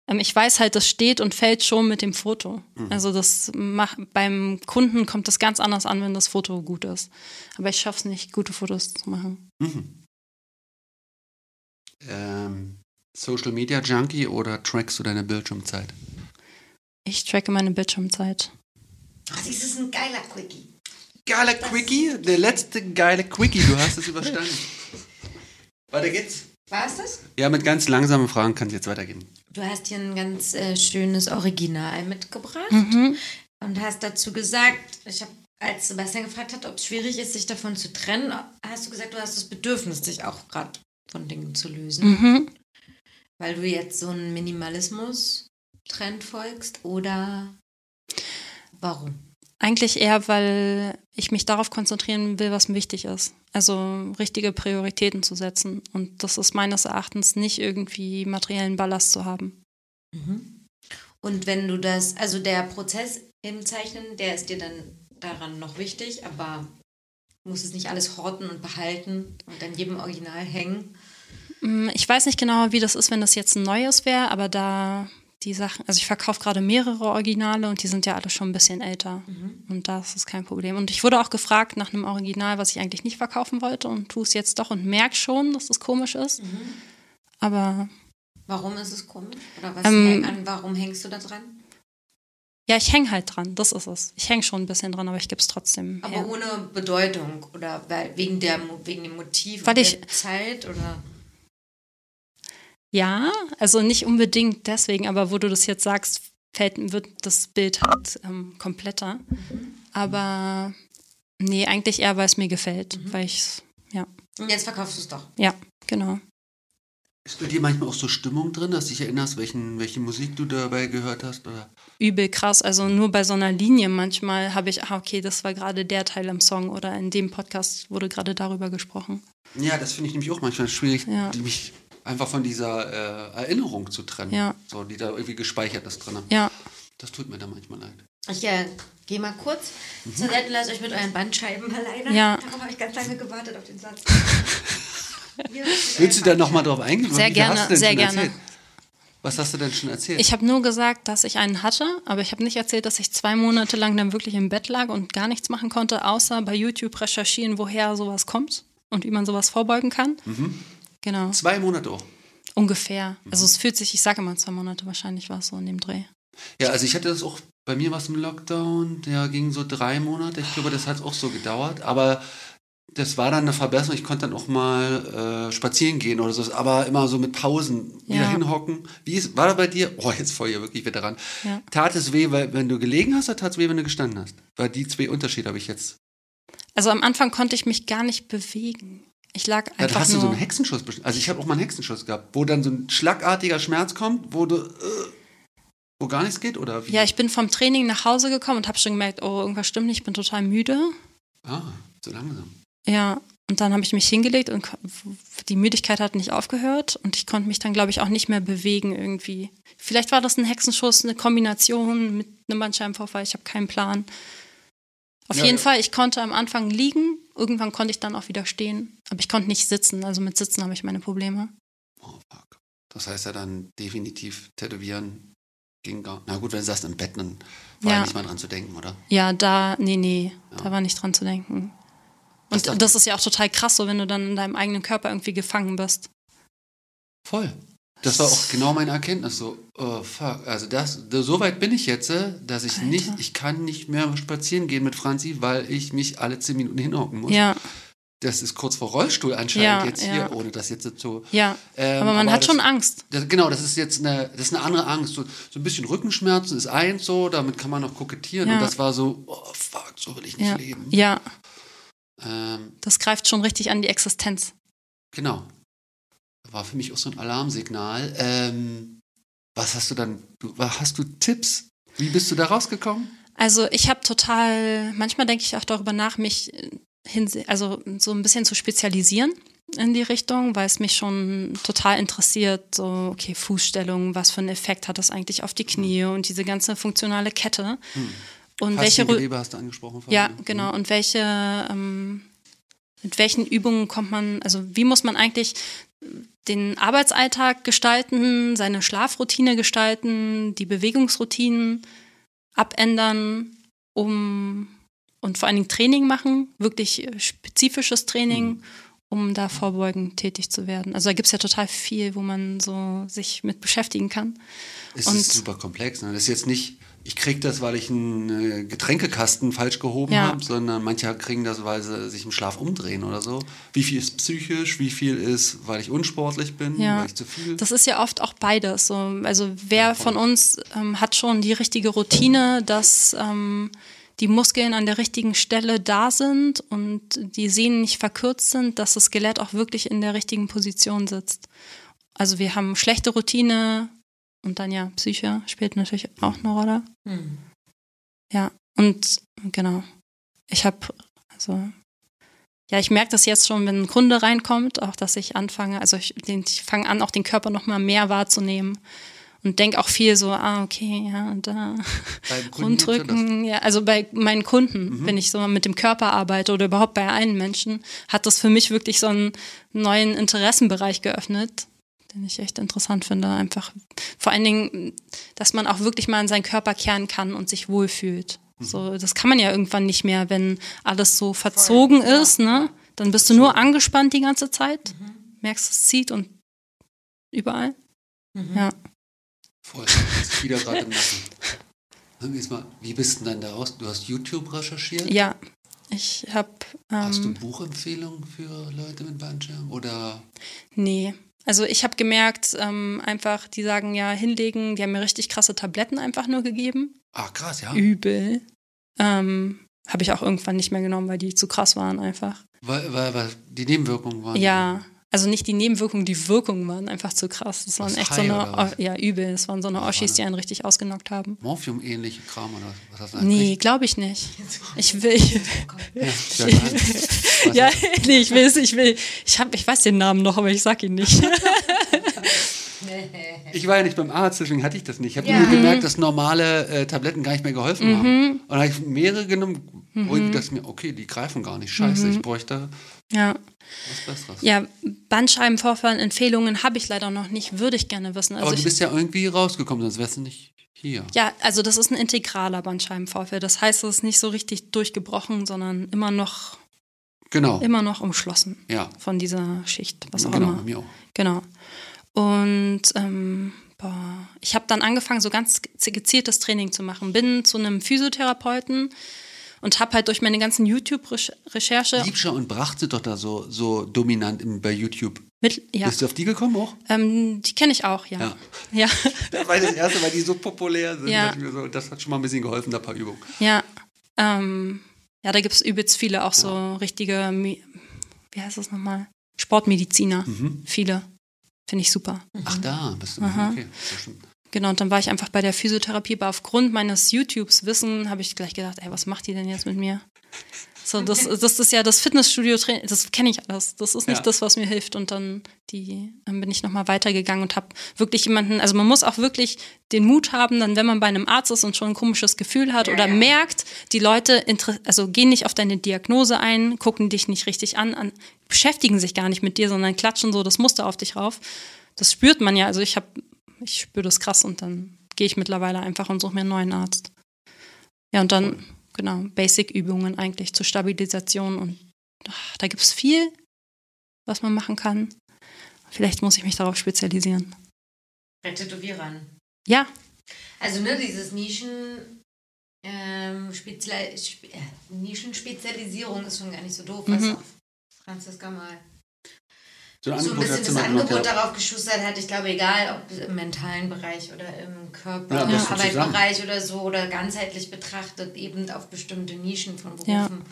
Ähm, ich weiß halt, das steht und fällt schon mit dem Foto. Also das macht, beim Kunden kommt das ganz anders an, wenn das Foto gut ist. Aber ich schaffe es nicht, gute Fotos zu machen. Mhm. Ähm, Social Media Junkie oder trackst du deine Bildschirmzeit? Ich tracke meine Bildschirmzeit. Ach, das ist ein geiler Quickie. Geiler Quickie, der letzte geile Quickie, du hast es überstanden. Weiter geht's. War es das? Ja, mit ganz langsamen Fragen kann es jetzt weitergehen. Du hast hier ein ganz äh, schönes Original mitgebracht Mhm. und hast dazu gesagt, ich habe, als Sebastian gefragt hat, ob es schwierig ist, sich davon zu trennen, hast du gesagt, du hast das Bedürfnis, dich auch gerade von Dingen zu lösen, Mhm. weil du jetzt so einen Minimalismus-Trend folgst oder warum? Eigentlich eher, weil ich mich darauf konzentrieren will, was mir wichtig ist. Also richtige Prioritäten zu setzen. Und das ist meines Erachtens nicht irgendwie materiellen Ballast zu haben. Mhm. Und wenn du das, also der Prozess im Zeichnen, der ist dir dann daran noch wichtig, aber du musst es nicht alles horten und behalten und an jedem Original hängen. Mm, Ich weiß nicht genau, wie das ist, wenn das jetzt ein neues wäre, aber da die Sachen, also ich verkaufe gerade mehrere Originale und die sind ja alle schon ein bisschen älter. Und da ist kein Problem. Und ich wurde auch gefragt nach einem Original, was ich eigentlich nicht verkaufen wollte und tue es jetzt doch und merke schon, dass das komisch ist. Aber Warum ist es komisch? Oder was Ähm, an, warum hängst du da dran? ja, ich hänge halt dran, das ist es. Ich hänge schon ein bisschen dran, aber ich gebe es trotzdem Aber her. ohne Bedeutung oder weil, wegen, der, wegen dem Motiv Weil ich- der Zeit oder Ja, also nicht unbedingt deswegen, aber wo du das jetzt sagst, fällt, wird das Bild halt ähm, kompletter. Aber nee, eigentlich eher, weil es mir gefällt. Weil ich ja, und jetzt verkaufst du es doch. ja, genau. Ist bei dir manchmal auch so Stimmung drin, dass du dich erinnerst, welchen, welche Musik du dabei gehört hast? Oder? Übel krass. Also nur bei so einer Linie manchmal habe ich, ah, okay, das war gerade der Teil im Song oder in dem Podcast wurde gerade darüber gesprochen. Ja, das finde ich nämlich auch manchmal schwierig, Ja. mich einfach von dieser äh, Erinnerung zu trennen. Ja. So, die da irgendwie gespeichert ist drin. Ja, Das tut mir da manchmal leid. Ich äh, gehe mal kurz zur Seite und lasse euch mit euren Bandscheiben alleine. Ja. Darauf habe ich ganz lange gewartet auf den Satz. (laughs) Willst du da nochmal drauf eingehen? Sehr gerne, hast du denn sehr gerne. Erzählt? Was hast du denn schon erzählt? ich habe nur gesagt, dass ich einen hatte, aber ich habe nicht erzählt, dass ich zwei Monate lang dann wirklich im Bett lag und gar nichts machen konnte, außer bei YouTube recherchieren, woher sowas kommt und wie man sowas vorbeugen kann. Genau, Zwei Monate auch. ungefähr. Also es fühlt sich, ich sage immer zwei Monate, wahrscheinlich war es so in dem Dreh. Ja, also ich hatte das auch, bei mir war es im Lockdown, der ging so drei Monate. Ich glaube, das hat auch so gedauert. Aber das war dann eine Verbesserung. Ich konnte dann auch mal äh, spazieren gehen oder so. Aber immer so mit Pausen wieder Ja. hinhocken. Wie ist, war da bei dir? Oh, jetzt voll hier wirklich wieder dran. Ja. Tat es weh, weil, wenn du gelegen hast, oder tat es weh, wenn du gestanden hast? Weil die zwei Unterschiede habe ich jetzt. Also am Anfang konnte ich mich gar nicht bewegen. Ich lag einfach hast du so einen Hexenschuss. Also ich habe auch mal einen Hexenschuss gehabt, wo dann so ein schlagartiger Schmerz kommt, wo du, äh, wo gar nichts geht oder wie? ja, ich bin vom Training nach Hause gekommen und habe schon gemerkt, oh, irgendwas stimmt nicht, ich bin total müde. ah, so langsam. Ja, und dann habe ich mich hingelegt und die Müdigkeit hat nicht aufgehört und ich konnte mich dann, glaube ich, auch nicht mehr bewegen irgendwie. Vielleicht war das ein Hexenschuss, eine Kombination mit einem Bandscheibenvorfall, ich habe keinen Plan. Auf Ja, jeden ja. Fall, ich konnte am Anfang liegen, irgendwann konnte ich dann auch wieder stehen, aber ich konnte nicht sitzen, also mit Sitzen habe ich meine Probleme. Oh, fuck. Das heißt ja dann definitiv tätowieren ging gar Na gut, wenn du sagst im Bett, dann war ja. Ja. nicht mal dran zu denken, oder? Ja, da, nee, nee, da war nicht dran zu denken. Das Und dachte- das ist ja auch total krass, so wenn du dann in deinem eigenen Körper irgendwie gefangen bist. Voll. Das war auch genau meine Erkenntnis. So, oh, fuck. Also das, so weit bin ich jetzt, äh, dass ich Alter. nicht, ich kann nicht mehr spazieren gehen mit Franzi, weil ich mich alle zehn Minuten hinhocken muss. Ja, Das ist kurz vor Rollstuhl anscheinend Ja, jetzt ja. hier, ohne das jetzt so. ja. Ähm, aber man hat das, schon Angst. Das, genau, das ist jetzt eine, das ist eine andere Angst. So, so ein bisschen Rückenschmerzen ist eins so, damit kann man noch kokettieren. Ja. Und das war so, oh fuck, so will ich nicht leben. ja, Ähm, das greift schon richtig an die Existenz. genau. War für mich auch so ein Alarmsignal. Ähm, was hast du dann, hast du Tipps? Wie bist du da rausgekommen? Also ich habe total, manchmal denke ich auch darüber nach, mich hin, also so ein bisschen zu spezialisieren in die Richtung, weil es mich schon total interessiert, so, okay, Fußstellung, was für einen Effekt hat das eigentlich auf die Knie und diese ganze funktionale Kette. Und welche Faszengewebe hast du angesprochen? Ja, Fabian? genau. Und welche, ähm, mit welchen Übungen kommt man, also wie muss man eigentlich den Arbeitsalltag gestalten, seine Schlafroutine gestalten, die Bewegungsroutinen abändern, um und vor allen Dingen Training machen, wirklich spezifisches Training, Mhm. um da vorbeugend tätig zu werden. Also da gibt es ja total viel, wo man so sich mit beschäftigen kann. Es Und- ist super komplex. Ne? Das ist jetzt nicht, ich krieg das, weil ich einen äh, Getränkekasten falsch gehoben Ja. habe, sondern manche kriegen das, weil sie sich im Schlaf umdrehen oder so. Wie viel ist psychisch, wie viel ist, weil ich unsportlich bin, Ja. weil ich zu viel. Das ist ja oft auch beides. So. Also wer von uns ähm, hat schon die richtige Routine, dass ähm, die Muskeln an der richtigen Stelle da sind und die Sehnen nicht verkürzt sind, dass das Skelett auch wirklich in der richtigen Position sitzt. Also wir haben schlechte Routine und dann ja Psyche spielt natürlich auch eine Rolle. Hm. Ja, und genau. Ich habe, also, ja, ich merke das jetzt schon, wenn ein Kunde reinkommt, auch dass ich anfange, also ich, ich fange an, auch den Körper nochmal mehr wahrzunehmen und denke auch viel so, ah, okay, ja, und da das- Rundrücken, ja, also bei meinen Kunden, wenn ich so mit dem Körper arbeite oder überhaupt bei einem Menschen, hat das für mich wirklich so einen neuen Interessenbereich geöffnet, den ich echt interessant finde. Einfach vor allen Dingen, dass man auch wirklich mal in seinen Körper kehren kann und sich wohlfühlt. So, das kann man ja irgendwann nicht mehr, wenn alles so verzogen ja. ist, ne? Dann bist du nur angespannt die ganze Zeit, merkst, es zieht und überall. Mhm. Ja. Voll. Jetzt wieder gerade im Nacken. Mal, wie bist du denn da raus? Du hast YouTube recherchiert? Ja, ich habe. Hast du Ähm, Buchempfehlungen für Leute mit Bandschirm? Oder Nee. Also ich habe gemerkt, ähm, einfach, die sagen ja hinlegen, die haben mir richtig krasse Tabletten einfach nur gegeben. ah krass, ja. Übel. Ähm, habe ich auch irgendwann nicht mehr genommen, weil die zu krass waren einfach. Weil, weil, weil die Nebenwirkungen waren. Ja, also nicht die Nebenwirkungen, die Wirkungen waren einfach zu krass. Das waren Was, echt High so eine, ja übel. Das waren so eine Oschis, das? die einen richtig ausgenockt haben. Morphium-ähnliche Kram oder was hast du Nee, glaube ich nicht. Ich will, Ja, ja, ja, (laughs) nee, ich will es, ich will, ich hab, ich weiß den Namen noch, aber ich sag ihn nicht. (laughs) (laughs) Ich war ja nicht beim Arzt, deswegen hatte ich das nicht. Ich habe Ja. nur gemerkt, dass normale äh, Tabletten gar nicht mehr geholfen Mhm. haben. Und dann habe ich mehrere genommen, wo ich dachte mir, okay, die greifen gar nicht. Scheiße, Mhm. ich bräuchte ja. was Besseres. Ja, Bandscheibenvorfall, Empfehlungen habe ich leider noch nicht, würde ich gerne wissen. Also Aber du bist ja irgendwie rausgekommen, sonst wärst du nicht hier. ja, also das ist ein integraler Bandscheibenvorfall. Das heißt, es ist nicht so richtig durchgebrochen, sondern immer noch, Genau. immer noch umschlossen Ja. von dieser Schicht, was auch genau, immer. mir auch. Genau. Und ähm, boah, ich habe dann angefangen, so ganz gezieltes Training zu machen. Bin zu einem Physiotherapeuten und habe halt durch meine ganzen YouTube-Recherche Liebscher und Bracht sind doch da so, so dominant im, bei YouTube. mit, ja, Bist du auf die gekommen auch? ähm, die kenne ich auch, ja. Ja. (laughs) Ja. Das war das erste, weil die so populär sind. Ja. so, Das hat schon mal ein bisschen geholfen, da ein paar Übungen. Ja, ähm, ja, da gibt es übelst viele auch so richtige, wie heißt das nochmal? Sportmediziner. Mhm. Viele. Finde ich super. Ach, da bist du. Aha. Okay, das stimmt. Genau, und dann war ich einfach bei der Physiotherapie, aber aufgrund meines YouTubes Wissen habe ich gleich gedacht, ey, was macht die denn jetzt mit mir? So, das, (laughs) das ist ja das Fitnessstudio, das kenne ich alles. Das ist nicht Ja. das, was mir hilft. Und dann, die, dann bin ich nochmal weitergegangen und habe wirklich jemanden, also man muss auch wirklich den Mut haben, dann, wenn man bei einem Arzt ist und schon ein komisches Gefühl hat oder merkt, die Leute also gehen nicht auf deine Diagnose ein, gucken dich nicht richtig an, an, beschäftigen sich gar nicht mit dir, sondern klatschen so das Muster auf dich rauf. Das spürt man ja. Also ich habe, ich spüre das krass und dann gehe ich mittlerweile einfach und suche mir einen neuen Arzt. Ja, und dann, genau, Basic-Übungen eigentlich zur Stabilisation und ach, da gibt es viel, was man machen kann. Vielleicht muss ich mich darauf spezialisieren. Bei Tätowierern. Ja, Also, ne, dieses Nischen. Ähm, Spezial, Spe äh, Nischenspezialisierung ist schon gar nicht so doof, was Mhm. auch Franziska mal So ein so ein Angebot bisschen das Angebot ja. darauf geschustert hat. Ich glaube, egal ob im mentalen Bereich oder im Körper, Ja, oder so oder ganzheitlich betrachtet, eben auf bestimmte Nischen von Ja. Berufen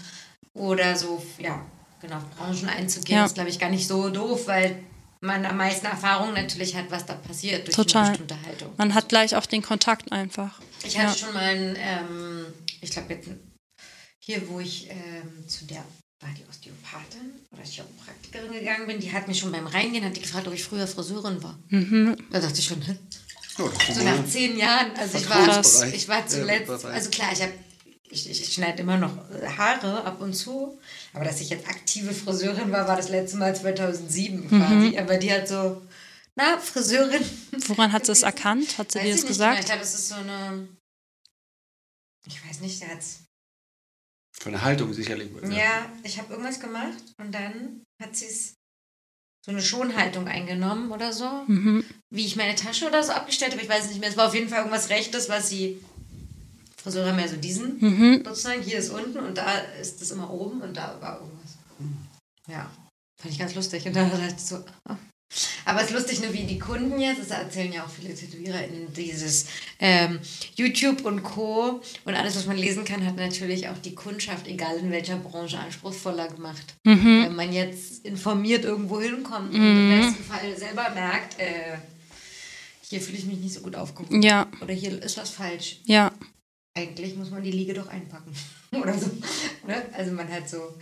oder so, ja, genau, Branchen einzugehen, Ja. ist, glaube ich, gar nicht so doof, weil man am meisten Erfahrung natürlich hat, was da passiert durch Total. eine bestimmte Haltung. man hat gleich auch den Kontakt einfach. Ich hatte Ja. schon mal ein, ähm, ich glaube jetzt hier, wo ich ähm, zu der, war die Osteopathin oder Chiropraktikerin gegangen bin, die hat mich schon beim Reingehen, hat die gefragt, ob ich früher Friseurin war. Mhm. Da dachte ich schon, hä? Ja, so nach zehn Jahren, also ich war, ich war zuletzt, also klar, ich habe ich, ich schneide immer noch Haare ab und zu. Aber dass ich jetzt aktive Friseurin war, war das letzte Mal 2007 quasi. Aber die hat so, na, Friseurin. Woran hat sie es erkannt? Hat sie Weiß dir ich das gesagt? Genau. Ich glaube, es ist so eine, ich weiß nicht, der hat's Von der Haltung sicherlich. Ja, ich habe irgendwas gemacht und dann hat sie es so eine Schonhaltung eingenommen oder so. Mhm. Wie ich meine Tasche oder so abgestellt habe, ich weiß es nicht mehr. Es war auf jeden Fall irgendwas Rechtes, was sie. Friseure haben ja so diesen Mhm. sozusagen. Hier ist unten und da ist das immer oben und da war irgendwas. Ja, fand ich ganz lustig. Und da dachte ich so. Aber es ist lustig, nur wie die Kunden jetzt, das erzählen ja auch viele Tätowierer in dieses ähm, YouTube und Co. Und alles, was man lesen kann, hat natürlich auch die Kundschaft, egal in welcher Branche, anspruchsvoller gemacht. Mhm. Wenn man jetzt informiert irgendwo hinkommt und im besten Fall selber merkt, äh, hier fühle ich mich nicht so gut aufgehoben. Ja, Oder hier ist was falsch. ja. Eigentlich muss man die Liege doch einpacken. (laughs) Oder so. Oder? Also man hat so,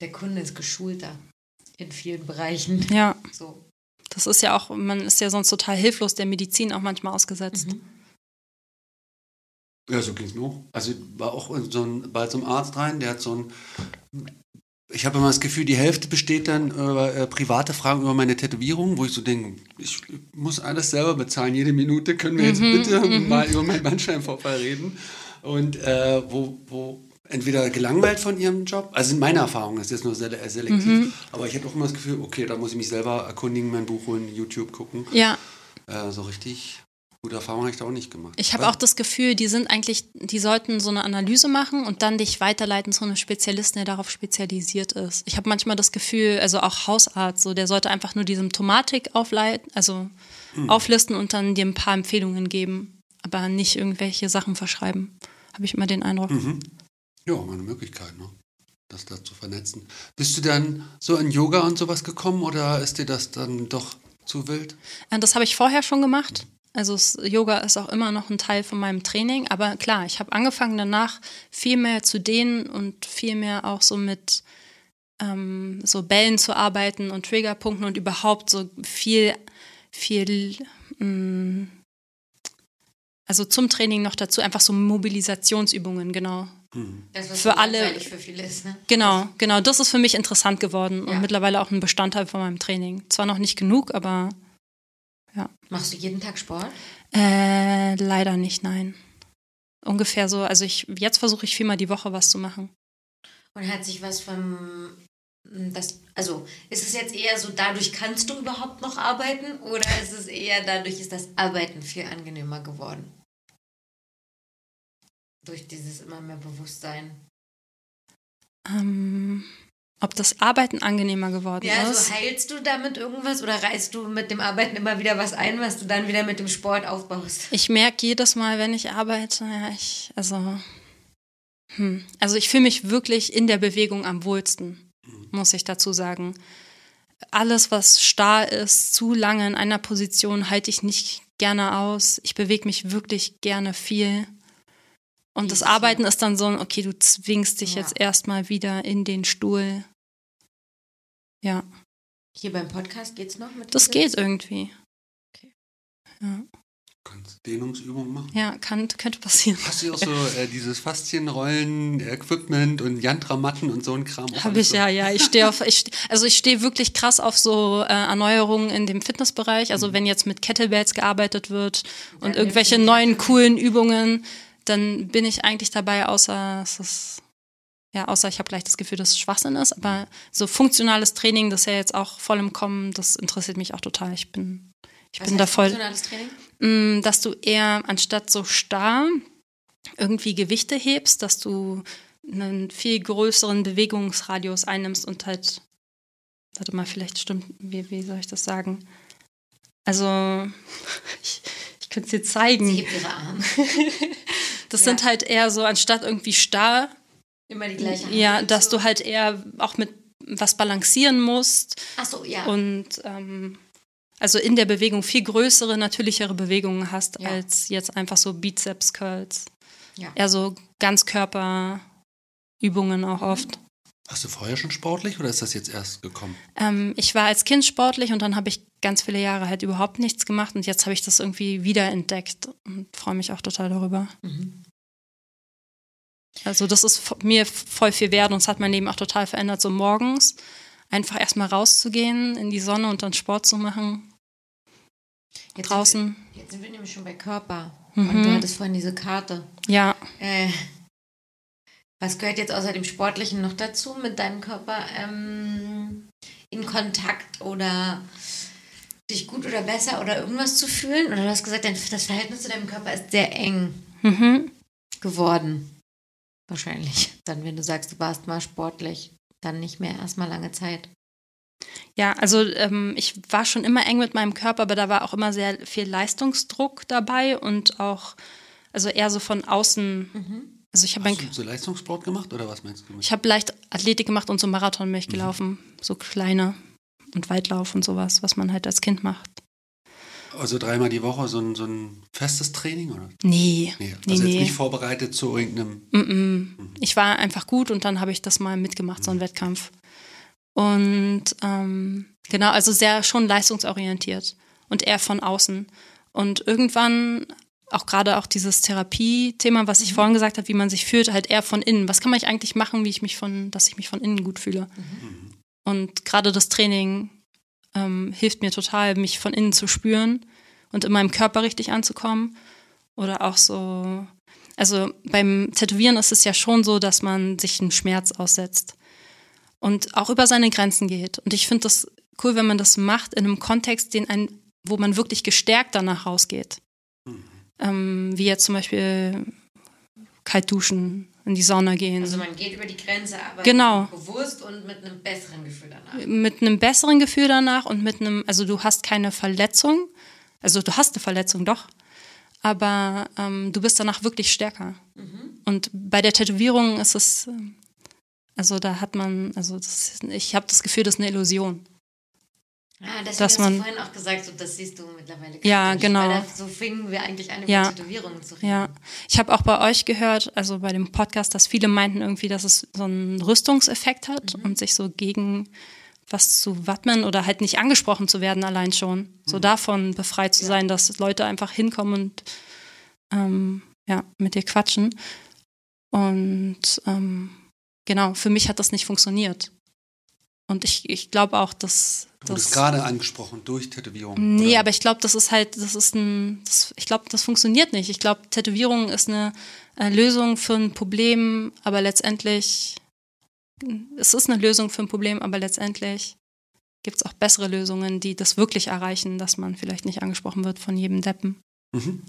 der Kunde ist geschulter in vielen Bereichen. Ja, So. Das ist ja auch, man ist ja sonst total hilflos der Medizin auch manchmal ausgesetzt. Mhm. Ja, so ging es mir auch. Also war auch in so ein, bei so einem Arzt rein, der hat so ein. Ich habe immer das Gefühl, die Hälfte besteht dann über äh, private Fragen über meine Tätowierung, wo ich so denke, ich muss alles selber bezahlen. Jede Minute können wir jetzt bitte mal über meinen Bandscheibenvorfall reden. Und äh, wo, wo entweder gelangweilt von ihrem Job, also in meiner Erfahrung, das ist jetzt nur sele äh, selektiv, aber ich hatte auch immer das Gefühl, okay, da muss ich mich selber erkundigen, mein Buch holen, YouTube gucken. Ja, Äh, so richtig gute Erfahrung habe ich da auch nicht gemacht. ich habe auch das Gefühl, die sind eigentlich, die sollten so eine Analyse machen und dann dich weiterleiten zu einem Spezialisten, der darauf spezialisiert ist. Ich habe manchmal das Gefühl, also auch Hausarzt, so der sollte einfach nur die Symptomatik aufleiten, also auflisten und dann dir ein paar Empfehlungen geben, aber nicht irgendwelche Sachen verschreiben. Habe ich immer den Eindruck. Mhm. Ja, mal eine Möglichkeit, ne? das da zu vernetzen. Bist du dann so in Yoga und sowas gekommen oder ist dir das dann doch zu wild? Äh, Das habe ich vorher schon gemacht. Also Yoga ist auch immer noch ein Teil von meinem Training. Aber klar, ich habe angefangen danach viel mehr zu dehnen und viel mehr auch so mit ähm, so Bällen zu arbeiten und Triggerpunkten und überhaupt so viel, viel, mh, also zum Training noch dazu einfach so Mobilisationsübungen, genau. Das, was Für alle- für viele ist, ne? Genau, genau. Das ist für mich interessant geworden und Ja. mittlerweile auch ein Bestandteil von meinem Training. Zwar noch nicht genug, aber Machst du jeden Tag Sport? Äh, leider nicht, nein. Ungefähr so, also ich, jetzt versuche ich viermal die Woche was zu machen. Und hat sich was vom. Das, also ist es jetzt eher so, dadurch kannst du überhaupt noch arbeiten oder ist es eher dadurch, ist das Arbeiten viel angenehmer geworden? Durch dieses immer mehr Bewusstsein. Ähm, ob das Arbeiten angenehmer geworden Ja, also ist? heilst du damit irgendwas oder reißt du mit dem Arbeiten immer wieder was ein, was du dann wieder mit dem Sport aufbaust? Ich merke jedes Mal, wenn ich arbeite, ja, ich, also, hm, also ich fühle mich wirklich in der Bewegung am wohlsten, muss ich dazu sagen. Alles, was starr ist, zu lange in einer Position, halte ich nicht gerne aus. Ich bewege mich wirklich gerne viel. Und das? Arbeiten ist dann so, ein, okay, du zwingst dich Ja. jetzt erstmal wieder in den Stuhl. Ja, Hier beim Podcast geht's noch mit das geht irgendwie. Okay. Ja, Kannst Dehnungsübungen machen? ja kann, könnte passieren. Hast du auch so äh, dieses Faszienrollen, Equipment und Yantra-Matten und so ein Kram? Habe ich so? ja, ja. Ich stehe auf, ich, also ich stehe wirklich krass auf so äh, Erneuerungen in dem Fitnessbereich. Also wenn jetzt mit Kettlebells gearbeitet wird und Ja, irgendwelche neuen coolen Übungen, dann bin ich eigentlich dabei, außer es ist, ja, außer ich habe gleich das Gefühl, dass es Schwachsinn ist. Aber so funktionales Training, das ist ja jetzt auch voll im Kommen, das interessiert mich auch total. Ich bin, ich Was bin da voll. Training? Mm, dass du eher anstatt so starr irgendwie Gewichte hebst, dass du einen viel größeren Bewegungsradius einnimmst und halt, warte mal, vielleicht stimmt, wie, wie soll ich das sagen? Also, (laughs) ich, ich könnte es dir Sie zeigen. hebt ihre Arme. (laughs) Das Ja. sind halt eher so, anstatt irgendwie starr, Immer die gleiche Hand. ja, dass du halt eher auch mit was balancieren musst Achso, ja. und ähm, also in der Bewegung viel größere, natürlichere Bewegungen hast, Ja. als jetzt einfach so Bizeps-Curls. Ja. Eher so Ganzkörperübungen auch oft. Warst du vorher schon sportlich oder ist das jetzt erst gekommen? Ähm, ich war als Kind sportlich und dann habe ich ganz viele Jahre halt überhaupt nichts gemacht und jetzt habe ich das irgendwie wiederentdeckt und freue mich auch total darüber. Mhm. Also das ist mir voll viel wert und es hat mein Leben auch total verändert, so morgens einfach erstmal rauszugehen in die Sonne und dann Sport zu machen Jetzt draußen. Sind wir, jetzt sind wir nämlich schon bei Körper. Mhm. Und du hattest vorhin diese Karte. Ja, Äh, was gehört jetzt außer dem Sportlichen noch dazu mit deinem Körper ähm, in Kontakt oder dich gut oder besser oder irgendwas zu fühlen? Oder du hast gesagt, das Verhältnis zu deinem Körper ist sehr eng mhm. geworden. Wahrscheinlich. Dann, wenn du sagst, du warst mal sportlich, dann nicht mehr erstmal lange Zeit. Ja, also ähm, ich war schon immer eng mit meinem Körper, aber da war auch immer sehr viel Leistungsdruck dabei und auch, also eher so von außen. Also ich habe Hast mein, du so Leistungssport gemacht oder was meinst du? ich habe leicht Athletik gemacht und so Marathon bin ich gelaufen, so kleine und Weitlauf und sowas, was man halt als Kind macht. Also dreimal die Woche so ein, so ein festes Training, oder? Nee, Nee, nee, also nee. jetzt nicht vorbereitet zu irgendeinem. Mm -mm. Ich war einfach gut und dann habe ich das mal mitgemacht, so einen Wettkampf. Und ähm, genau, also sehr schon leistungsorientiert und eher von außen. Und irgendwann auch gerade auch dieses Therapie-Thema, was ich vorhin gesagt habe, wie man sich fühlt, halt eher von innen. Was kann man eigentlich machen, wie ich mich von, dass ich mich von innen gut fühle? Und gerade das Training ähm, hilft mir total, mich von innen zu spüren und in meinem Körper richtig anzukommen. Oder auch so, also beim Tätowieren ist es ja schon so, dass man sich einen Schmerz aussetzt und auch über seine Grenzen geht. Und ich finde das cool, wenn man das macht in einem Kontext, den ein, wo man wirklich gestärkt danach rausgeht. Ähm, wie jetzt zum Beispiel kalt duschen, in die Sauna gehen. Also man geht über die Grenze, aber Genau. bewusst und mit einem besseren Gefühl danach. mit einem besseren Gefühl danach und mit einem, also du hast keine Verletzung, also du hast eine Verletzung doch, aber ähm, du bist danach wirklich stärker. Und bei der Tätowierung ist es, ähm, also da hat man, also das, ich habe das Gefühl, das ist eine Illusion. Ah, deswegen Dass hast man- du vorhin auch gesagt, so, das siehst du mittlerweile Ja, nicht, genau. Weil da, so fingen wir eigentlich an, über Ja. Tätowierungen zu reden. Ja, ich habe auch bei euch gehört, also bei dem Podcast, dass viele meinten irgendwie, dass es so einen Rüstungseffekt hat und sich so gegen was zu wappnen oder halt nicht angesprochen zu werden allein schon. So davon befreit zu sein, dass Leute einfach hinkommen und ähm, ja, mit dir quatschen. Und ähm, genau, für mich hat das nicht funktioniert. Und ich, ich glaube auch, dass Du wurdest das. gerade angesprochen durch Tätowierung. Nee, oder? aber ich glaube, das ist halt, das ist ein, das, ich glaube, das funktioniert nicht. Ich glaube, Tätowierung ist eine äh, Lösung für ein Problem, aber letztendlich, es ist eine Lösung für ein Problem, aber letztendlich gibt es auch bessere Lösungen, die das wirklich erreichen, dass man vielleicht nicht angesprochen wird von jedem Deppen. Mhm.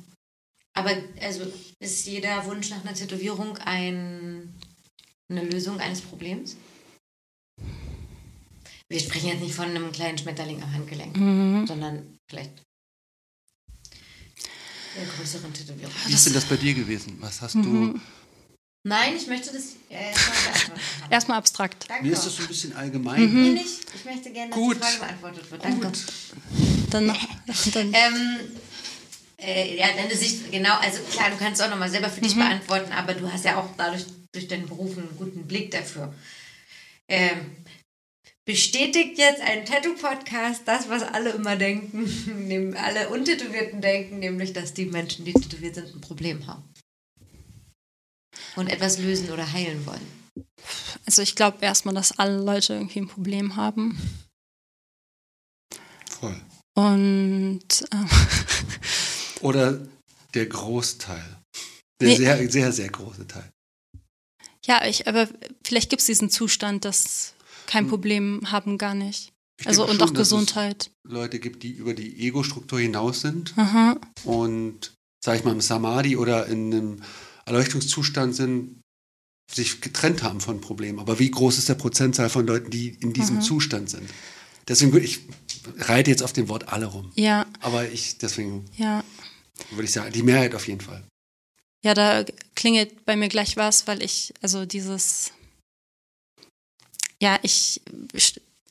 Aber also ist jeder Wunsch nach einer Tätowierung ein, eine Lösung eines Problems? Wir sprechen jetzt nicht von einem kleinen Schmetterling am Handgelenk, Mhm. sondern vielleicht der größeren Tätowierung. Wie ist denn das bei dir gewesen? Was hast Mhm. Nein, ich möchte das äh, erstmal. Erstmal abstrakt. du. Danke. Mir ist das so ein bisschen allgemein. Mhm. Nee, nicht. Ich möchte gerne, dass Gut. die Frage beantwortet wird. Danke. Gut. Dann, (laughs) dann Ähm, äh, ja, deine Sicht, genau, also klar, du kannst auch nochmal selber für dich beantworten, aber du hast ja auch dadurch, durch deinen Beruf einen guten Blick dafür. Ähm, bestätigt jetzt ein Tattoo-Podcast das, was alle immer denken, (laughs) alle Untätowierten denken, nämlich, dass die Menschen, die tätowiert sind, ein Problem haben. Und etwas lösen oder heilen wollen. also ich glaube erstmal, dass alle Leute irgendwie ein Problem haben. Voll. Und ähm, (laughs) Oder der Großteil. Der Nee. sehr, sehr, sehr große Teil. Ja, ich, aber vielleicht gibt es diesen Zustand, dass kein Hm. Problem haben gar nicht. Ich Also und schon, auch Gesundheit. Leute gibt, die über die Ego-Struktur hinaus sind Aha. und, sag ich mal, im Samadhi oder in einem Erleuchtungszustand sind, sich getrennt haben von Problemen. Aber wie groß ist der Prozentzahl von Leuten, die in diesem Mhm. Zustand sind? Deswegen würde ich reite jetzt auf dem Wort alle rum. Ja, Aber ich, deswegen ja. würde ich sagen, die Mehrheit auf jeden Fall. Ja, da klingelt bei mir gleich was, weil ich, also dieses, ja, ich,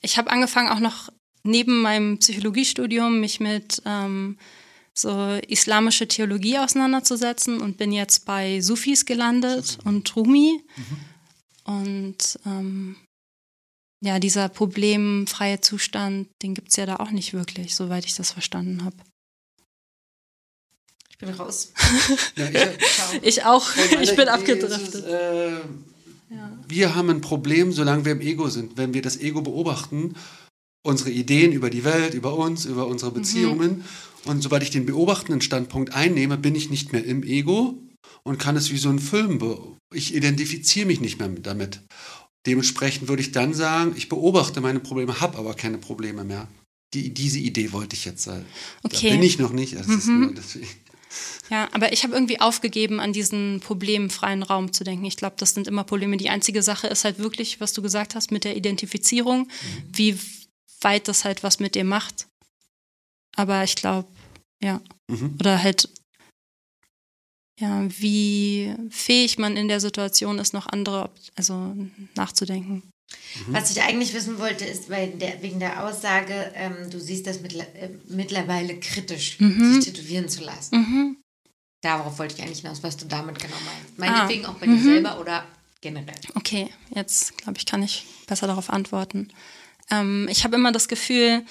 ich habe angefangen auch noch neben meinem Psychologiestudium mich mit ähm, so islamische Theologie auseinanderzusetzen und bin jetzt bei Sufis gelandet und Rumi. Und ähm, ja, dieser problemfreie Zustand, den gibt es ja da auch nicht wirklich, soweit ich das verstanden habe. Ich bin raus. (laughs) Ja, ich, Ich auch. Ich bin Idee ist abgedriftet. Äh, Wir haben ein Problem, solange wir im Ego sind. Wenn wir das Ego beobachten, unsere Ideen über die Welt, über uns, über unsere Beziehungen. Und sobald ich den beobachtenden Standpunkt einnehme, bin ich nicht mehr im Ego und kann es wie so ein Film. Ich identifiziere mich nicht mehr mit- damit. Dementsprechend würde ich dann sagen, ich beobachte meine Probleme, habe aber keine Probleme mehr. Die, diese Idee wollte ich jetzt sagen. Okay. Da bin ich noch nicht. Nur deswegen. Ja, aber ich habe irgendwie aufgegeben, an diesen problemfreien Raum zu denken. Ich glaube, das sind immer Probleme. Die einzige Sache ist halt wirklich, was du gesagt hast mit der Identifizierung, wie weit das halt was mit dir macht. Aber ich glaube, ja. Mhm. Oder halt, ja, wie fähig man in der Situation ist, noch andere, Op- also nachzudenken. Was ich eigentlich wissen wollte, ist weil der, wegen der Aussage, ähm, du siehst das mittler äh, mittlerweile kritisch, sich tätowieren zu lassen. Mhm. Darauf wollte ich eigentlich hinaus, was du damit genau meinst. Ah. Meinetwegen auch bei dir selber oder generell. Okay, jetzt glaube ich, kann ich besser darauf antworten. Ähm, ich habe immer das Gefühl,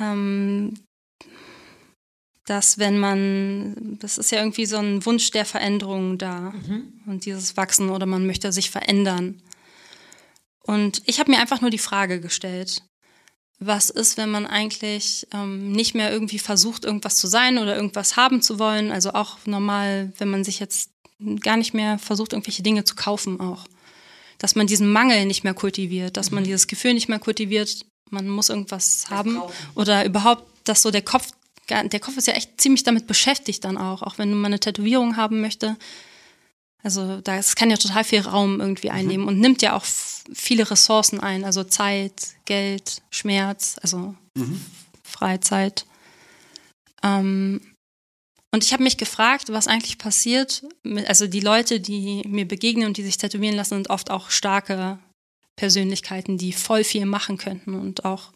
ähm, dass wenn man, das ist ja irgendwie so ein Wunsch der Veränderung da und dieses Wachsen oder man möchte sich verändern. Und ich habe mir einfach nur die Frage gestellt, was ist, wenn man eigentlich ähm, nicht mehr irgendwie versucht, irgendwas zu sein oder irgendwas haben zu wollen? Also auch normal, wenn man sich jetzt gar nicht mehr versucht, irgendwelche Dinge zu kaufen auch. Dass man diesen Mangel nicht mehr kultiviert, dass man dieses Gefühl nicht mehr kultiviert, man muss irgendwas haben. brauchen. Oder überhaupt, dass so der Kopf, der Kopf ist ja echt ziemlich damit beschäftigt dann auch, auch wenn man eine Tätowierung haben möchte. Also das kann ja total viel Raum irgendwie einnehmen und nimmt ja auch viele Ressourcen ein, also Zeit, Geld, Schmerz, also Freizeit. Ähm, und ich habe mich gefragt, was eigentlich passiert. Mit, also die Leute, die mir begegnen und die sich tätowieren lassen, sind oft auch starke Persönlichkeiten, die voll viel machen könnten und auch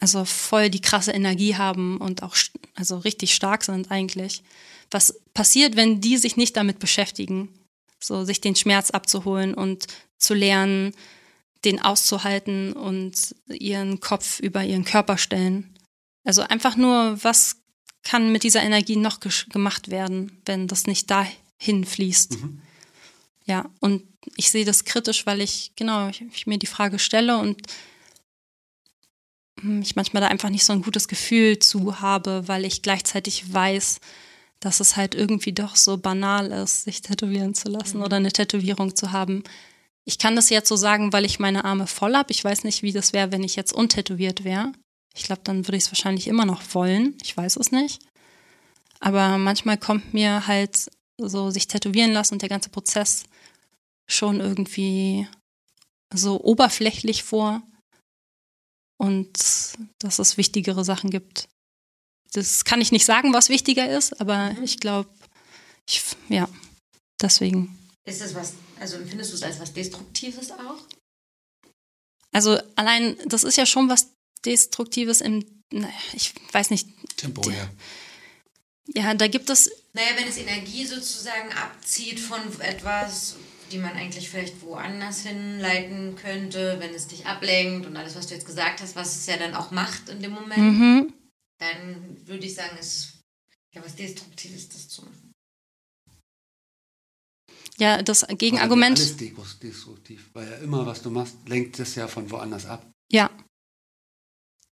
also voll die krasse Energie haben und auch also richtig stark sind eigentlich. Was passiert, wenn die sich nicht damit beschäftigen, so sich den Schmerz abzuholen und zu lernen, den auszuhalten und ihren Kopf über ihren Körper stellen? Also einfach nur, was kann mit dieser Energie noch gemacht werden, wenn das nicht dahin fließt? Ja, und ich sehe das kritisch, weil ich, genau, ich, ich mir die Frage stelle und hm, ich manchmal da einfach nicht so ein gutes Gefühl zu habe, weil ich gleichzeitig weiß, dass es halt irgendwie doch so banal ist, sich tätowieren zu lassen oder eine Tätowierung zu haben. Ich kann das jetzt so sagen, weil ich meine Arme voll habe. Ich weiß nicht, wie das wäre, wenn ich jetzt untätowiert wäre. Ich glaube, dann würde ich es wahrscheinlich immer noch wollen. Ich weiß es nicht. Aber manchmal kommt mir halt so sich tätowieren lassen und der ganze Prozess schon irgendwie so oberflächlich vor und dass es wichtigere Sachen gibt. Das kann ich nicht sagen, was wichtiger ist, aber ich glaube, ich, ja, deswegen. Ist das was, also empfindest du es als was Destruktives auch? Also allein, das ist ja schon was Destruktives im, naja, ich weiß nicht, Temporär. ja, da gibt es, Naja, wenn es Energie sozusagen abzieht von etwas, die man eigentlich vielleicht woanders hinleiten könnte, wenn es dich ablenkt und alles, was du jetzt gesagt hast, was es ja dann auch macht in dem Moment, mhm, dann würde ich sagen, es ist ja was Destruktives, das zu machen. ja, das Gegenargument, destru- destruktiv, weil ja immer, was du machst, lenkt es ja von woanders ab. ja,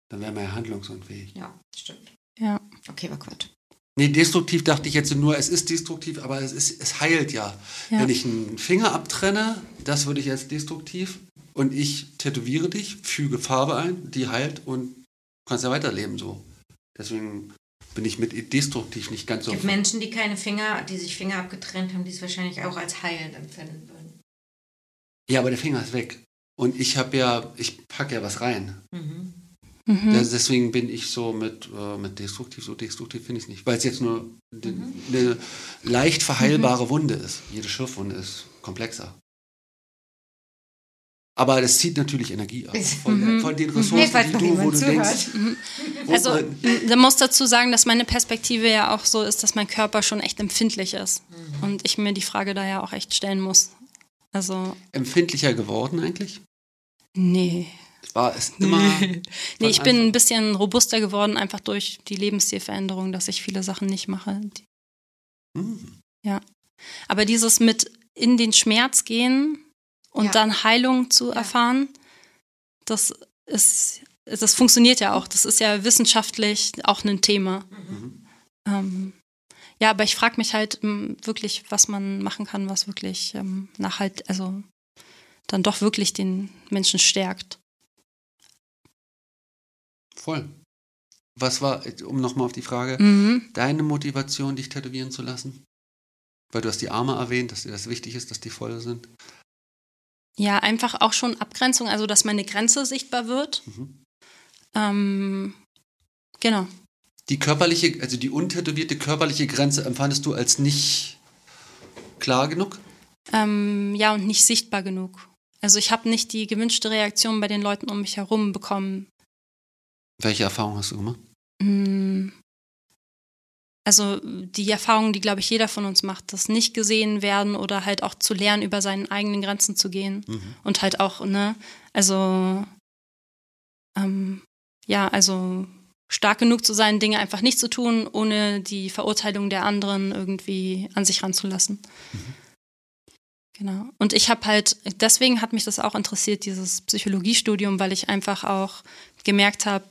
Dann wäre man ja handlungsunfähig. Ja, stimmt. ja, Okay, war Quatsch. Nee, destruktiv dachte ich jetzt nur, es ist destruktiv, aber es, ist, es heilt ja. Ja. Wenn ich einen Finger abtrenne, das würde ich als destruktiv und ich tätowiere dich, füge Farbe ein, die heilt und kannst ja weiterleben so. Deswegen bin ich mit destruktiv nicht ganz Es so. gibt Menschen, die keine Finger, die sich Finger abgetrennt haben, die es wahrscheinlich auch als heilend empfinden würden. Ja, aber der Finger ist weg. Und ich habe ja, ich packe ja was rein. Mhm. mhm. Deswegen bin ich so mit, äh, mit destruktiv, so destruktiv finde ich es nicht. Weil es jetzt nur de- eine leicht verheilbare Wunde ist. Jede Schürfwunde ist komplexer. Aber das zieht natürlich Energie ab. Von, von den Ressourcen, Nee, die du, wo du zuhört. denkst. Also, m- da muss dazu sagen, dass meine Perspektive ja auch so ist, dass mein Körper schon echt empfindlich ist. Und ich mir die Frage da ja auch echt stellen muss. Also, empfindlicher geworden eigentlich? nee. War es immer. nee, von ich bin ein bisschen robuster geworden, einfach durch die Lebensstilveränderung, dass ich viele Sachen nicht mache. Die- Hm. Aber dieses mit in den Schmerz gehen und Ja. dann Heilung zu Ja. erfahren, das ist, das funktioniert ja auch. Das ist ja wissenschaftlich auch ein Thema. Mhm. Ähm, ja, aber ich frage mich halt ähm, wirklich, was man machen kann, was wirklich ähm, nachhalt, also dann doch wirklich den Menschen stärkt. Voll. Was war, um nochmal auf die Frage, Mhm. deine Motivation, dich tätowieren zu lassen? Weil du hast die Arme erwähnt, dass dir das wichtig ist, dass die voll sind. Ja, einfach auch schon Abgrenzung, also dass meine Grenze sichtbar wird. Mhm. Ähm, genau. Die körperliche, also die untätowierte körperliche Grenze empfandest du als nicht klar genug? Ähm, ja, und nicht sichtbar genug. Also ich habe nicht die gewünschte Reaktion bei den Leuten um mich herum bekommen. Welche Erfahrung hast du gemacht? Mm. Also die Erfahrung, die, glaube ich, jeder von uns macht, das nicht gesehen werden oder halt auch zu lernen, über seine eigenen Grenzen zu gehen. Mhm. Und halt auch, ne, also, ähm, ja, also stark genug zu sein, Dinge einfach nicht zu tun, ohne die Verurteilung der anderen irgendwie an sich ranzulassen. Genau. Und ich habe halt, deswegen hat mich das auch interessiert, dieses Psychologiestudium, weil ich einfach auch gemerkt habe,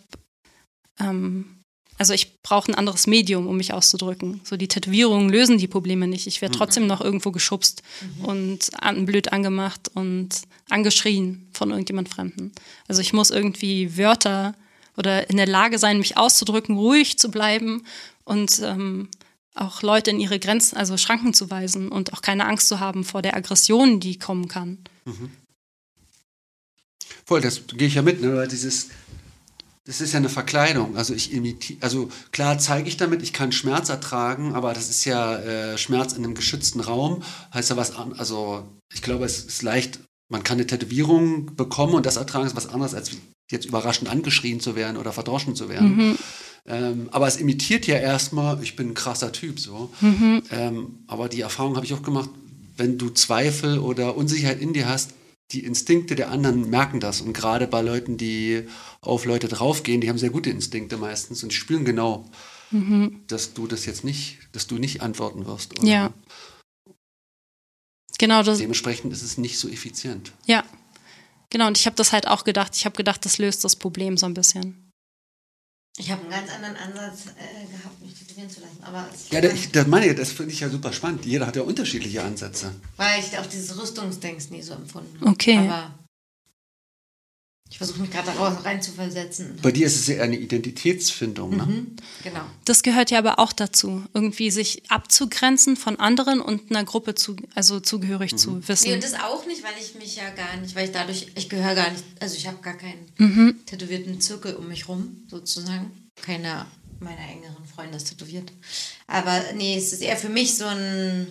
ähm, also ich brauche ein anderes Medium, um mich auszudrücken. So die Tätowierungen lösen die Probleme nicht. Ich werde Mhm. trotzdem noch irgendwo geschubst und an, blöd angemacht und angeschrien von irgendjemand Fremden. Also ich muss irgendwie Wörter oder in der Lage sein, mich auszudrücken, ruhig zu bleiben und ähm, auch Leute in ihre Grenzen, also Schranken zu weisen und auch keine Angst zu haben vor der Aggression, die kommen kann. Voll, das gehe ich ja mit, ne? weil dieses, das ist ja eine Verkleidung. Also ich imitiere, also klar zeige ich damit, ich kann Schmerz ertragen, aber das ist ja äh, Schmerz in einem geschützten Raum, heißt ja was an, also ich glaube, es ist leicht, man kann eine Tätowierung bekommen und das ertragen ist was anderes, als jetzt überraschend angeschrien zu werden oder verdroschen zu werden. Mhm. Ähm, aber es imitiert ja erstmal, ich bin ein krasser Typ so. Mhm. Ähm, aber die Erfahrung habe ich auch gemacht, wenn du Zweifel oder Unsicherheit in dir hast, die Instinkte der anderen merken das. Und gerade bei Leuten, die auf Leute draufgehen, die haben sehr gute Instinkte meistens und spüren genau, dass du das jetzt nicht, dass du nicht antworten wirst. Oder Ja. Genau, das, Dementsprechend ist es nicht so effizient. ja. Genau, und ich habe das halt auch gedacht. Ich habe gedacht, das löst das Problem so ein bisschen. Ich habe einen ganz anderen Ansatz äh, gehabt, mich tätowieren zu lassen. Aber Ja, da- ich, das meine ich, das finde ich ja super spannend. Jeder hat ja unterschiedliche Ansätze. weil ich auch dieses Rüstungsdenks nie so empfunden habe. Okay. Aber ich versuche mich gerade reinzuversetzen. Bei dir ist es ja eine Identitätsfindung, ne? Mhm, genau. Das gehört ja aber auch dazu, irgendwie sich abzugrenzen von anderen und einer Gruppe zu, also zugehörig zu Nee, wissen. und das auch nicht, weil ich mich ja gar nicht, weil ich dadurch, ich gehöre gar nicht, also ich habe gar keinen Mhm. tätowierten Zirkel um mich rum, sozusagen. Keiner meiner engeren Freunde ist tätowiert. Aber nee, es ist eher für mich so eine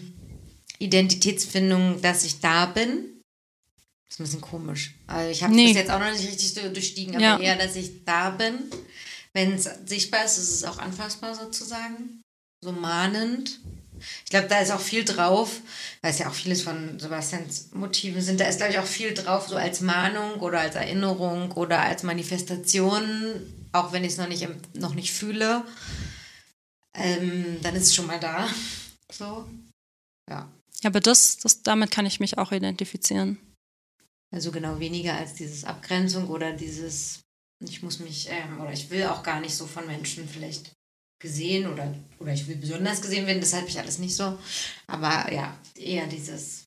Identitätsfindung, dass ich da bin. Das ist ein bisschen komisch. Also ich habe Nee. das jetzt auch noch nicht richtig durchstiegen, aber Ja. eher, dass ich da bin. Wenn es sichtbar ist, ist es auch anfassbar sozusagen. So mahnend. Ich glaube, da ist auch viel drauf, weil es ja auch vieles von Sebastians Motiven sind. Da ist, glaube ich, auch viel drauf, so als Mahnung oder als Erinnerung oder als Manifestation, auch wenn ich es noch nicht, noch nicht fühle. Ähm, dann ist es schon mal da. So. Ja. Ja, aber das, das, damit kann ich mich auch identifizieren. Also genau weniger als dieses Abgrenzung oder dieses, ich muss mich, ähm, oder ich will auch gar nicht so von Menschen vielleicht gesehen oder, oder ich will besonders gesehen werden, deshalb ich alles nicht so. Aber ja, eher dieses,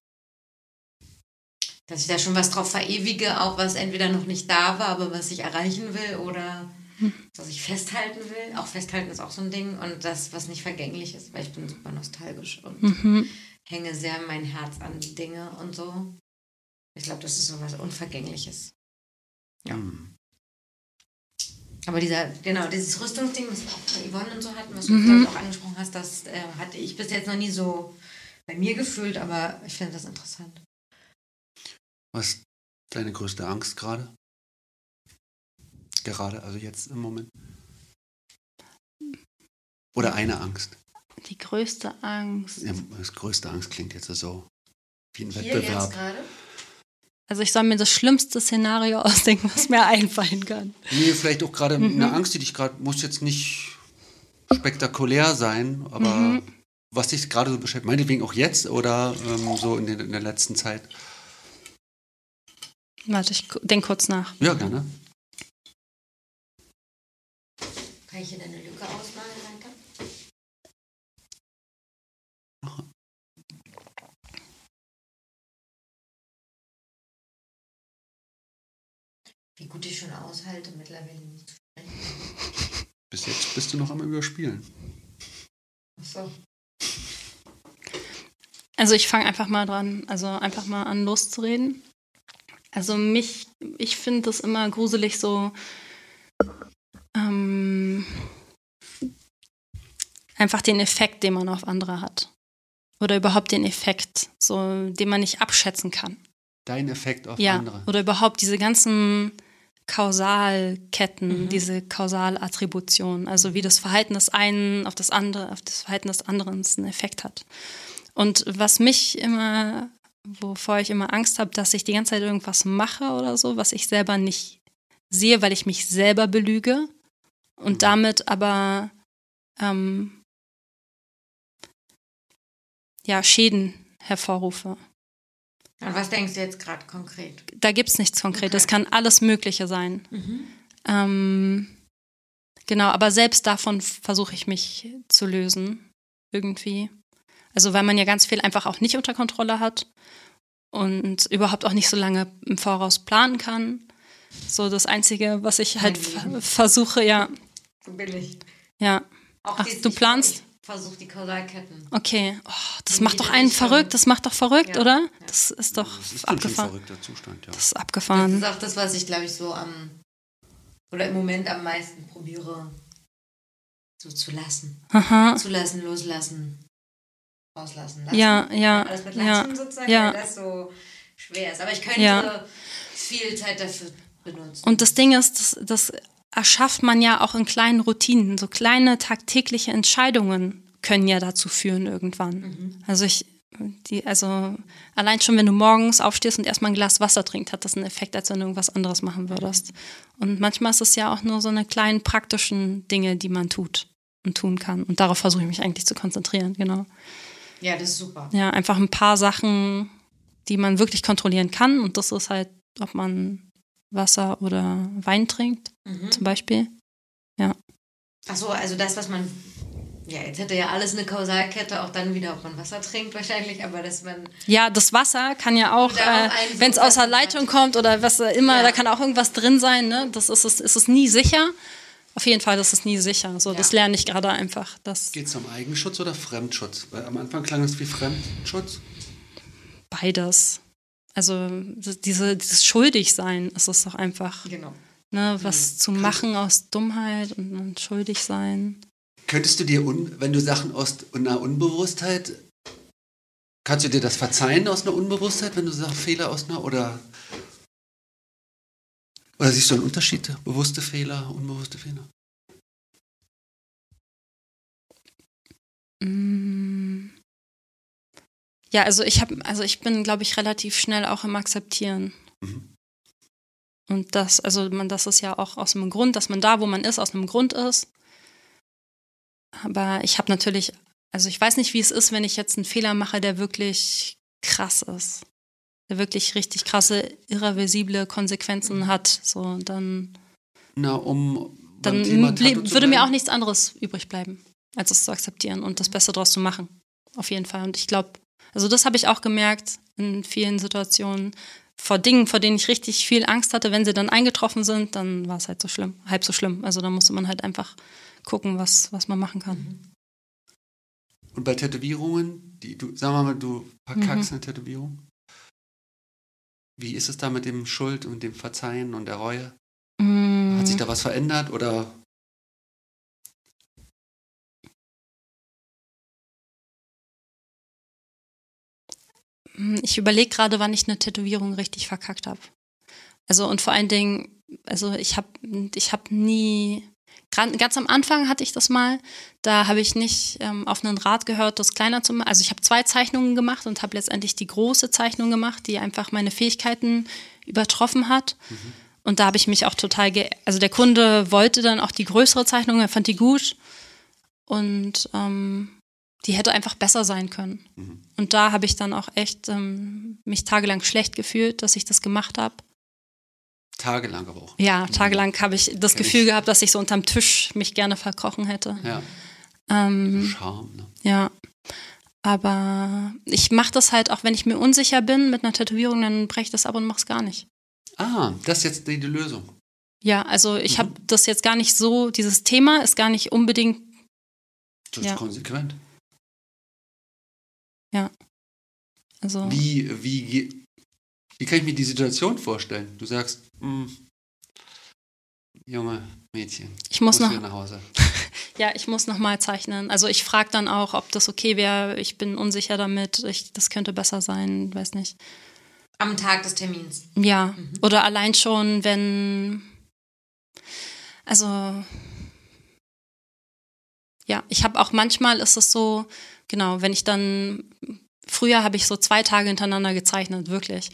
dass ich da schon was drauf verewige, auch was entweder noch nicht da war, aber was ich erreichen will oder was ich festhalten will. Auch festhalten ist auch so ein Ding und das, was nicht vergänglich ist, weil ich bin super nostalgisch und Mhm. hänge sehr mein Herz an die Dinge und so. Ich glaube, das ist so was Unvergängliches. Ja. Aber dieser, genau, dieses Rüstungsding, was auch bei Yvonne und so hatten, was du Mhm. ich, auch angesprochen hast, das äh, hatte ich bis jetzt noch nie so bei mir gefühlt, aber ich finde das interessant. Was ist deine größte Angst gerade? Gerade, also jetzt im Moment? Oder eine Angst? Die größte Angst. Ja, das größte Angst klingt jetzt so wie ein Hier Wettbewerb. jetzt gerade? Also ich soll mir das schlimmste Szenario (laughs) ausdenken, was mir einfallen kann. Nee, vielleicht auch gerade Mhm. eine Angst, die dich gerade, muss jetzt nicht spektakulär sein, aber Mhm. was dich gerade so beschäftigt, meinetwegen auch jetzt oder ähm, so in, den, in der letzten Zeit. Warte, ich denke kurz nach. Ja, gerne. Kann ich hier deine Lücke ausmalen, Wie gut ich schon aushalte, mittlerweile nicht zu sprechen. Bis jetzt bist du noch am Überspielen. Achso. Also ich fange einfach mal dran, also einfach mal an loszureden. Also mich, ich finde es immer gruselig so, ähm, einfach den Effekt, den man auf andere hat. Oder überhaupt den Effekt, so, den man nicht abschätzen kann. Dein Effekt auf Ja, andere. oder überhaupt diese ganzen Kausalketten, Mhm. diese Kausalattribution, also wie das Verhalten des einen auf das andere, auf das Verhalten des anderen einen Effekt hat. Und was mich immer, wovor ich immer Angst habe, dass ich die ganze Zeit irgendwas mache oder so, was ich selber nicht sehe, weil ich mich selber belüge und Mhm. damit aber ähm, ja Schäden hervorrufe. An was denkst du jetzt gerade konkret? Da gibt es nichts Konkretes. Okay. Es kann alles Mögliche sein. Mhm. Ähm, genau, aber selbst davon versuche ich mich zu lösen. Irgendwie. Also, weil man ja ganz viel einfach auch nicht unter Kontrolle hat und überhaupt auch nicht so lange im Voraus planen kann. So das Einzige, was ich halt versuche, ja. So billig. Ja, Auch Ach, du planst? Ich versuche die Kausalketten. okay. Oh, das In macht doch einen Richtung. verrückt. Das macht doch verrückt, Ja, oder? ja. Das ist doch Das ist ein abgefahren. verrückter Zustand, ja. Das ist Das abgefahren. ist auch das, was ich, glaube ich, so am oder im Moment am meisten probiere so zu lassen. Aha. Zulassen, loslassen, rauslassen. Lassen. Ja, ja, Alles mit ja. Lassen sozusagen, ja. weil das so schwer ist. Aber ich könnte Ja. viel Zeit dafür benutzen. Und das Ding ist, das, das erschafft man ja auch in kleinen Routinen. So kleine tagtägliche Entscheidungen können ja dazu führen irgendwann. Mhm. Also ich, die, also allein schon, wenn du morgens aufstehst und erstmal ein Glas Wasser trinkst, hat das einen Effekt, als wenn du irgendwas anderes machen würdest. Und manchmal ist es ja auch nur so eine kleinen praktischen Dinge, die man tut und tun kann. Und darauf versuche ich mich eigentlich zu konzentrieren, genau. ja, das ist super. Ja, einfach ein paar Sachen, die man wirklich kontrollieren kann. Und das ist halt, ob man Wasser oder Wein trinkt, Mhm. zum Beispiel. Ach so, also das, was man. Ja, jetzt hätte ja alles eine Kausalkette, auch dann wieder, ob man Wasser trinkt wahrscheinlich, aber dass man. Ja, das Wasser kann ja auch, äh, wenn es aus der Leitung kommt oder was immer, Ja. da kann auch irgendwas drin sein. Ne? Das ist es, ist es nie sicher. Auf jeden Fall, das ist nie sicher. So, das Ja. lerne ich gerade einfach. Das Geht es um Eigenschutz oder Fremdschutz? Weil am Anfang klang es wie Fremdschutz. beides. Also diese, dieses Schuldigsein ist es doch einfach. Genau. Ne? Was zu machen aus Dummheit und dann schuldig sein. Könntest du dir, un, wenn du Sachen aus einer Unbewusstheit, kannst du dir das verzeihen aus einer Unbewusstheit, wenn du sagst Fehler aus einer oder oder siehst du einen Unterschied? Bewusste Fehler, unbewusste Fehler? Mm. Ja, also ich habe, also ich bin, glaube ich, relativ schnell auch im Akzeptieren. Mhm. Und das, also man, das ist ja auch aus einem Grund, dass man da, wo man ist, aus einem Grund ist. Aber ich habe natürlich, also ich weiß nicht, wie es ist, wenn ich jetzt einen Fehler mache, der wirklich krass ist. Der wirklich richtig krasse, irreversible Konsequenzen hat. So, dann, Na, um dann würde mir auch nichts anderes übrig bleiben, als es zu akzeptieren und das Beste draus zu machen. Auf jeden Fall. Und ich glaube, also das habe ich auch gemerkt in vielen Situationen. Vor Dingen, vor denen ich richtig viel Angst hatte, wenn sie dann eingetroffen sind, dann war es halt so schlimm, halb so schlimm. Also da musste man halt einfach gucken, was, was man machen kann. Und bei Tätowierungen, die du, sagen wir mal, du verkackst Mhm. eine Tätowierung. Wie ist es da mit dem Schuld und dem Verzeihen und der Reue? Mhm. Hat sich da was verändert oder Ich überlege gerade, wann ich eine Tätowierung richtig verkackt habe. Also und vor allen Dingen, also ich habe ich hab nie, Ganz am Anfang hatte ich das mal. Da habe ich nicht ähm, auf einen Rat gehört, das kleiner zu machen. Also ich habe zwei Zeichnungen gemacht und habe letztendlich die große Zeichnung gemacht, die einfach meine Fähigkeiten übertroffen hat. Und da habe ich mich auch total, ge also der Kunde wollte dann auch die größere Zeichnung, er fand die gut. Und ähm, die hätte einfach besser sein können. Und da habe ich dann auch echt ähm, mich tagelang schlecht gefühlt, dass ich das gemacht habe. Tagelang aber auch. Ja, tagelang habe ich das Kenn Gefühl ich. gehabt, dass ich so unterm Tisch mich gerne verkrochen hätte. Ja, Ähm, Charme. Ne? ja. Aber ich mache das halt auch, wenn ich mir unsicher bin mit einer Tätowierung, dann breche ich das ab und mache es gar nicht. Ah, das ist jetzt die, die Lösung. Ja, also ich Mhm. habe das jetzt gar nicht so, dieses Thema ist gar nicht unbedingt, Das Ja. ist konsequent. also Wie, wie, wie kann ich mir die Situation vorstellen? Du sagst, hm, junge Mädchen, ich muss noch, wieder nach Hause. (laughs) ja, ich muss noch mal zeichnen. Also ich frage dann auch, ob das okay wäre. Ich bin unsicher damit. Ich, das könnte besser sein, weiß nicht. Am Tag des Termins. Ja, oder allein schon, wenn. Also. Ja, ich habe auch manchmal ist es so, genau, wenn ich dann. Früher habe ich so zwei Tage hintereinander gezeichnet, wirklich.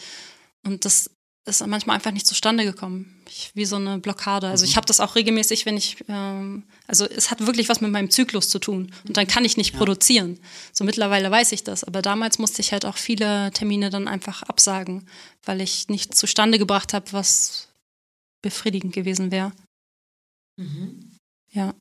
Und das ist manchmal einfach nicht zustande gekommen. Ich, wie so eine Blockade. Also ich habe das auch regelmäßig, wenn ich, ähm, also es hat wirklich was mit meinem Zyklus zu tun. Und dann kann ich nicht produzieren. So mittlerweile weiß ich das. Aber damals musste ich halt auch viele Termine dann einfach absagen, weil ich nicht zustande gebracht habe, was befriedigend gewesen wäre. Mhm. Ja.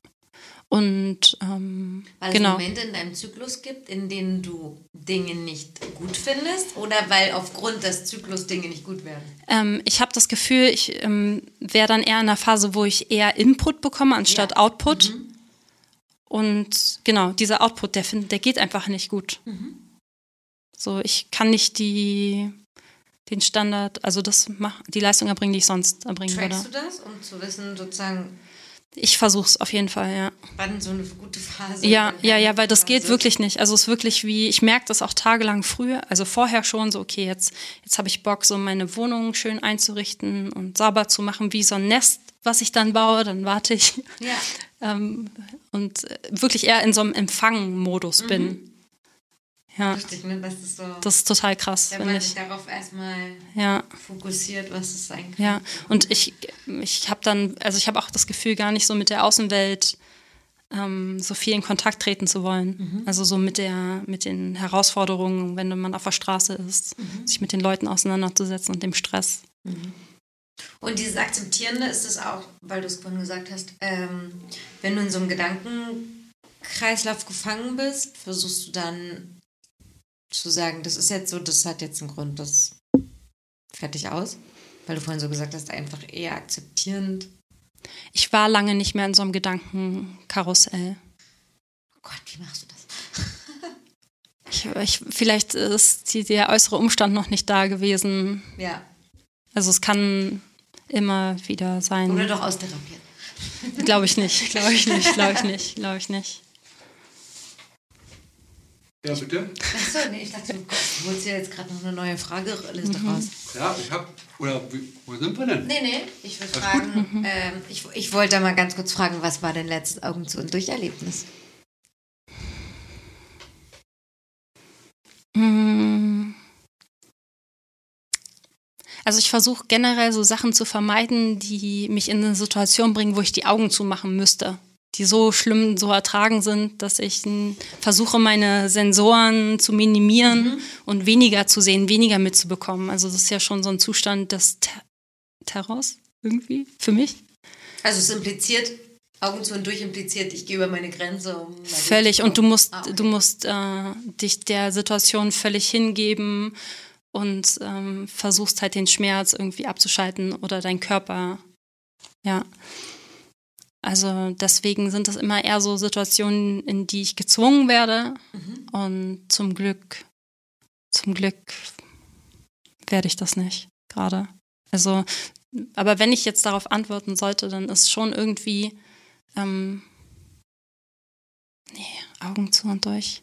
Und ähm, Weil genau. es Momente in deinem Zyklus gibt, in denen du Dinge nicht gut findest oder weil aufgrund des Zyklus Dinge nicht gut werden? Ähm, ich habe das Gefühl, ich ähm, wäre dann eher in einer Phase, wo ich eher Input bekomme anstatt Ja. Output. Und genau, dieser Output, der, find, der geht einfach nicht gut. So, ich kann nicht die, den Standard, also das die Leistung erbringen, die ich sonst erbringen Trackst würde. du das, um zu wissen, sozusagen, Ich versuche es auf jeden Fall, ja. wann so eine gute Phase Ja, ja, ja, weil das geht wirklich nicht. Also es ist wirklich wie, ich merke das auch tagelang früher, also vorher schon so, okay, jetzt, jetzt habe ich Bock, so meine Wohnung schön einzurichten und sauber zu machen, wie so ein Nest, was ich dann baue, dann warte ich Ja, (laughs) ähm, und äh, wirklich eher in so einem Empfang-Modus bin. Ja, richtig, ne? Das ist so, das ist total krass, wenn man sich ich. darauf erstmal Ja. fokussiert, was es sein kann. Ja, und ich, ich habe dann, also ich habe auch das Gefühl, gar nicht so mit der Außenwelt ähm, so viel in Kontakt treten zu wollen. Also so mit der, mit den Herausforderungen, wenn man auf der Straße ist, sich mit den Leuten auseinanderzusetzen und dem Stress. Und dieses Akzeptierende ist es auch, weil du es vorhin gesagt hast, ähm, wenn du in so einem Gedankenkreislauf gefangen bist, versuchst du dann zu sagen, das ist jetzt so, das hat jetzt einen Grund, das fertig aus. Weil du vorhin so gesagt hast, einfach eher akzeptierend. Ich war lange nicht mehr in so einem Gedankenkarussell. Oh Gott, wie machst du das? (laughs) Ich, ich, vielleicht ist die, der äußere Umstand noch nicht da gewesen. Ja. Also es kann immer wieder sein. Oder doch austherapiert. Glaube ich nicht, glaube ich nicht, glaube ich nicht, glaube ich nicht. Ja, bitte? Achso, nee, ich dachte, du holst dir jetzt gerade noch eine neue Frageliste Mhm. raus. Ja, ich hab. Oder wo sind wir denn? Nee, nee, ich würde fragen, ähm, ich, ich wollte da mal ganz kurz fragen, was war dein letztes Augen zu und durch Erlebnis? Mm. Also ich versuche generell so Sachen zu vermeiden, die mich in eine Situation bringen, wo ich die Augen zumachen müsste. Die so schlimm, so ertragen sind, dass ich mm, versuche, meine Sensoren zu minimieren und weniger zu sehen, weniger mitzubekommen. Also das ist ja schon so ein Zustand des Ter Terrors irgendwie für mich. Also es impliziert, Augen zu und durch impliziert, ich gehe über meine Grenze. Um Völlig. Und du musst, Ah, okay. du musst äh, dich der Situation völlig hingeben und ähm, versuchst halt den Schmerz irgendwie abzuschalten oder dein Körper. Ja. Also deswegen sind das immer eher so Situationen, in die ich gezwungen werde. Mhm. Und zum Glück, zum Glück werde ich das nicht gerade. Also, aber wenn ich jetzt darauf antworten sollte, dann ist schon irgendwie, ähm, nee, Augen zu und durch.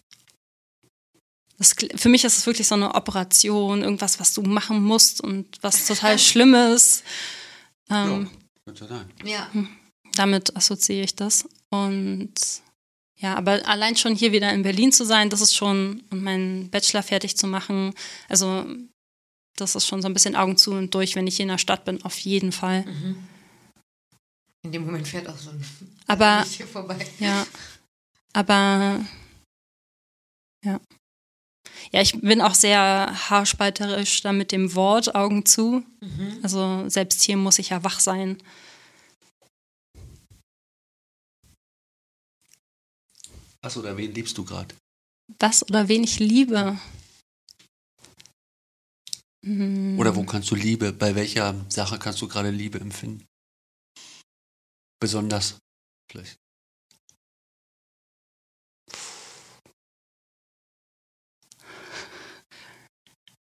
Das, für mich ist es wirklich so eine Operation, irgendwas, was du machen musst und was total (laughs) Schlimmes. Ähm, sei Dank. Ja. Damit assoziiere ich das. Und ja, aber allein schon hier wieder in Berlin zu sein, das ist schon, und meinen Bachelor fertig zu machen, also das ist schon so ein bisschen Augen zu und durch, wenn ich hier in der Stadt bin, auf jeden Fall. Mhm. In dem Moment fährt auch so ein (laughs) Aber hier vorbei. Ja. Aber ja. Ja, ich bin auch sehr haarspalterisch da mit dem Wort Augen zu. Mhm. Also selbst hier muss ich ja wach sein. Was oder wen liebst du gerade? Was oder wen ich liebe. Hm, Oder wo kannst du Liebe, bei welcher Sache kannst du gerade Liebe empfinden? Besonders vielleicht.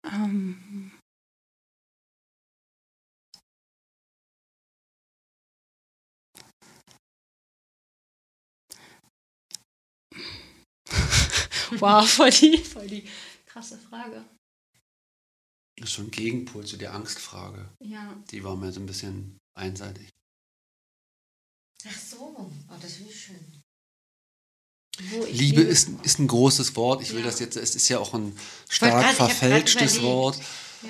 Ähm, wow, voll die, voll die krasse Frage. Das ist schon ein Gegenpol zu der Angstfrage. Ja. Die war mir so ein bisschen einseitig. Ach so, oh, das finde ich schön. Liebe ist, ist ein großes Wort. Ich will Ja. das jetzt, es ist ja auch ein stark verfälschtes. Wort.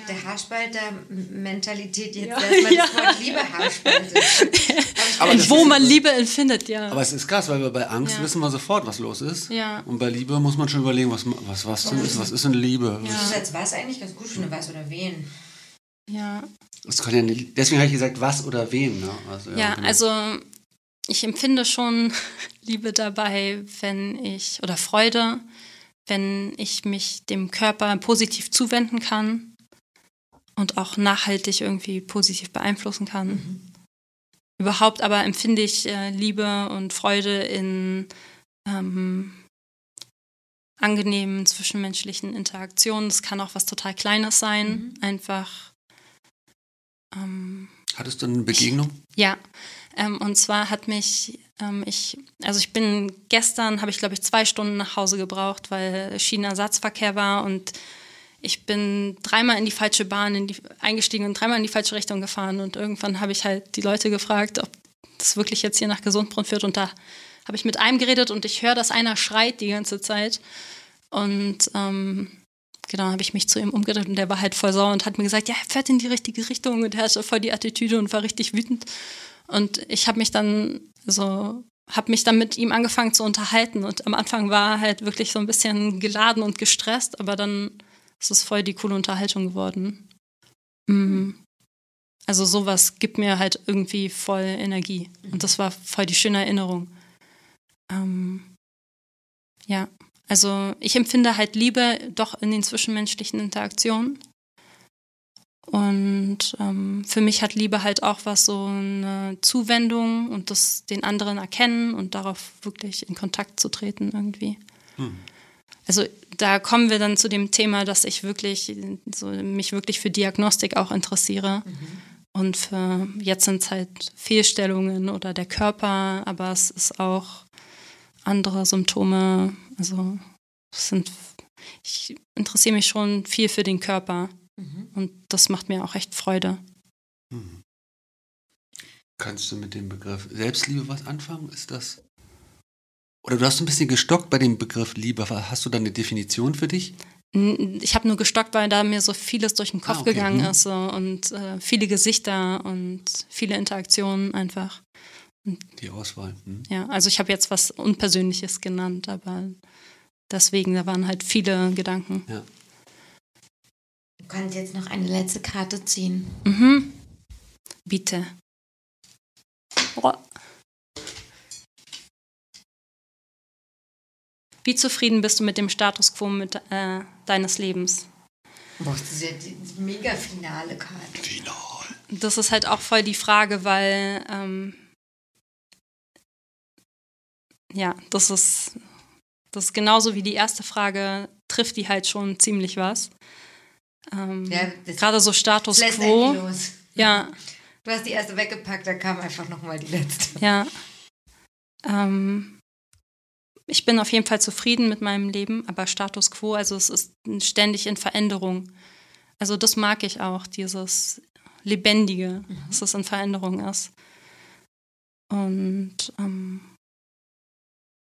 Der Haarspalter-Mentalität jetzt Ja, erstmal ja. das Wort Liebe Haarspalte. (laughs) Aber Wo man Liebe empfindet, ja. Aber es ist krass, weil wir bei Angst Ja. wissen wir sofort, was los ist. Ja. Und bei Liebe muss man schon überlegen, was, was, was denn ist. Was ist denn Liebe? Ja. Das ist als was eigentlich ganz gut finde, was oder wen. ja. Das kann ja nicht, deswegen habe ich gesagt, was oder wen. Ne? Also, Ja, genau. also ich empfinde schon (laughs) Liebe dabei, wenn ich, oder Freude, wenn ich mich dem Körper positiv zuwenden kann und auch nachhaltig irgendwie positiv beeinflussen kann. Überhaupt aber empfinde ich äh, Liebe und Freude in ähm, angenehmen zwischenmenschlichen Interaktionen. Das kann auch was total Kleines sein, Mhm. einfach. Ähm, Hattest du eine Begegnung? ja, ähm, und zwar hat mich, ähm, ich, also ich bin gestern, habe ich glaube ich zwei Stunden nach Hause gebraucht, weil Schienenersatzverkehr war und ich bin dreimal in die falsche Bahn die, eingestiegen und dreimal in die falsche Richtung gefahren. Und irgendwann habe ich halt die Leute gefragt, ob das wirklich jetzt hier nach Gesundbrunnen führt. Und da habe ich mit einem geredet und ich höre, dass einer schreit die ganze Zeit. Und ähm, genau, habe ich mich zu ihm umgedreht und der war halt voll sauer und hat mir gesagt, ja, er fährt in die richtige Richtung. Und er hatte voll die Attitüde und war richtig wütend. Und ich habe mich dann so, habe mich dann mit ihm angefangen zu unterhalten. Und am Anfang war er halt wirklich so ein bisschen geladen und gestresst, aber dann ist es voll die coole Unterhaltung geworden. Mhm. Also sowas gibt mir halt irgendwie voll Energie und das war voll die schöne Erinnerung. Ähm, ja, also ich empfinde halt Liebe doch in den zwischenmenschlichen Interaktionen. Und ähm, für mich hat Liebe halt auch was so eine Zuwendung und das den anderen erkennen und darauf wirklich in Kontakt zu treten irgendwie. Hm. Also da kommen wir dann zu dem Thema, dass ich wirklich so mich wirklich für Diagnostik auch interessiere. Und für jetzt sind es halt Fehlstellungen oder der Körper, aber es ist auch andere Symptome. Also es sind, ich interessiere mich schon viel für den Körper Mhm. und das macht mir auch echt Freude. Hm. Kannst du mit dem Begriff Selbstliebe was anfangen? Ist das. Oder du hast ein bisschen gestockt bei dem Begriff Liebe. Hast du da eine Definition für dich? Ich habe nur gestockt, weil da mir so vieles durch den Kopf Ah, okay. gegangen Mhm. ist so, und äh, viele Gesichter und viele Interaktionen einfach. Die Auswahl. Hm? Ja, also ich habe jetzt was Unpersönliches genannt, aber deswegen, da waren halt viele Gedanken. Ja. Du kannst jetzt noch eine letzte Karte ziehen. Mhm. Bitte. Oh. Wie zufrieden bist du mit dem Status quo mit, äh, deines Lebens? Boah, das ist ja die mega finale Karte. Final. Das ist halt auch voll die Frage, weil ähm, ja, das ist, das ist genauso wie die erste Frage, trifft die halt schon ziemlich was. Ähm, Ja, Gerade so Status quo. los. Ja, Du hast die erste weggepackt, da kam einfach nochmal die letzte. ja. Ähm, ich bin auf jeden Fall zufrieden mit meinem Leben, aber Status quo, also es ist ständig in Veränderung. Also das mag ich auch, dieses Lebendige, dass es in Veränderung ist. Und ähm,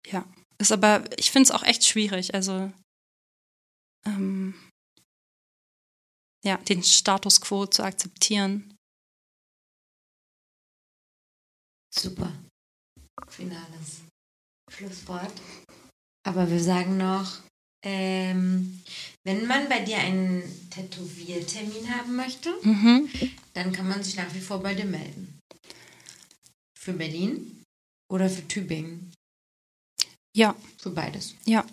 ja, ist aber, ich finde es auch echt schwierig. Also, ähm, ja, den Status quo zu akzeptieren. Super. Finales Schlusswort. Aber wir sagen noch, ähm, wenn man bei dir einen Tätowiertermin haben möchte, Mhm. dann kann man sich nach wie vor bei dir melden. Für Berlin oder für Tübingen? Ja, Für beides. ja,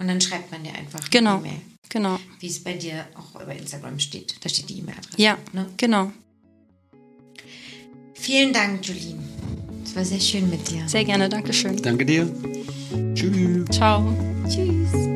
Und dann schreibt man dir einfach Genau. eine E-Mail, genau. wie es bei dir auch über Instagram steht. Da steht die E-Mail-Adresse. Ja, Ne? genau. Vielen Dank, Julien. Es war sehr schön mit dir. Sehr gerne, Dankeschön. Danke dir. Tschüss. Ciao. Tschüss.